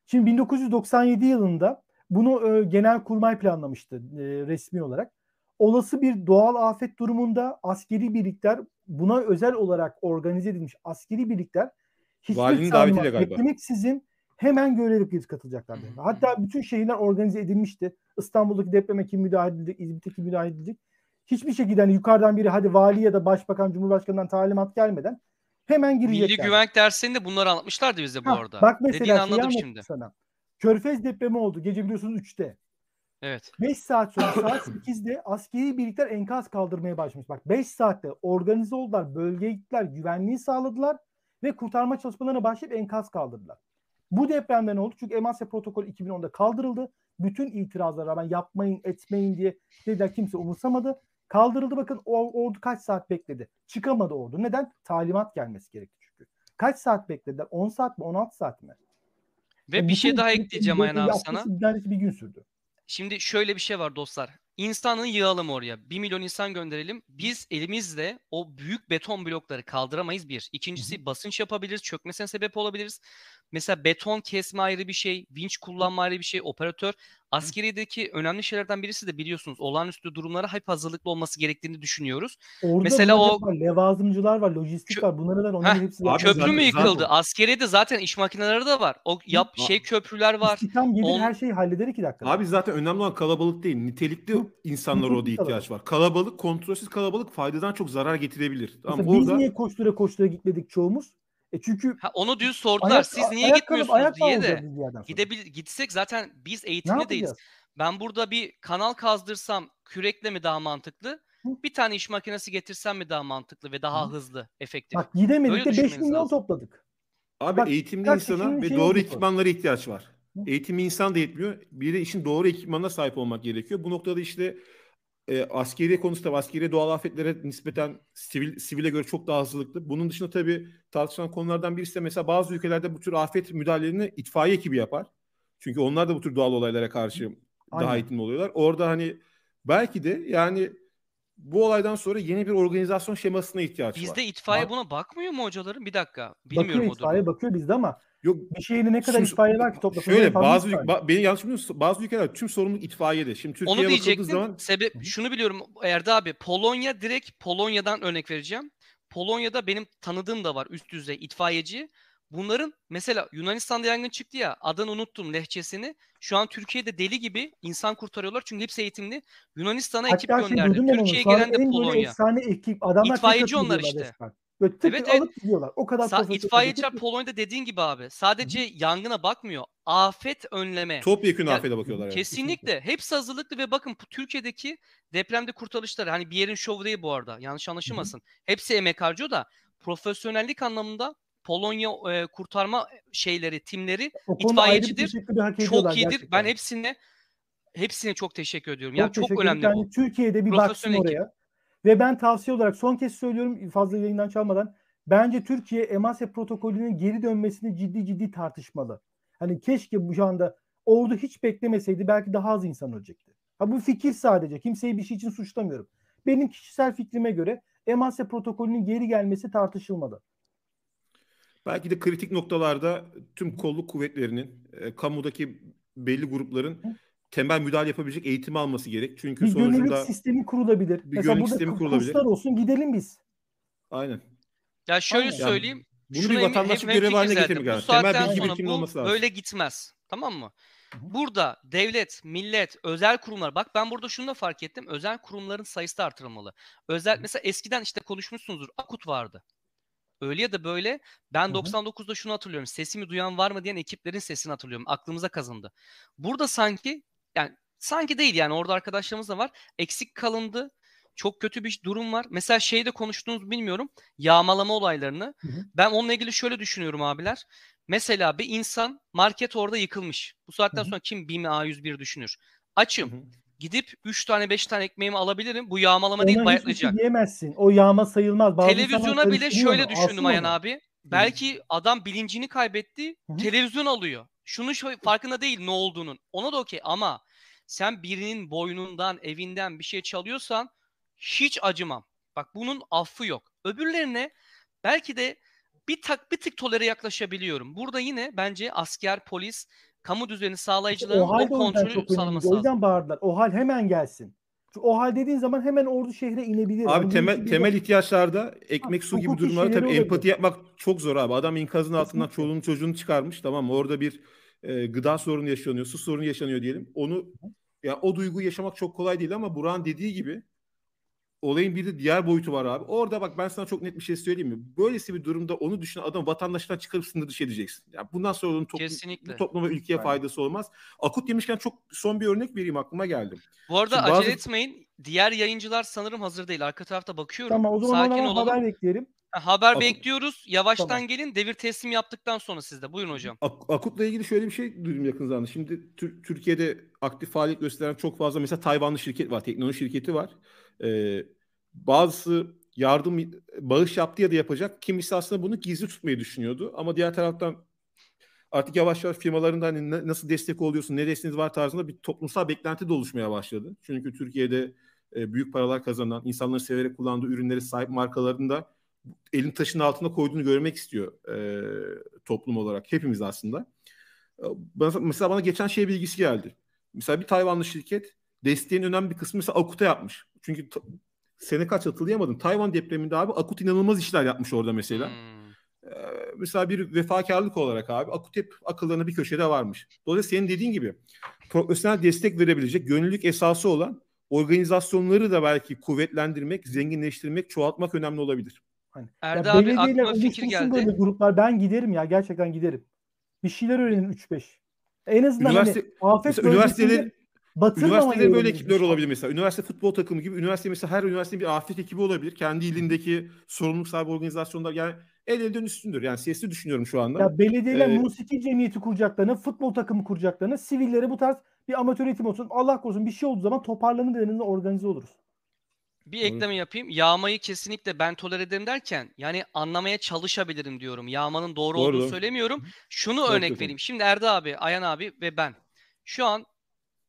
Şimdi 1997 yılında bunu e, genel kurmay planlamıştı e, resmi olarak. Olası bir doğal afet durumunda askeri birlikler buna özel olarak organize edilmiş askeri birlikler hiçbir talimat beklemeksizin hemen göreve katılacaklardı. Hmm. Hatta bütün şehirler organize edilmişti. İstanbul'daki depreme kim müdahale edilecek, İzmit'e kim müdahale edilecek. Hiçbir şekilde hani yukarıdan biri hadi vali ya da başbakan, cumhurbaşkanından talimat gelmeden hemen girecekler. Milli güvenlik dersinde bunları anlatmışlardı bize bu ha, arada. Bak mesela anladım şimdi. Sana. Körfez depremi oldu. Gece biliyorsunuz 3'te. Evet. 5 saat sonra saat 8'de askeri birlikler enkaz kaldırmaya başlamış. Bak 5 saatte organize oldular, bölgeye gittiler, güvenliği sağladılar ve kurtarma çalışmalarına başlayıp enkaz kaldırdılar. Bu depremden oldu çünkü Emasya protokolü 2010'da kaldırıldı. Bütün itirazlara rağmen yapmayın, etmeyin diye dediler kimse umursamadı. Kaldırıldı bakın o ordu kaç saat bekledi. Çıkamadı ordu. Neden? Talimat gelmesi gerekti çünkü. Kaç saat beklediler? 10 saat mi? 16 saat mi? Ve yani bir şey daha ekleyeceğim Ayhan abi sana. Bir gün sürdü. Şimdi şöyle bir şey var dostlar. İnsanı yığalım oraya. Bir milyon insan gönderelim. Biz elimizle o büyük beton blokları kaldıramayız bir. İkincisi basınç yapabiliriz. Çökmesine sebep olabiliriz. Mesela beton kesme ayrı bir şey. Vinç kullanma ayrı bir şey. Operatör. Askeriyedeki önemli şeylerden birisi de biliyorsunuz olağanüstü durumlara hep hazırlıklı olması gerektiğini düşünüyoruz. Orada Mesela o var, levazımcılar var, lojistik var. Bunları da onların hepsi var. Köprü zaten, mü yıkıldı? Zaten. Askeriyede zaten iş makineleri de var. O yap ha. şey köprüler var. İstihdam gelir On... her şeyi halleder iki dakika. Abi zaten önemli olan kalabalık değil. Nitelikli Hı. insanlara orada ihtiyaç var. Kalabalık, kontrolsüz kalabalık faydadan çok zarar getirebilir. Tamam, orada... Biz niye koştura koştura gitmedik çoğumuz? E çünkü ha, onu dün sordular. Ayak, Siz niye gitmiyorsunuz ayak diye de. Gidebil gitsek zaten biz eğitimli değiliz. Ben burada bir kanal kazdırsam kürekle mi daha mantıklı? Hı? Bir tane iş makinesi getirsem mi daha mantıklı ve daha Hı? hızlı, efektif? Bak gidemedik de 5 milyon lazım. topladık. Abi Bak, eğitimli insana ve doğru ekipmanlara ihtiyaç var. Hı? Eğitimli insan da yetmiyor. Bir de işin doğru ekipmanına sahip olmak gerekiyor. Bu noktada işte e, askeri konusunda askeri doğal afetlere nispeten sivil sivile göre çok daha hazırlıklı. Bunun dışında tabii tartışılan konulardan birisi de mesela bazı ülkelerde bu tür afet müdahalelerini itfaiye ekibi yapar. Çünkü onlar da bu tür doğal olaylara karşı Aynen. daha eğitimli oluyorlar. Orada hani belki de yani bu olaydan sonra yeni bir organizasyon şemasına ihtiyaç bizde var. Bizde itfaiye Bak, buna bakmıyor mu hocaların? Bir dakika. Bilmiyorum bakıyor, itfaiye bakıyor bizde ama Yok bir şeyini ne kadar itfaiye var ki toplasın. Şöyle bazı ba, beni yanlış bilmiyorsun. Bazı ülkeler tüm sorumluluk itfaiyede. Şimdi Türkiye'ye Onu diyecektim. Zaman... Sebep şunu biliyorum Erdi abi. Polonya direkt Polonya'dan örnek vereceğim. Polonya'da benim tanıdığım da var üst düzey itfaiyeci. Bunların mesela Yunanistan'da yangın çıktı ya adını unuttum lehçesini. Şu an Türkiye'de deli gibi insan kurtarıyorlar çünkü hepsi eğitimli. Yunanistan'a ekip şey gönderdi. Türkiye'ye gelen de Polonya. Efsane ekip. Adamlar İtfaiyeci onlar işte. Resmen. Böyle evet, alıp gidiyorlar. O kadar Sa- itfaiyeciler Polonya'da dediğin gibi abi. Sadece Hı-hı. yangına bakmıyor. Afet önleme. Topyekun yani, afete bakıyorlar. Yani. Kesinlikle. Hepsi hazırlıklı ve bakın Türkiye'deki depremde kurtarışları hani bir yerin şovu değil bu arada. Yanlış anlaşılmasın. Hı-hı. Hepsi emek harcıyor da profesyonellik anlamında Polonya e, kurtarma şeyleri, timleri itfaiyecidir. Çok iyidir. Gerçekten. Ben hepsine hepsine çok teşekkür ediyorum. Çok yani çok önemli yani bu. Türkiye'de bir baksın oraya. Ve ben tavsiye olarak son kez söylüyorum fazla yayından çalmadan. Bence Türkiye Emasya protokolünün geri dönmesini ciddi ciddi tartışmalı. Hani keşke bu anda ordu hiç beklemeseydi belki daha az insan ölecekti. Ha bu fikir sadece. Kimseyi bir şey için suçlamıyorum. Benim kişisel fikrime göre Emasya protokolünün geri gelmesi tartışılmalı. Belki de kritik noktalarda tüm kolluk kuvvetlerinin, e, kamudaki belli grupların temel müdahale yapabilecek eğitimi alması gerek. Çünkü bir sonucunda gönüllülük sistemi kurulabilir. Bir Mesela gönüllülük sistemi kurulabilir. olsun gidelim biz. Aynen. Ya şöyle Aynen. söyleyeyim. Yani bunu bir vatandaşlık görevi haline getirmek lazım. Temel bilgi birikiminin olması lazım. Böyle gitmez. Tamam mı? Burada devlet, millet, özel kurumlar bak ben burada şunu da fark ettim. Özel kurumların sayısı da artırılmalı. Özel mesela eskiden işte konuşmuşsunuzdur. Akut vardı. Öyle ya da böyle ben 99'da şunu hatırlıyorum. Sesimi duyan var mı diyen ekiplerin sesini hatırlıyorum. Aklımıza kazındı. Burada sanki yani sanki değil yani orada arkadaşlarımız da var. Eksik kalındı. çok kötü bir durum var. Mesela şeyde konuştuğunuz bilmiyorum. Yağmalama olaylarını. Hı hı. Ben onunla ilgili şöyle düşünüyorum abiler. Mesela bir insan market orada yıkılmış. Bu saatten hı hı. sonra kim BİM A101 düşünür? Açım. Hı hı. Gidip 3 tane 5 tane ekmeğimi alabilirim. Bu yağmalama Ona değil bayatlayacak. Şey diyemezsin. O yağma sayılmaz. Bazı Televizyona bile şöyle düşündüm Ayan abi. Belki adam bilincini kaybetti. Hı-hı. Televizyon alıyor. Şunun farkında değil ne olduğunun. Ona da okey ama sen birinin boynundan, evinden bir şey çalıyorsan hiç acımam. Bak bunun affı yok. Öbürlerine belki de bir tak bir tık tolere yaklaşabiliyorum. Burada yine bence asker, polis, kamu düzeni sağlayıcıların o, o kontrolü sağlaması lazım. O yüzden bağırdılar. O hal hemen gelsin. Çünkü o hal dediğin zaman hemen ordu şehre inebilir. Abi yani temel temel ihtiyaçlarda ekmek ha, su gibi durumlarda tabii olabilir. empati yapmak çok zor abi. Adam enkazın altından çoluğunu çocuğunu çıkarmış tamam mı? Orada bir e, gıda sorunu yaşanıyor, su sorunu yaşanıyor diyelim. Onu ya o duyguyu yaşamak çok kolay değil ama Burak'ın dediği gibi olayın bir de diğer boyutu var abi. Orada bak ben sana çok net bir şey söyleyeyim mi? Böylesi bir durumda onu düşünen adam vatandaştan çıkarıp sınır dışı edeceksin. Yani bundan sonra onun toplum, bu topluma ülkeye Aynen. faydası olmaz. Akut demişken çok son bir örnek vereyim aklıma geldi. Bu arada Şimdi acele bazı... etmeyin. Diğer yayıncılar sanırım hazır değil. Arka tarafta bakıyorum. Tamam o zaman Sakin olalım. haber bekleyelim. Haber Akut. bekliyoruz. Yavaştan tamam. gelin. Devir teslim yaptıktan sonra sizde. Buyurun hocam. Ak- Akut'la ilgili şöyle bir şey duydum yakın zamanda. Şimdi Tür- Türkiye'de aktif faaliyet gösteren çok fazla mesela Tayvanlı şirket var. Teknoloji şirketi var. Ee, bazısı yardım bağış yaptı ya da yapacak. Kimisi aslında bunu gizli tutmayı düşünüyordu. Ama diğer taraftan artık yavaş yavaş firmaların hani nasıl destek oluyorsun, ne desteğiniz var tarzında bir toplumsal beklenti de oluşmaya başladı. Çünkü Türkiye'de e, büyük paralar kazanan, insanların severek kullandığı ürünlere sahip markaların da elin taşın altında koyduğunu görmek istiyor e, toplum olarak. Hepimiz aslında. Mesela bana geçen şey bilgisi geldi. Mesela bir Tayvanlı şirket desteğin önemli bir kısmı mesela Akut'a yapmış. Çünkü sene kaç hatırlayamadım. Tayvan depreminde abi Akut inanılmaz işler yapmış orada mesela. Hmm. Ee, mesela bir vefakarlık olarak abi Akut hep akıllarına bir köşede varmış. Dolayısıyla senin dediğin gibi profesyonel destek verebilecek gönüllülük esası olan organizasyonları da belki kuvvetlendirmek, zenginleştirmek, çoğaltmak önemli olabilir. Hani, Erdi abi aklıma fikir geldi. Böyle gruplar ben giderim ya gerçekten giderim. Bir şeyler öğrenin 3-5. En azından Üniversite, hani afet üniversiteler Üniversitede böyle ekipler olabilir mesela. Üniversite futbol takımı gibi. Üniversite mesela her üniversitenin bir afet ekibi olabilir. Kendi ilindeki sorumluluk sahibi organizasyonlar yani el elden üstündür. Yani siyasi düşünüyorum şu anda. Ya belediyeler ee, musiki cemiyeti kuracaklarını, futbol takımı kuracaklarını, sivillere bu tarz bir amatör eğitim olsun. Allah korusun bir şey olduğu zaman toparlanır denizde organize oluruz. Bir ekleme yapayım. Yağmayı kesinlikle ben tolere ederim derken yani anlamaya çalışabilirim diyorum. Yağmanın doğru, doğru olduğunu söylemiyorum. Şunu Çok örnek vereyim. Şimdi Erda abi, Ayan abi ve ben şu an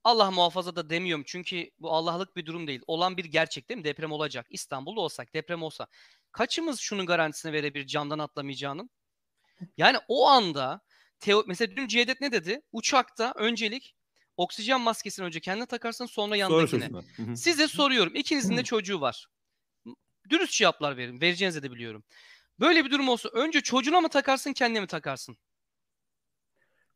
Allah muhafaza da demiyorum çünkü bu Allah'lık bir durum değil. Olan bir gerçek değil mi? Deprem olacak. İstanbul'da olsak, deprem olsa. Kaçımız şunun garantisini verebilir camdan atlamayacağının? Yani o anda teo mesela dün Cevdet ne dedi? Uçakta öncelik oksijen maskesini önce kendine takarsın sonra yanındakine. Sonra Size soruyorum. İkinizin de çocuğu var. Dürüst cevaplar verin. Vereceğinizi de biliyorum. Böyle bir durum olsa önce çocuğuna mı takarsın kendine mi takarsın?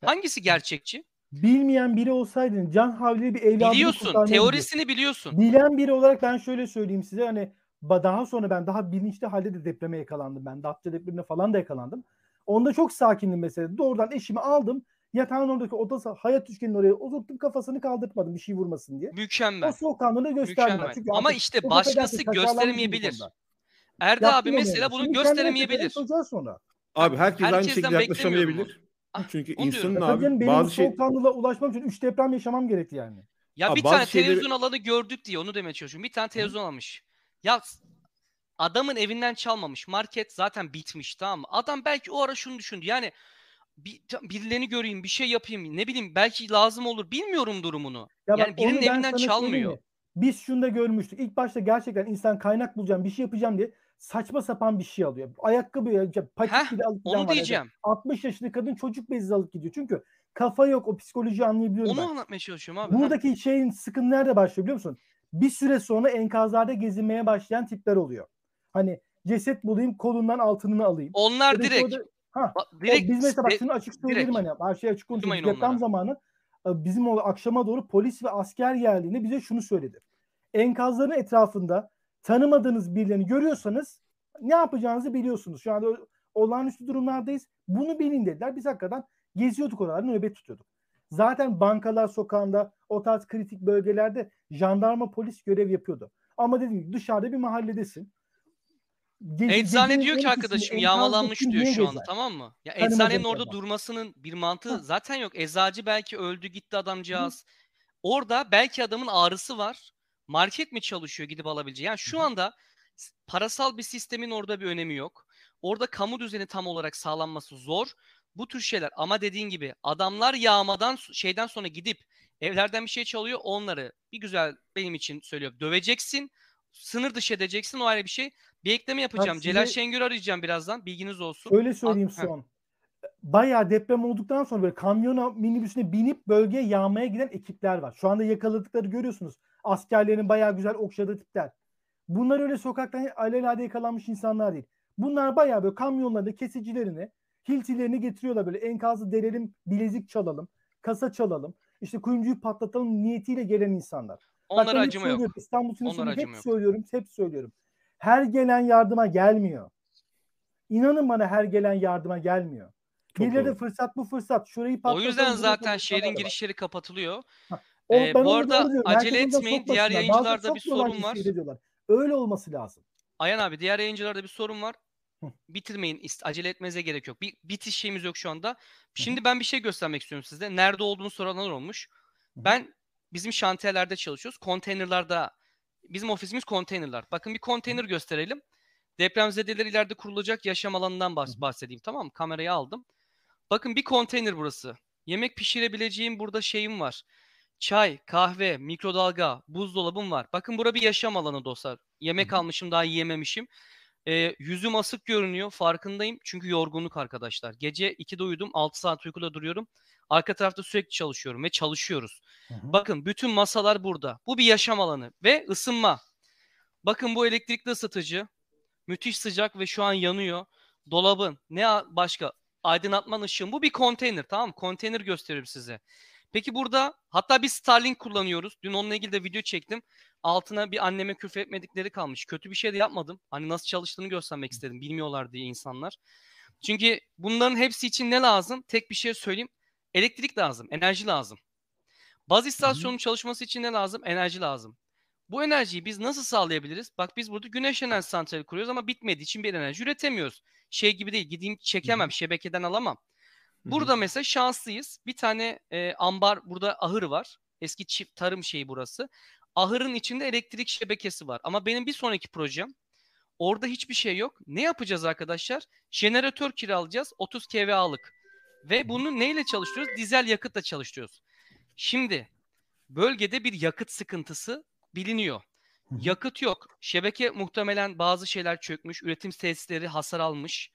Hangisi gerçekçi? bilmeyen biri olsaydın can havli bir evladını Biliyorsun. Teorisini biliyorsun. Bilen biri olarak ben şöyle söyleyeyim size hani daha sonra ben daha bilinçli halde de depreme yakalandım ben. Datça depremine falan da yakalandım. Onda çok sakindim mesela. Doğrudan eşimi aldım. Yatağın oradaki odası hayat üçgeninin oraya oturttum kafasını kaldırtmadım bir şey vurmasın diye. Mükemmel. O soğukkanlığını gösterdiler. Çünkü Ama işte başkası gösteremeyebilir. Erda abi mesela bunu gösteremeyebilir. Sonra. Abi herkes aynı şekilde yaklaşamayabilir. Ah, Çünkü insanın abi canım, benim bazı şey... soğukkanlılığa ulaşmam için 3 deprem yaşamam gerekti yani. Ya abi bir tane şeyleri... televizyon alanı gördük diye onu demeye çalışıyorum. Bir tane televizyon almış. Ya adamın evinden çalmamış. Market zaten bitmiş tamam mı? Adam belki o ara şunu düşündü. Yani bir, birilerini göreyim, bir şey yapayım. Ne bileyim belki lazım olur. Bilmiyorum durumunu. Ya yani birinin evinden çalmıyor. Biz şunu da görmüştük. İlk başta gerçekten insan kaynak bulacağım, bir şey yapacağım diye saçma sapan bir şey alıyor. Ayakkabı ya paket bile alıp onu diyeceğim. Yani. 60 yaşında kadın çocuk bezi alıp gidiyor. Çünkü kafa yok o psikolojiyi anlayabiliyorum Onu ben. anlatmaya çalışıyorum abi. Buradaki ha. şeyin sıkıntı nerede başlıyor biliyor musun? Bir süre sonra enkazlarda gezinmeye başlayan tipler oluyor. Hani ceset bulayım kolundan altınını alayım. Onlar ya direkt. Orada, ha, direkt biz mesela bak şunu açık söyleyelim hani her şey açık konuşuyoruz. Deprem zamanı e, bizim o akşama doğru polis ve asker geldiğinde bize şunu söyledi. Enkazların etrafında tanımadığınız birilerini görüyorsanız ne yapacağınızı biliyorsunuz. Şu anda olağanüstü durumlardayız. Bunu bilin dediler. Biz hakikaten geziyorduk oralarda nöbet tutuyorduk. Zaten bankalar sokağında o tarz kritik bölgelerde jandarma polis görev yapıyordu. Ama dediğim gibi dışarıda bir mahalledesin. Eczane diyor ki arkadaşım yağmalanmış diyor şu anda tamam mı? Ya eczanenin orada durmasının bir mantığı ha. zaten yok. Eczacı belki öldü gitti adamcağız. Hı. Orada belki adamın ağrısı var. Market mi çalışıyor gidip alabileceği? Yani şu Hı. anda parasal bir sistemin orada bir önemi yok. Orada kamu düzeni tam olarak sağlanması zor. Bu tür şeyler ama dediğin gibi adamlar yağmadan şeyden sonra gidip evlerden bir şey çalıyor onları bir güzel benim için söylüyorum döveceksin sınır dışı edeceksin o ayrı bir şey. Bir ekleme yapacağım. size... Celal Şengör arayacağım birazdan. Bilginiz olsun. Öyle söyleyeyim Al, son. Bayağı deprem olduktan sonra böyle kamyona minibüsüne binip bölgeye yağmaya giden ekipler var. Şu anda yakaladıkları görüyorsunuz. Askerlerin bayağı güzel okşadığı tipler. Bunlar öyle sokaktan alelade yakalanmış insanlar değil. Bunlar bayağı böyle kamyonlarda kesicilerini, hiltilerini getiriyorlar böyle enkazı delelim, bilezik çalalım, kasa çalalım, işte kuyumcuyu patlatalım niyetiyle gelen insanlar. Onlara acıma yok. İstanbul Sinesini hep yok. söylüyorum, hep söylüyorum. Her gelen yardıma gelmiyor. İnanın bana her gelen yardıma gelmiyor. Birileri fırsat bu fırsat. Şurayı patlatalım. O yüzden zaten şehrin girişleri kapatılıyor. O, ee, bu arada acele etmeyin. Diğer yayıncılarda bir sorun var. Öyle olması lazım. Ayan abi diğer yayıncılarda bir sorun var. Bitirmeyin. Acele etmenize gerek yok. Bir bitiş şeyimiz yok şu anda. Şimdi ben bir şey göstermek istiyorum size. Nerede olduğunu soranlar olmuş. Ben bizim şantiyelerde çalışıyoruz. Konteynerlarda bizim ofisimiz konteynerlar. Bakın bir konteyner gösterelim. Depremzedeler ileride kurulacak yaşam alanından bahsedeyim tamam mı? Kamerayı aldım. Bakın bir konteyner burası. Yemek pişirebileceğim burada şeyim var. Çay, kahve, mikrodalga, buzdolabım var. Bakın bura bir yaşam alanı dostlar. Yemek almışım daha yiyememişim. E, yüzüm asık görünüyor farkındayım. Çünkü yorgunluk arkadaşlar. Gece 2'de uyudum 6 saat uykuda duruyorum. Arka tarafta sürekli çalışıyorum ve çalışıyoruz. Hı hı. Bakın bütün masalar burada. Bu bir yaşam alanı ve ısınma. Bakın bu elektrikli ısıtıcı. Müthiş sıcak ve şu an yanıyor. Dolabın ne başka aydınlatma ışığın. Bu bir konteyner tamam mı? Konteyner gösteriyorum size. Peki burada hatta biz Starlink kullanıyoruz. Dün onunla ilgili de video çektim. Altına bir anneme küfür etmedikleri kalmış. Kötü bir şey de yapmadım. Hani nasıl çalıştığını göstermek istedim. Bilmiyorlar diye insanlar. Çünkü bunların hepsi için ne lazım? Tek bir şey söyleyeyim. Elektrik lazım, enerji lazım. Baz istasyonunun çalışması için ne lazım? Enerji lazım. Bu enerjiyi biz nasıl sağlayabiliriz? Bak biz burada güneş enerji santrali kuruyoruz ama bitmediği için bir enerji üretemiyoruz. Şey gibi değil, gideyim çekemem, şebekeden alamam. Burada mesela şanslıyız. Bir tane e, ambar, burada ahır var. Eski çift tarım şeyi burası. Ahırın içinde elektrik şebekesi var. Ama benim bir sonraki projem orada hiçbir şey yok. Ne yapacağız arkadaşlar? Jeneratör kiralayacağız 30 kVA'lık. Ve bunu neyle çalıştırıyoruz? Dizel yakıtla çalıştırıyoruz. Şimdi bölgede bir yakıt sıkıntısı biliniyor. Yakıt yok. Şebeke muhtemelen bazı şeyler çökmüş. Üretim tesisleri hasar almış.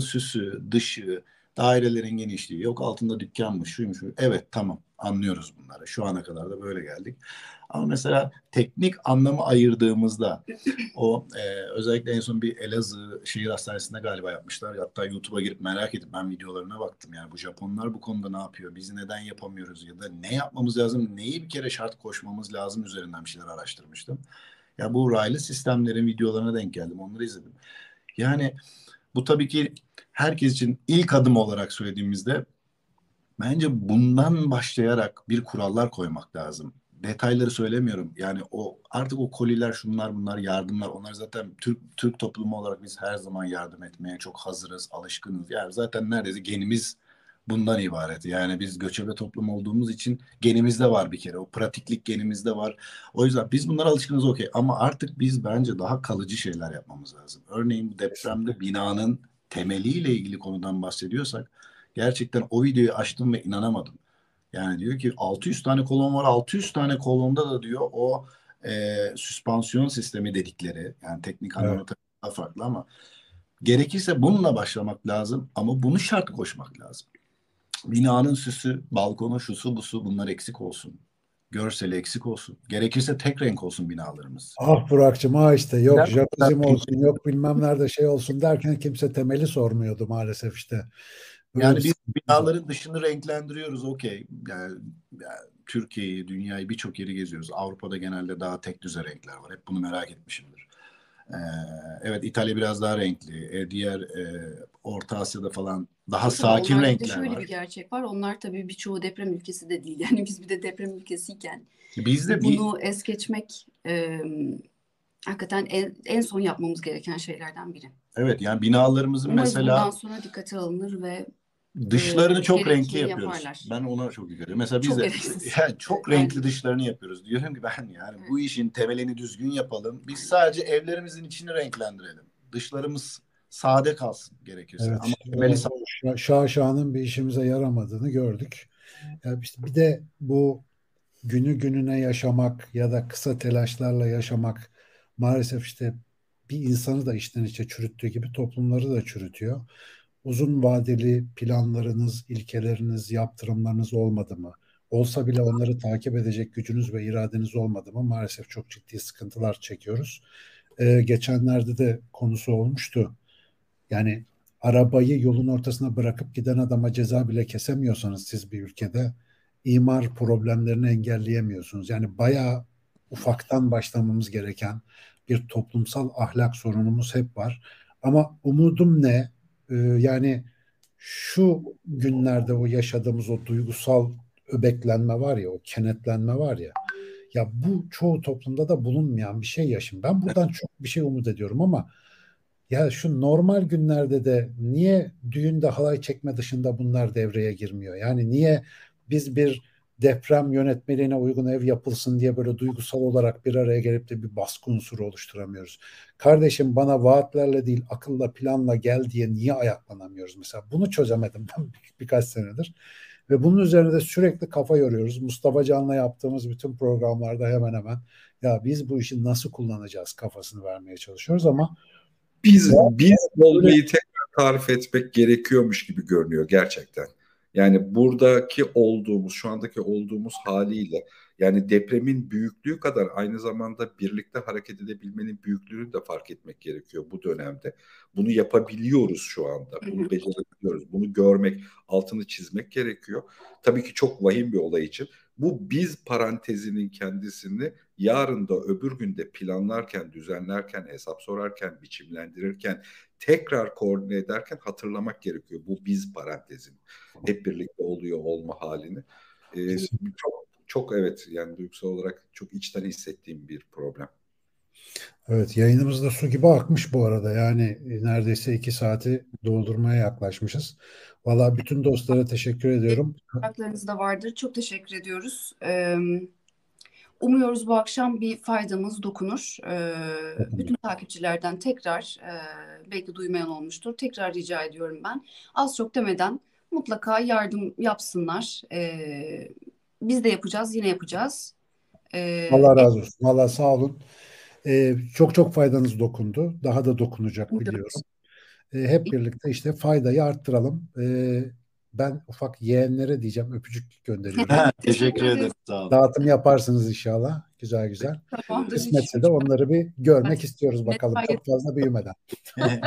Süsü, dışı, dairelerin genişliği, yok altında dükkanmış, şuymuş. Evet tamam anlıyoruz bunları. Şu ana kadar da böyle geldik. Ama mesela teknik anlamı ayırdığımızda o e, özellikle en son bir Elazığ Şehir Hastanesi'nde galiba yapmışlar. Hatta YouTube'a girip merak edip ben videolarına baktım. Yani bu Japonlar bu konuda ne yapıyor? Biz neden yapamıyoruz? Ya da ne yapmamız lazım? Neyi bir kere şart koşmamız lazım üzerinden bir şeyler araştırmıştım. Ya bu raylı sistemlerin videolarına denk geldim. Onları izledim. Yani bu tabii ki herkes için ilk adım olarak söylediğimizde bence bundan başlayarak bir kurallar koymak lazım. Detayları söylemiyorum. Yani o artık o koliler şunlar bunlar yardımlar onlar zaten Türk Türk toplumu olarak biz her zaman yardım etmeye çok hazırız, alışkınız. Yani zaten neredeyse genimiz bundan ibaret. Yani biz göçebe toplum olduğumuz için genimizde var bir kere. O pratiklik genimizde var. O yüzden biz bunlara alışkınız okey. Ama artık biz bence daha kalıcı şeyler yapmamız lazım. Örneğin bu depremde binanın temeliyle ilgili konudan bahsediyorsak gerçekten o videoyu açtım ve inanamadım. Yani diyor ki 600 tane kolon var. 600 tane kolonda da diyor o e, süspansiyon sistemi dedikleri yani teknik evet. daha farklı ama gerekirse bununla başlamak lazım ama bunu şart koşmak lazım. Binanın süsü, balkonu, şusu, busu bunlar eksik olsun. Görseli eksik olsun. Gerekirse tek renk olsun binalarımız. Ah Burak'cığım ha işte yok jacuzzi olsun yok bilmem nerede şey olsun derken kimse temeli sormuyordu maalesef işte. Böyle yani biz binaların dışını renklendiriyoruz okey. Yani, yani Türkiye'yi, dünyayı birçok yeri geziyoruz. Avrupa'da genelde daha tek düze renkler var. Hep bunu merak etmişimdir. Ee, evet İtalya biraz daha renkli. Ee, diğer e, Orta Asya'da falan daha tabii sakin renkler şöyle var. bir gerçek var. Onlar tabii birçoğu deprem ülkesi de değil. Yani biz bir de deprem ülkesiyken biz de bunu bir... es geçmek e, hakikaten en, en son yapmamız gereken şeylerden biri. Evet yani binalarımızın Umarız mesela bundan sonra dikkate alınır ve dışlarını e, çok renkli yapıyoruz. yaparlar. Ben ona çok yükeliyorum. Mesela biz Çok de gereksiz. yani çok renkli dışlarını yapıyoruz. Diyorum ki ben yani bu işin temelini düzgün yapalım. Biz sadece evlerimizin içini renklendirelim. Dışlarımız sade kalsın gerekirse. Evet, Ama temeli sade. şaşanın bir işimize yaramadığını gördük. Ya işte bir de bu günü gününe yaşamak ya da kısa telaşlarla yaşamak maalesef işte bir insanı da içten içe çürüttüğü gibi toplumları da çürütüyor. Uzun vadeli planlarınız, ilkeleriniz, yaptırımlarınız olmadı mı? Olsa bile onları takip edecek gücünüz ve iradeniz olmadı mı? Maalesef çok ciddi sıkıntılar çekiyoruz. Ee, geçenlerde de konusu olmuştu. Yani arabayı yolun ortasına bırakıp giden adama ceza bile kesemiyorsanız siz bir ülkede imar problemlerini engelleyemiyorsunuz. Yani bayağı ufaktan başlamamız gereken bir toplumsal ahlak sorunumuz hep var. Ama umudum ne? Ee, yani şu günlerde o yaşadığımız o duygusal öbeklenme var ya, o kenetlenme var ya. Ya bu çoğu toplumda da bulunmayan bir şey yaşım. Ben buradan çok bir şey umut ediyorum ama ya şu normal günlerde de niye düğünde halay çekme dışında bunlar devreye girmiyor? Yani niye biz bir deprem yönetmeliğine uygun ev yapılsın diye böyle duygusal olarak bir araya gelip de bir baskı unsuru oluşturamıyoruz? Kardeşim bana vaatlerle değil akılla planla gel diye niye ayaklanamıyoruz mesela? Bunu çözemedim ben bir, birkaç senedir. Ve bunun üzerine de sürekli kafa yoruyoruz. Mustafa Can'la yaptığımız bütün programlarda hemen hemen ya biz bu işi nasıl kullanacağız kafasını vermeye çalışıyoruz ama biz biz olmayı tekrar tarif etmek gerekiyormuş gibi görünüyor gerçekten. Yani buradaki olduğumuz, şu andaki olduğumuz haliyle yani depremin büyüklüğü kadar aynı zamanda birlikte hareket edebilmenin büyüklüğünü de fark etmek gerekiyor bu dönemde. Bunu yapabiliyoruz şu anda. Bunu becerebiliyoruz. Bunu görmek, altını çizmek gerekiyor. Tabii ki çok vahim bir olay için. Bu biz parantezinin kendisini yarın da öbür günde planlarken, düzenlerken, hesap sorarken, biçimlendirirken, tekrar koordine ederken hatırlamak gerekiyor. Bu biz parantezin. Hep birlikte oluyor olma halini. Ee, çok çok evet yani duygusal olarak çok içten hissettiğim bir problem. Evet yayınımızda su gibi akmış bu arada yani neredeyse iki saati doldurmaya yaklaşmışız. Valla bütün dostlara teşekkür ediyorum. Haklarınız da vardır. Çok teşekkür ediyoruz. Ee, umuyoruz bu akşam bir faydamız dokunur. Ee, bütün takipçilerden tekrar e, belki duymayan olmuştur. Tekrar rica ediyorum ben. Az çok demeden mutlaka yardım yapsınlar. Ee, biz de yapacağız, yine yapacağız. Ee, Allah razı olsun. Valla sağ olun. Ee, çok çok faydanız dokundu. Daha da dokunacak biliyorum. Ee, hep birlikte işte faydayı arttıralım. Ee, ben ufak yeğenlere diyeceğim öpücük gönderiyorum. Teşekkür ederim. Sağ olun. Dağıtım yaparsınız inşallah. Güzel güzel. Tamamdır. Kısmetse de onları bir görmek istiyoruz bakalım. Çok fazla büyümeden.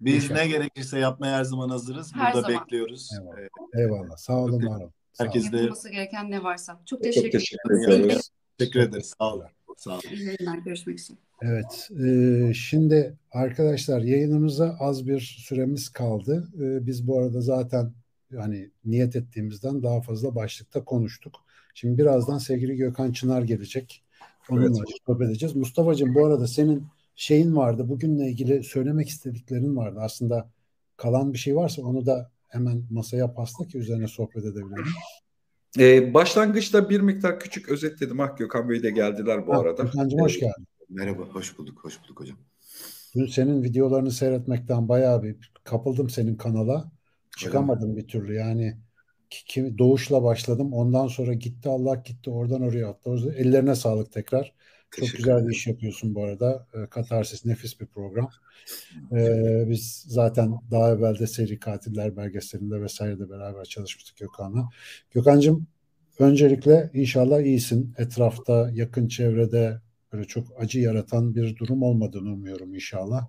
Biz ne gerekirse yapmaya her zaman hazırız. Her Burada zaman. bekliyoruz. Eyvallah. Eyvallah. Sağ olun, var olun. Herkes de Yapılması gereken ne varsa. Çok Çok teşekkür, teşekkür ederim. teşekkür ederiz. Sağ olun. Sağ olun. İyi yayınlar. Görüşmek üzere. Evet, e, şimdi arkadaşlar yayınımıza az bir süremiz kaldı. E, biz bu arada zaten hani niyet ettiğimizden daha fazla başlıkta konuştuk. Şimdi birazdan sevgili Gökhan Çınar gelecek. Onunla Evet. sohbet edeceğiz. Mustafa'cığım bu arada senin şeyin vardı, bugünle ilgili söylemek istediklerin vardı. Aslında kalan bir şey varsa onu da hemen masaya pasla ki üzerine sohbet edebilelim. Ee, başlangıçta bir miktar küçük özetledim. Ah Gökhan Bey de geldiler bu Ha, arada. Gökhan'cığım hoş geldin. Merhaba, hoş bulduk, hoş bulduk hocam. Dün senin videolarını seyretmekten bayağı bir kapıldım senin kanala. Çıkamadım bir türlü yani ki- kim, doğuşla başladım. Ondan sonra gitti Allah gitti oradan oraya attı. Ellerine sağlık tekrar. Çok Teşekkür güzel bir iş yapıyorsun bu arada. E, Katarsis nefis bir program. E, biz zaten daha evvel de seri katiller belgeselinde vesaire beraber çalışmıştık Gökhan'la. Gökhan'cığım öncelikle inşallah iyisin. Etrafta, yakın çevrede böyle çok acı yaratan bir durum olmadığını umuyorum inşallah.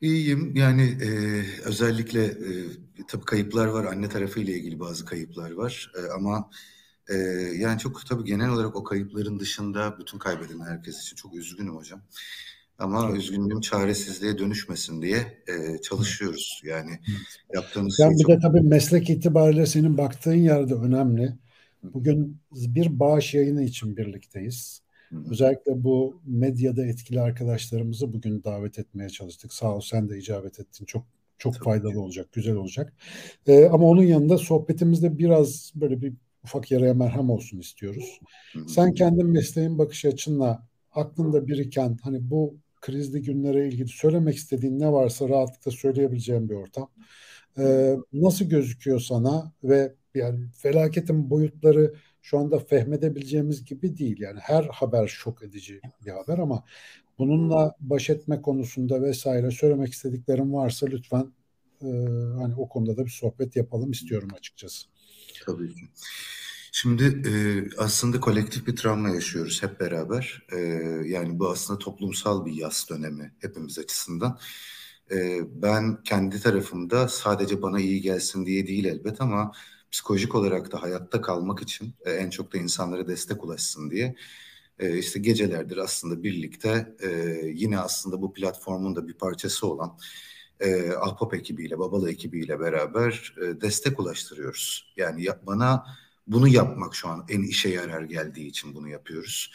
İyiyim. Yani e, özellikle e, tabii kayıplar var. Anne tarafıyla ilgili bazı kayıplar var. E, ama e, yani çok tabii genel olarak o kayıpların dışında bütün kaybeden herkes için çok üzgünüm hocam. Ama üzgünlüğüm çaresizliğe dönüşmesin diye e, çalışıyoruz. Yani yaptığımız Sen şey bir çok de tabii meslek itibariyle senin baktığın yerde önemli. Bugün bir bağış yayını için birlikteyiz. Özellikle bu medyada etkili arkadaşlarımızı bugün davet etmeye çalıştık. Sağ ol sen de icabet ettin. Çok çok Tabii faydalı olacak, güzel olacak. Ee, ama onun yanında sohbetimizde biraz böyle bir ufak yaraya merhem olsun istiyoruz. Sen kendin mesleğin bakış açınla aklında biriken hani bu krizli günlere ilgili söylemek istediğin ne varsa rahatlıkla söyleyebileceğim bir ortam. Ee, nasıl gözüküyor sana ve yani felaketin boyutları şu anda fehmedebileceğimiz gibi değil. Yani her haber şok edici bir haber ama bununla baş etme konusunda vesaire söylemek istediklerim varsa lütfen e, hani o konuda da bir sohbet yapalım istiyorum açıkçası. Tabii ki. Şimdi e, aslında kolektif bir travma yaşıyoruz hep beraber. E, yani bu aslında toplumsal bir yaz dönemi hepimiz açısından. E, ben kendi tarafımda sadece bana iyi gelsin diye değil elbet ama psikolojik olarak da hayatta kalmak için e, en çok da insanlara destek ulaşsın diye e, işte gecelerdir aslında birlikte e, yine aslında bu platformun da bir parçası olan e, Ahbap ekibiyle, Babalı ekibiyle beraber e, destek ulaştırıyoruz. Yani ya, bana bunu yapmak şu an en işe yarar geldiği için bunu yapıyoruz.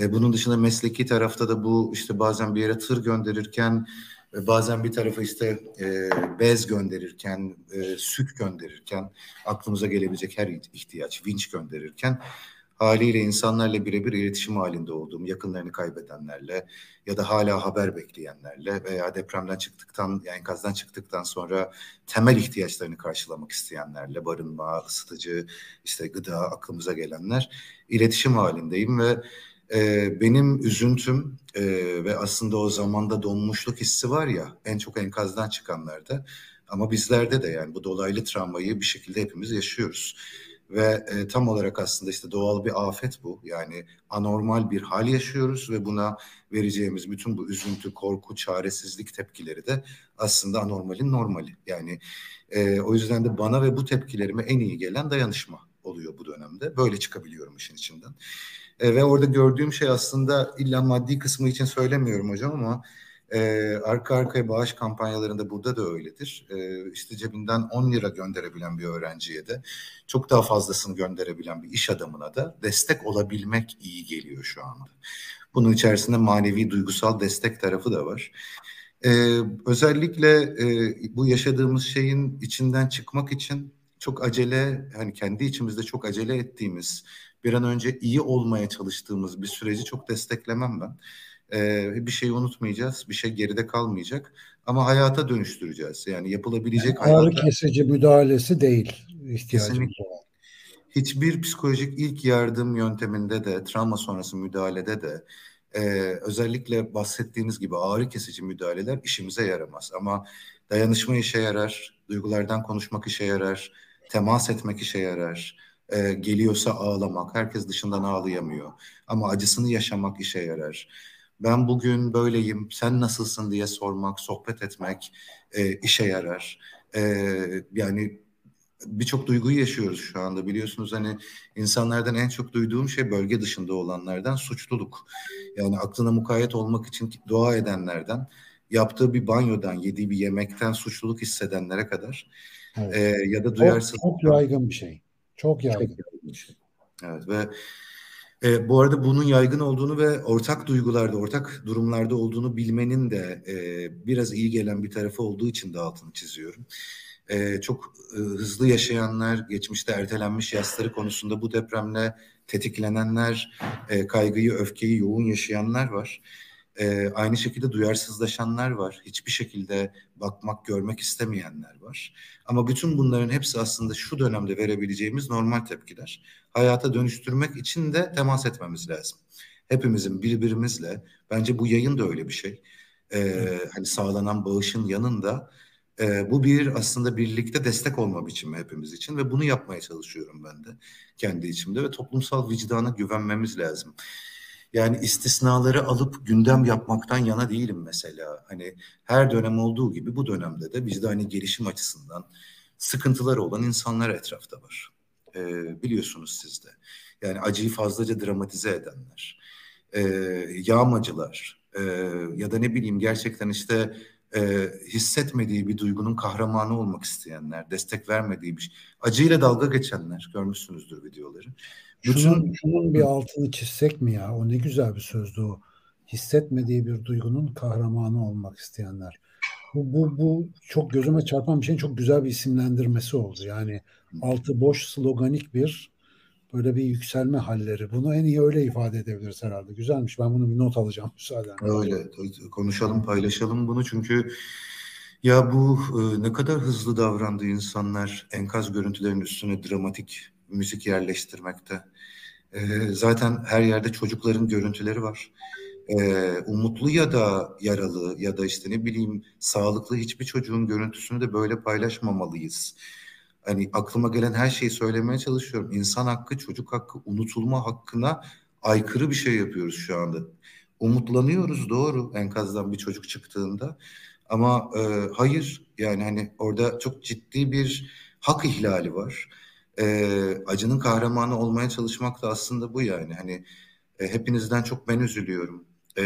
E, bunun dışında mesleki tarafta da bu işte bazen bir yere tır gönderirken bazen bir tarafa işte e, bez gönderirken, e, süt gönderirken, aklımıza gelebilecek her ihtiyaç, vinç gönderirken haliyle insanlarla birebir iletişim halinde olduğum, yakınlarını kaybedenlerle ya da hala haber bekleyenlerle veya depremden çıktıktan, yani enkazdan çıktıktan sonra temel ihtiyaçlarını karşılamak isteyenlerle, barınma, ısıtıcı, işte gıda aklımıza gelenler iletişim halindeyim ve e, benim üzüntüm e, ve aslında o zamanda donmuşluk hissi var ya en çok enkazdan çıkanlarda ama bizlerde de yani bu dolaylı travmayı bir şekilde hepimiz yaşıyoruz. Ve e, tam olarak aslında işte doğal bir afet bu. Yani anormal bir hal yaşıyoruz ve buna vereceğimiz bütün bu üzüntü, korku, çaresizlik tepkileri de aslında anormalin normali. Yani e, o yüzden de bana ve bu tepkilerime en iyi gelen dayanışma oluyor bu dönemde. Böyle çıkabiliyorum işin içinden. E, ve orada gördüğüm şey aslında illa maddi kısmı için söylemiyorum hocam ama e, arka arkaya bağış kampanyalarında burada da öyledir. E, işte cebinden 10 lira gönderebilen bir öğrenciye de çok daha fazlasını gönderebilen bir iş adamına da destek olabilmek iyi geliyor şu anda. Bunun içerisinde manevi duygusal destek tarafı da var. Ee, özellikle e, bu yaşadığımız şeyin içinden çıkmak için çok acele hani kendi içimizde çok acele ettiğimiz bir an önce iyi olmaya çalıştığımız bir süreci çok desteklemem ben. Ee, bir şeyi unutmayacağız, bir şey geride kalmayacak ama hayata dönüştüreceğiz. Yani yapılabilecek yani hayata... Ağrı kesici müdahalesi değil ihtiyacımız olan. Hiçbir psikolojik ilk yardım yönteminde de, travma sonrası müdahalede de e, özellikle bahsettiğiniz gibi ağrı kesici müdahaleler işimize yaramaz. Ama dayanışma işe yarar, duygulardan konuşmak işe yarar, temas etmek işe yarar, e, geliyorsa ağlamak. Herkes dışından ağlayamıyor. Ama acısını yaşamak işe yarar. Ben bugün böyleyim, sen nasılsın diye sormak, sohbet etmek e, işe yarar. E, yani birçok duyguyu yaşıyoruz şu anda biliyorsunuz hani insanlardan en çok duyduğum şey bölge dışında olanlardan suçluluk. Yani aklına mukayyet olmak için dua edenlerden, yaptığı bir banyodan, yediği bir yemekten suçluluk hissedenlere kadar evet. e, ya da duyarsız. Çok, çok yaygın bir şey. Çok yaygın. Çok yaygın bir şey. Evet ve e, bu arada bunun yaygın olduğunu ve ortak duygularda, ortak durumlarda olduğunu bilmenin de e, biraz iyi gelen bir tarafı olduğu için de altını çiziyorum. E, çok e, hızlı yaşayanlar, geçmişte ertelenmiş yasları konusunda bu depremle tetiklenenler, e, kaygıyı, öfkeyi yoğun yaşayanlar var. E, aynı şekilde duyarsızlaşanlar var. Hiçbir şekilde bakmak, görmek istemeyenler var. Ama bütün bunların hepsi aslında şu dönemde verebileceğimiz normal tepkiler. Hayata dönüştürmek için de temas etmemiz lazım. Hepimizin birbirimizle, bence bu yayın da öyle bir şey. E, hani sağlanan bağışın yanında e, bu bir aslında birlikte destek olma biçimi hepimiz için ve bunu yapmaya çalışıyorum ben de kendi içimde ve toplumsal vicdana güvenmemiz lazım. Yani istisnaları alıp gündem yapmaktan yana değilim mesela. Hani her dönem olduğu gibi bu dönemde de bizde hani gelişim açısından sıkıntıları olan insanlar etrafta var. Ee, biliyorsunuz siz de. Yani acıyı fazlaca dramatize edenler, e, yağmacılar e, ya da ne bileyim gerçekten işte e, hissetmediği bir duygunun kahramanı olmak isteyenler, destek vermediği bir şey, acıyla dalga geçenler görmüşsünüzdür videoları. Şunun, şunun bir altını çizsek mi ya? O ne güzel bir sözdü o. Hissetmediği bir duygunun kahramanı olmak isteyenler. Bu, bu, bu çok gözüme çarpan bir şeyin çok güzel bir isimlendirmesi oldu. Yani altı boş sloganik bir böyle bir yükselme halleri. Bunu en iyi öyle ifade edebiliriz herhalde. Güzelmiş. Ben bunu bir not alacağım müsaadenle. Öyle. Konuşalım, paylaşalım bunu çünkü ya bu e, ne kadar hızlı davrandı insanlar enkaz görüntülerinin üstüne dramatik müzik yerleştirmekte. E, zaten her yerde çocukların görüntüleri var. E, umutlu ya da yaralı ya da işte ne bileyim sağlıklı hiçbir çocuğun görüntüsünü de böyle paylaşmamalıyız. Hani aklıma gelen her şeyi söylemeye çalışıyorum. İnsan hakkı, çocuk hakkı, unutulma hakkına aykırı bir şey yapıyoruz şu anda. Umutlanıyoruz doğru enkazdan bir çocuk çıktığında. Ama e, hayır yani hani orada çok ciddi bir hak ihlali var. E, acının kahramanı olmaya çalışmak da aslında bu yani. Hani e, hepinizden çok ben üzülüyorum. E,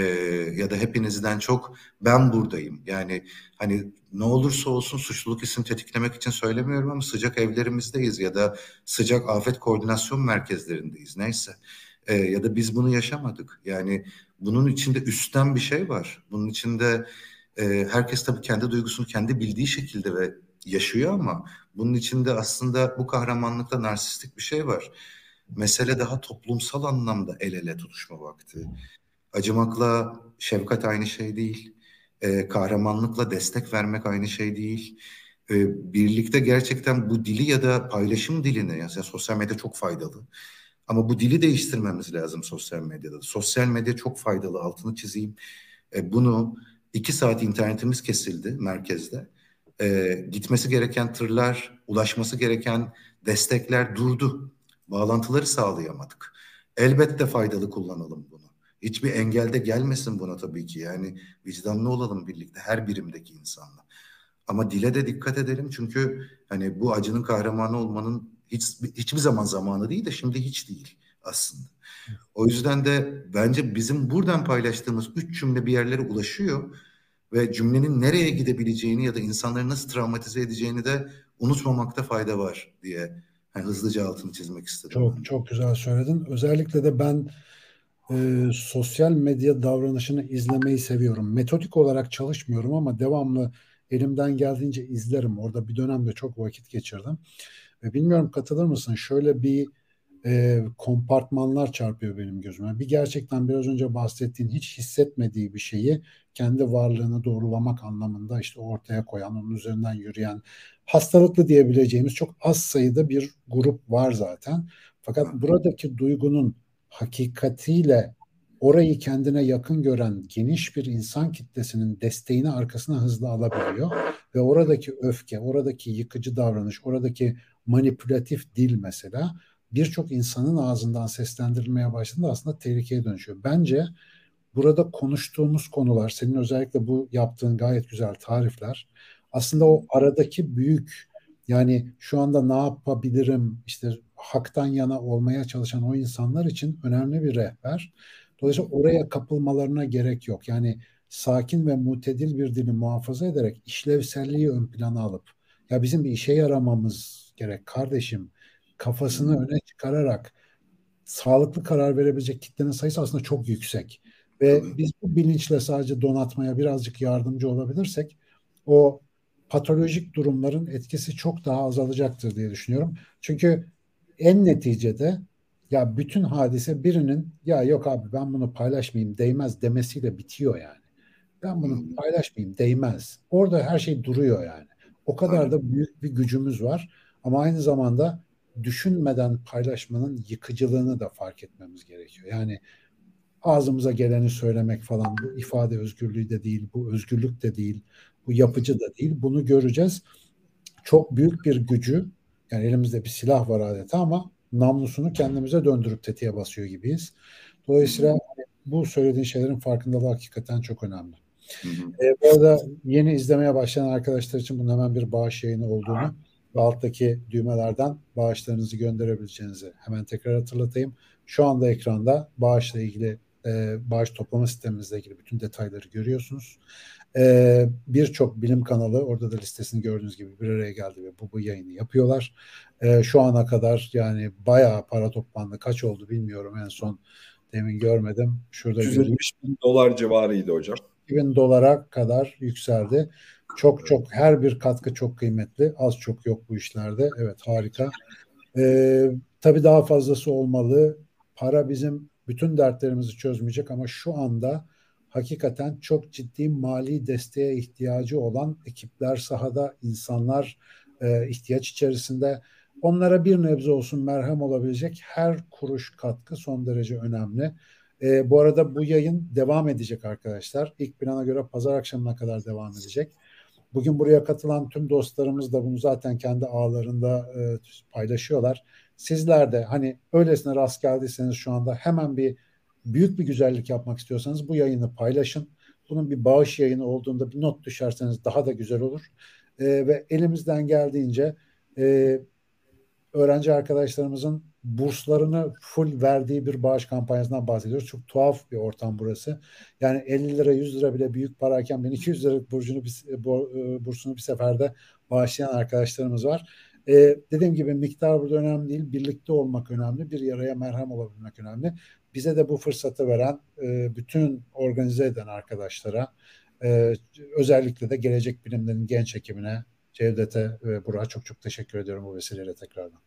ya da hepinizden çok ben buradayım. Yani hani ne olursa olsun suçluluk isim tetiklemek için söylemiyorum ama sıcak evlerimizdeyiz ya da sıcak afet koordinasyon merkezlerindeyiz neyse. E, ya da biz bunu yaşamadık. Yani bunun içinde üstten bir şey var. Bunun içinde e, herkes tabii kendi duygusunu kendi bildiği şekilde ve yaşıyor ama bunun içinde aslında bu kahramanlıkta narsistik bir şey var. Mesele daha toplumsal anlamda el ele tutuşma vakti. Acımakla şefkat aynı şey değil. E, kahramanlıkla destek vermek aynı şey değil. E, birlikte gerçekten bu dili ya da paylaşım dilini, yani sosyal medya çok faydalı. Ama bu dili değiştirmemiz lazım sosyal medyada. Sosyal medya çok faydalı, altını çizeyim. E, bunu iki saat internetimiz kesildi merkezde. E, gitmesi gereken tırlar, ulaşması gereken destekler durdu. Bağlantıları sağlayamadık. Elbette faydalı kullanalım bunu. Hiçbir engelde gelmesin buna tabii ki. Yani vicdanlı olalım birlikte her birimdeki insanla. Ama dile de dikkat edelim çünkü hani bu acının kahramanı olmanın hiç hiçbir zaman zamanı değil de şimdi hiç değil aslında. O yüzden de bence bizim buradan paylaştığımız üç cümle bir yerlere ulaşıyor ve cümlenin nereye gidebileceğini ya da insanları nasıl travmatize edeceğini de unutmamakta fayda var diye yani hızlıca altını çizmek istedim. Çok çok güzel söyledin. Özellikle de ben e, sosyal medya davranışını izlemeyi seviyorum. Metodik olarak çalışmıyorum ama devamlı elimden geldiğince izlerim. Orada bir dönemde çok vakit geçirdim. Ve bilmiyorum katılır mısın? Şöyle bir e, kompartmanlar çarpıyor benim gözüme. Bir gerçekten biraz önce bahsettiğin hiç hissetmediği bir şeyi kendi varlığını doğrulamak anlamında işte ortaya koyan, onun üzerinden yürüyen, hastalıklı diyebileceğimiz çok az sayıda bir grup var zaten. Fakat buradaki duygunun hakikatiyle orayı kendine yakın gören geniş bir insan kitlesinin desteğini arkasına hızlı alabiliyor ve oradaki öfke, oradaki yıkıcı davranış, oradaki manipülatif dil mesela birçok insanın ağzından seslendirilmeye başladığında aslında tehlikeye dönüşüyor. Bence burada konuştuğumuz konular, senin özellikle bu yaptığın gayet güzel tarifler aslında o aradaki büyük yani şu anda ne yapabilirim işte haktan yana olmaya çalışan o insanlar için önemli bir rehber. Dolayısıyla oraya kapılmalarına gerek yok. Yani sakin ve mutedil bir dili muhafaza ederek işlevselliği ön plana alıp ya bizim bir işe yaramamız gerek kardeşim kafasını öne çıkararak sağlıklı karar verebilecek kitlenin sayısı aslında çok yüksek. Ve biz bu bilinçle sadece donatmaya birazcık yardımcı olabilirsek o patolojik durumların etkisi çok daha azalacaktır diye düşünüyorum. Çünkü en neticede ya bütün hadise birinin ya yok abi ben bunu paylaşmayayım değmez demesiyle bitiyor yani. Ben bunu paylaşmayayım değmez. Orada her şey duruyor yani. O kadar da büyük bir gücümüz var. Ama aynı zamanda düşünmeden paylaşmanın yıkıcılığını da fark etmemiz gerekiyor. Yani ağzımıza geleni söylemek falan bu ifade özgürlüğü de değil, bu özgürlük de değil, bu yapıcı da değil. Bunu göreceğiz. Çok büyük bir gücü yani elimizde bir silah var adeta ama namlusunu kendimize döndürüp tetiğe basıyor gibiyiz. Dolayısıyla bu söylediğin şeylerin farkındalığı hakikaten çok önemli. Hı hı. E, bu arada yeni izlemeye başlayan arkadaşlar için bunun hemen bir bağış yayını olduğunu ve alttaki düğmelerden bağışlarınızı gönderebileceğinizi hemen tekrar hatırlatayım. Şu anda ekranda bağışla ilgili e, bağış toplama sistemimizle ilgili bütün detayları görüyorsunuz. E, Birçok bilim kanalı orada da listesini gördüğünüz gibi bir araya geldi ve bu, bu yayını yapıyorlar. E, şu ana kadar yani bayağı para toplandı. Kaç oldu bilmiyorum en son demin görmedim. Şurada 170 bin dolar civarıydı hocam. 2000 dolara kadar yükseldi. Çok çok her bir katkı çok kıymetli. Az çok yok bu işlerde. Evet harika. Ee, tabii daha fazlası olmalı. Para bizim bütün dertlerimizi çözmeyecek ama şu anda hakikaten çok ciddi mali desteğe ihtiyacı olan ekipler sahada, insanlar e, ihtiyaç içerisinde. Onlara bir nebze olsun merhem olabilecek her kuruş katkı son derece önemli. E, bu arada bu yayın devam edecek arkadaşlar. İlk plana göre pazar akşamına kadar devam edecek. Bugün buraya katılan tüm dostlarımız da bunu zaten kendi ağlarında e, paylaşıyorlar. Sizler de hani öylesine rast geldiyseniz şu anda hemen bir büyük bir güzellik yapmak istiyorsanız bu yayını paylaşın. Bunun bir bağış yayını olduğunda bir not düşerseniz daha da güzel olur. E, ve elimizden geldiğince e, öğrenci arkadaşlarımızın burslarını full verdiği bir bağış kampanyasından bahsediyoruz. Çok tuhaf bir ortam burası. Yani 50 lira 100 lira bile büyük parayken ben 200 lira burcunu bir, e, bursunu bir seferde bağışlayan arkadaşlarımız var. Ee, dediğim gibi miktar burada önemli değil. Birlikte olmak önemli. Bir yaraya merhem olabilmek önemli. Bize de bu fırsatı veren e, bütün organize eden arkadaşlara e, özellikle de gelecek bilimlerin genç ekibine Cevdet'e ve Burak'a çok çok teşekkür ediyorum bu vesileyle tekrardan.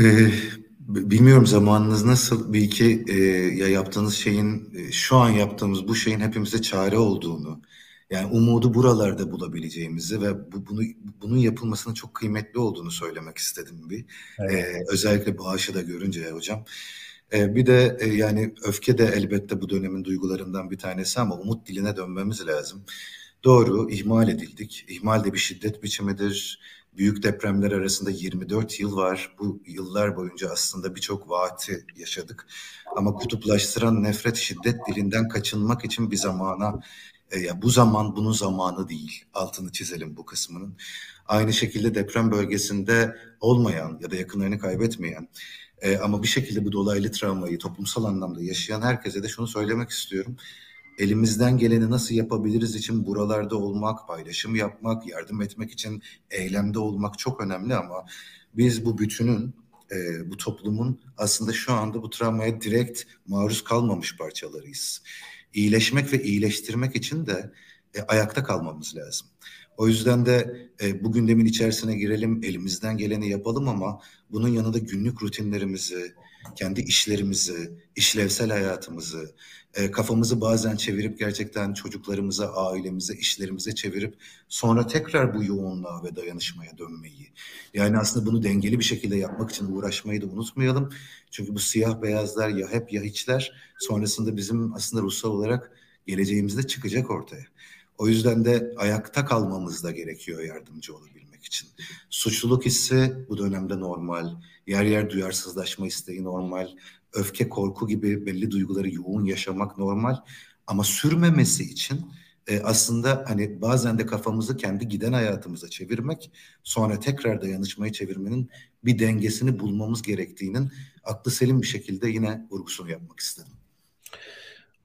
Ee, bilmiyorum zamanınız nasıl. Bir iki e, ya yaptığınız şeyin e, şu an yaptığımız bu şeyin hepimize çare olduğunu yani umudu buralarda bulabileceğimizi ve bu, bunu bunun yapılmasının çok kıymetli olduğunu söylemek istedim bir. Evet. Ee, özellikle bağışı da görünce hocam. Ee, bir de e, yani öfke de elbette bu dönemin duygularından bir tanesi ama umut diline dönmemiz lazım. Doğru, ihmal edildik. İhmal de bir şiddet biçimidir büyük depremler arasında 24 yıl var. Bu yıllar boyunca aslında birçok vaati yaşadık. Ama kutuplaştıran nefret şiddet dilinden kaçınmak için bir zamana e, ya bu zaman bunun zamanı değil. Altını çizelim bu kısmının. Aynı şekilde deprem bölgesinde olmayan ya da yakınlarını kaybetmeyen e, ama bir şekilde bu dolaylı travmayı toplumsal anlamda yaşayan herkese de şunu söylemek istiyorum elimizden geleni nasıl yapabiliriz için buralarda olmak, paylaşım yapmak, yardım etmek için eylemde olmak çok önemli ama biz bu bütünün, e, bu toplumun aslında şu anda bu travmaya direkt maruz kalmamış parçalarıyız. İyileşmek ve iyileştirmek için de e, ayakta kalmamız lazım. O yüzden de e, bu gündemin içerisine girelim, elimizden geleni yapalım ama bunun yanında günlük rutinlerimizi, kendi işlerimizi, işlevsel hayatımızı, e, kafamızı bazen çevirip gerçekten çocuklarımıza, ailemize, işlerimize çevirip sonra tekrar bu yoğunluğa ve dayanışmaya dönmeyi. Yani aslında bunu dengeli bir şekilde yapmak için uğraşmayı da unutmayalım. Çünkü bu siyah beyazlar ya hep ya hiçler sonrasında bizim aslında ruhsal olarak geleceğimizde çıkacak ortaya. O yüzden de ayakta kalmamız da gerekiyor yardımcı olabilmek için. Suçluluk hissi bu dönemde normal. Yer yer duyarsızlaşma isteği normal öfke, korku gibi belli duyguları yoğun yaşamak normal. Ama sürmemesi için e, aslında hani bazen de kafamızı kendi giden hayatımıza çevirmek, sonra tekrar dayanışmayı çevirmenin bir dengesini bulmamız gerektiğinin aklı selim bir şekilde yine vurgusunu yapmak istedim.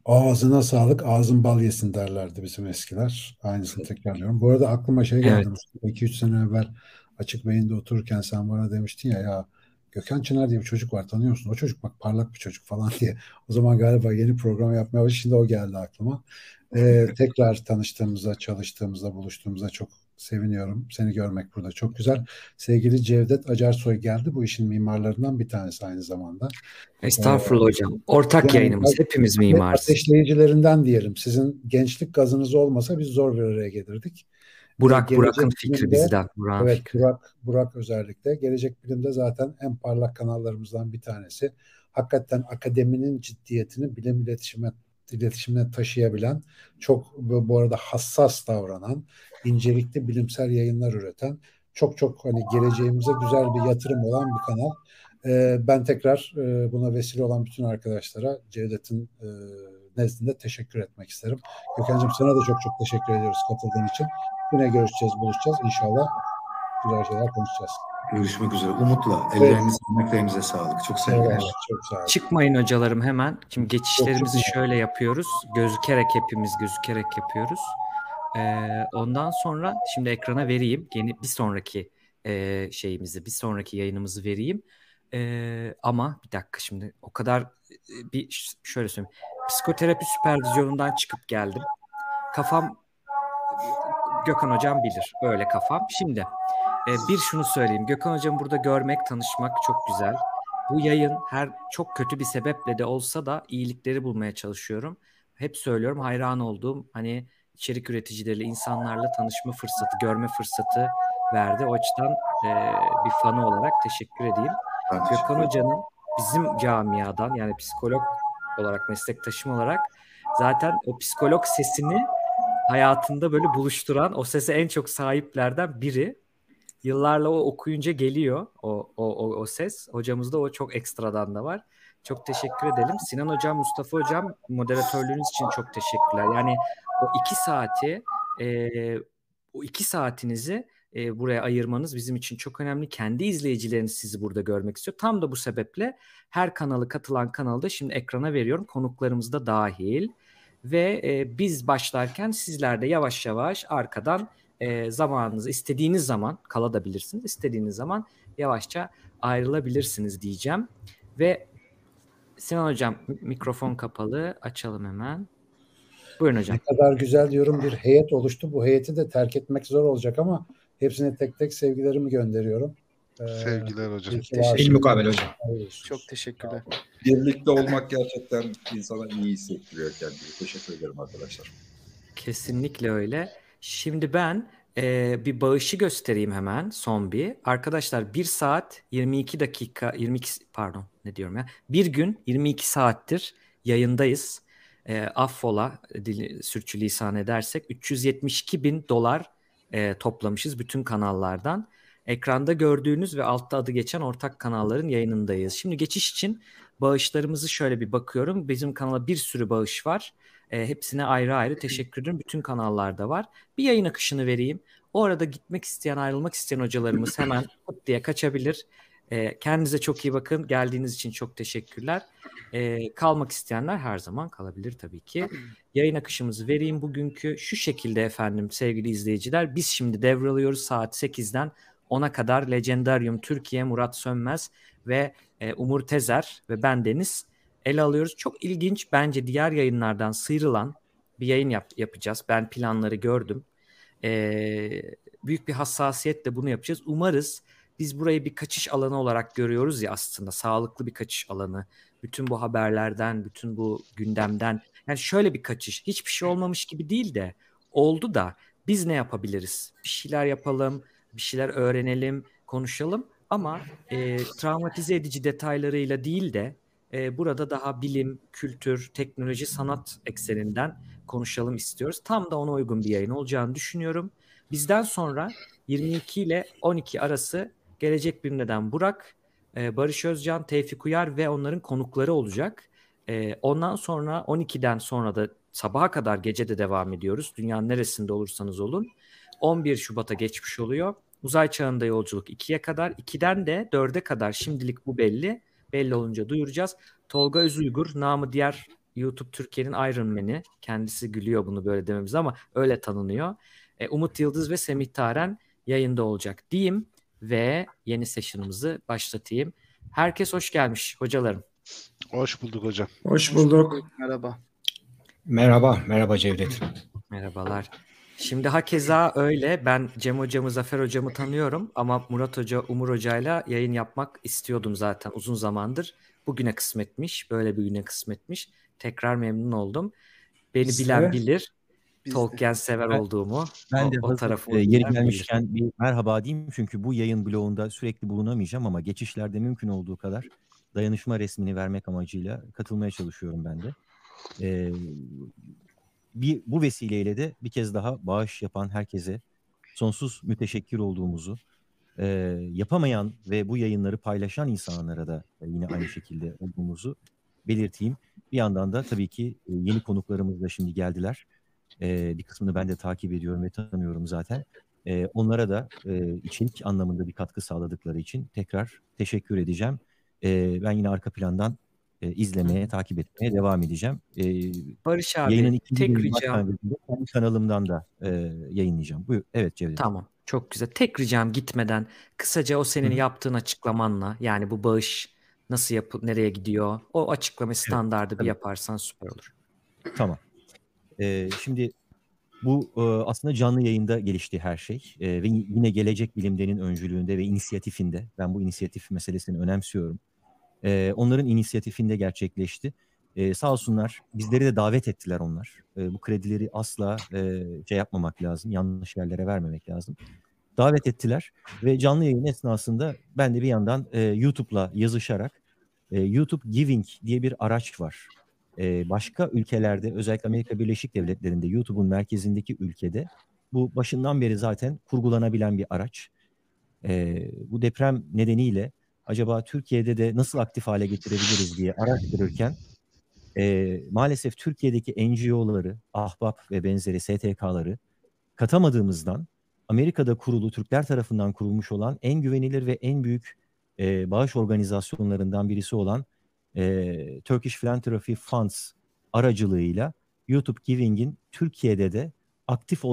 Ağzına sağlık, ağzın bal yesin derlerdi bizim eskiler. Aynısını tekrarlıyorum. Bu arada aklıma şey geldi. 2-3 evet. sene evvel açık beyinde otururken sen bana demiştin ya ya Gökhan Çınar diye bir çocuk var tanıyor musun? O çocuk bak parlak bir çocuk falan diye. O zaman galiba yeni program yapmaya başladı. Şimdi o geldi aklıma. Ee, tekrar tanıştığımızda, çalıştığımızda, buluştuğumuzda çok seviniyorum. Seni görmek burada çok güzel. Sevgili Cevdet Acarsoy geldi. Bu işin mimarlarından bir tanesi aynı zamanda. Estağfurullah ee, hocam. Ortak yani, yayınımız. Hepimiz mimarız. Ateşleyicilerinden diyelim. Sizin gençlik gazınız olmasa biz zor bir araya gelirdik. Burak, Burak'ın fikri bizden. Burak'ın evet, fikri. Burak, Burak özellikle. Gelecek Bilim'de zaten en parlak kanallarımızdan bir tanesi. Hakikaten akademinin ciddiyetini bilim iletişime, iletişimine taşıyabilen, çok bu arada hassas davranan, incelikli bilimsel yayınlar üreten, çok çok hani geleceğimize güzel bir yatırım olan bir kanal. Ee, ben tekrar e, buna vesile olan bütün arkadaşlara Cevdet'in e, nezdinde teşekkür etmek isterim. Gökhan'cığım sana da çok çok teşekkür ediyoruz katıldığın için. Yine görüşeceğiz, buluşacağız inşallah. güzel şeyler konuşacağız. Görüşmek üzere. Umutla. Ellerinize, emeklerinize sağlık. Çok sevgiler. Evet, çok sağ olun. Çıkmayın hocalarım hemen. Şimdi geçişlerimizi şöyle yapıyoruz. Gözükerek hepimiz gözükerek yapıyoruz. Ee, ondan sonra şimdi ekrana vereyim. Yeni bir sonraki e, şeyimizi, bir sonraki yayınımızı vereyim. Ee, ama bir dakika şimdi o kadar e, bir şöyle söyleyeyim. Psikoterapi süpervizyonundan çıkıp geldim. Kafam Gökhan hocam bilir. Böyle kafam. Şimdi e, bir şunu söyleyeyim. Gökhan hocam burada görmek, tanışmak çok güzel. Bu yayın her çok kötü bir sebeple de olsa da iyilikleri bulmaya çalışıyorum. Hep söylüyorum hayran olduğum hani içerik üreticileriyle, insanlarla tanışma fırsatı, görme fırsatı verdi. O açıdan e, bir fanı olarak teşekkür edeyim. Ben Gökhan Hoca'nın bizim camiadan yani psikolog olarak, meslektaşım olarak zaten o psikolog sesini hayatında böyle buluşturan, o sese en çok sahiplerden biri. Yıllarla o okuyunca geliyor o, o, o, o ses. Hocamızda o çok ekstradan da var. Çok teşekkür edelim. Sinan Hocam, Mustafa Hocam moderatörlüğünüz için çok teşekkürler. Yani o iki saati, e, o iki saatinizi e, buraya ayırmanız bizim için çok önemli. Kendi izleyicileriniz sizi burada görmek istiyor. Tam da bu sebeple her kanalı katılan kanalda şimdi ekrana veriyorum. Konuklarımız da dahil. Ve e, biz başlarken sizler de yavaş yavaş arkadan e, zamanınızı istediğiniz zaman kalabilirsiniz. İstediğiniz zaman yavaşça ayrılabilirsiniz diyeceğim. Ve Sinan Hocam mikrofon kapalı. Açalım hemen. Buyurun hocam. Ne kadar güzel diyorum bir heyet oluştu. Bu heyeti de terk etmek zor olacak ama hepsine tek tek sevgilerimi gönderiyorum. Ee, Sevgiler hocam. İlmukabele hocam. Çok teşekkürler. Birlikte olmak gerçekten insana iyi hissettiriyor kendini. Teşekkür ederim arkadaşlar. Kesinlikle öyle. Şimdi ben e, bir bağışı göstereyim hemen son bir. Arkadaşlar 1 saat 22 dakika 22 pardon ne diyorum ya. Bir gün 22 saattir yayındayız. E, affola dili, sürçülisan edersek 372 bin dolar e, toplamışız bütün kanallardan. Ekranda gördüğünüz ve altta adı geçen ortak kanalların yayınındayız. Şimdi geçiş için bağışlarımızı şöyle bir bakıyorum. Bizim kanala bir sürü bağış var. E, hepsine ayrı ayrı teşekkür ederim. Bütün kanallarda var. Bir yayın akışını vereyim. O arada gitmek isteyen, ayrılmak isteyen hocalarımız hemen diye kaçabilir. E, kendinize çok iyi bakın. Geldiğiniz için çok teşekkürler. E, kalmak isteyenler her zaman kalabilir tabii ki. Yayın akışımızı vereyim bugünkü. Şu şekilde efendim sevgili izleyiciler. Biz şimdi devralıyoruz saat 8'den 10'a kadar Legendarium Türkiye, Murat Sönmez ve e, Umur Tezer ve ben Deniz ele alıyoruz. Çok ilginç bence diğer yayınlardan sıyrılan bir yayın yap, yapacağız. Ben planları gördüm. Ee, büyük bir hassasiyetle bunu yapacağız. Umarız biz burayı bir kaçış alanı olarak görüyoruz ya aslında sağlıklı bir kaçış alanı. Bütün bu haberlerden, bütün bu gündemden yani şöyle bir kaçış. Hiçbir şey olmamış gibi değil de oldu da biz ne yapabiliriz? Bir şeyler yapalım, bir şeyler öğrenelim, konuşalım ama e, travmatize edici detaylarıyla değil de e, burada daha bilim, kültür, teknoloji, sanat ekseninden konuşalım istiyoruz. Tam da ona uygun bir yayın olacağını düşünüyorum. Bizden sonra 22 ile 12 arası Gelecek Bilim'den Burak, e, Barış Özcan, Tevfik Uyar ve onların konukları olacak. E, ondan sonra 12'den sonra da sabaha kadar gece de devam ediyoruz. Dünyanın neresinde olursanız olun. 11 Şubat'a geçmiş oluyor. Uzay çağında yolculuk 2'ye kadar. 2'den de 4'e kadar şimdilik bu belli. Belli olunca duyuracağız. Tolga Özuygur, namı diğer YouTube Türkiye'nin Iron Man'i. Kendisi gülüyor bunu böyle dememiz ama öyle tanınıyor. E, Umut Yıldız ve Semih Taren yayında olacak diyeyim ve yeni session'ımızı başlatayım. Herkes hoş gelmiş hocalarım. Hoş bulduk hocam. Hoş bulduk. Merhaba. Merhaba, merhaba Cevdet. Merhabalar. Şimdi hakeza öyle. Ben Cem hocamı, Zafer hocamı tanıyorum ama Murat hoca, Umur hocayla yayın yapmak istiyordum zaten uzun zamandır. Bugüne kısmetmiş, böyle bir güne kısmetmiş. Tekrar memnun oldum. Beni bilen bilir. Biz de. Tolkien sever Ben- olduğumu. Ben o, de o hazır, tarafı e, yeri gelmişken bir merhaba diyeyim çünkü bu yayın bloğunda sürekli bulunamayacağım ama geçişlerde mümkün olduğu kadar dayanışma resmini vermek amacıyla katılmaya çalışıyorum ben de. E, bir bu vesileyle de bir kez daha bağış yapan herkese sonsuz müteşekkir olduğumuzu, e, yapamayan ve bu yayınları paylaşan insanlara da e, yine aynı şekilde olduğumuzu belirteyim. Bir yandan da tabii ki e, yeni konuklarımız da şimdi geldiler. E, bir kısmını ben de takip ediyorum ve tanıyorum zaten. E, onlara da e, içerik anlamında bir katkı sağladıkları için tekrar teşekkür edeceğim. E, ben yine arka plandan e, izlemeye, takip etmeye devam edeceğim. E, Barış abi yayının tek ricam. kendi kanalımdan da e, yayınlayacağım. Buyur. Evet Cevdet. Tamam. Çok güzel. Tek ricam gitmeden kısaca o senin Hı yaptığın açıklamanla yani bu bağış nasıl yapı nereye gidiyor o açıklamayı standardı bir tabii. yaparsan süper olur. Tamam. Ee, şimdi bu e, aslında canlı yayında gelişti her şey E, ve yine Gelecek Bilim'denin öncülüğünde ve inisiyatifinde ben bu inisiyatif meselesini önemsiyorum. E, onların inisiyatifinde gerçekleşti. E, sağ olsunlar bizleri de davet ettiler onlar. E, bu kredileri asla e, şey yapmamak lazım, yanlış yerlere vermemek lazım. Davet ettiler ve canlı yayın esnasında ben de bir yandan e, YouTube'la yazışarak e, YouTube Giving diye bir araç var. E, başka ülkelerde özellikle Amerika Birleşik Devletleri'nde YouTube'un merkezindeki ülkede bu başından beri zaten kurgulanabilen bir araç. E, bu deprem nedeniyle acaba Türkiye'de de nasıl aktif hale getirebiliriz diye araştırırken e, maalesef Türkiye'deki NGO'ları, Ahbap ve benzeri STK'ları katamadığımızdan Amerika'da kurulu, Türkler tarafından kurulmuş olan en güvenilir ve en büyük e, bağış organizasyonlarından birisi olan e, Turkish Philanthropy Funds aracılığıyla YouTube Giving'in Türkiye'de de aktif olması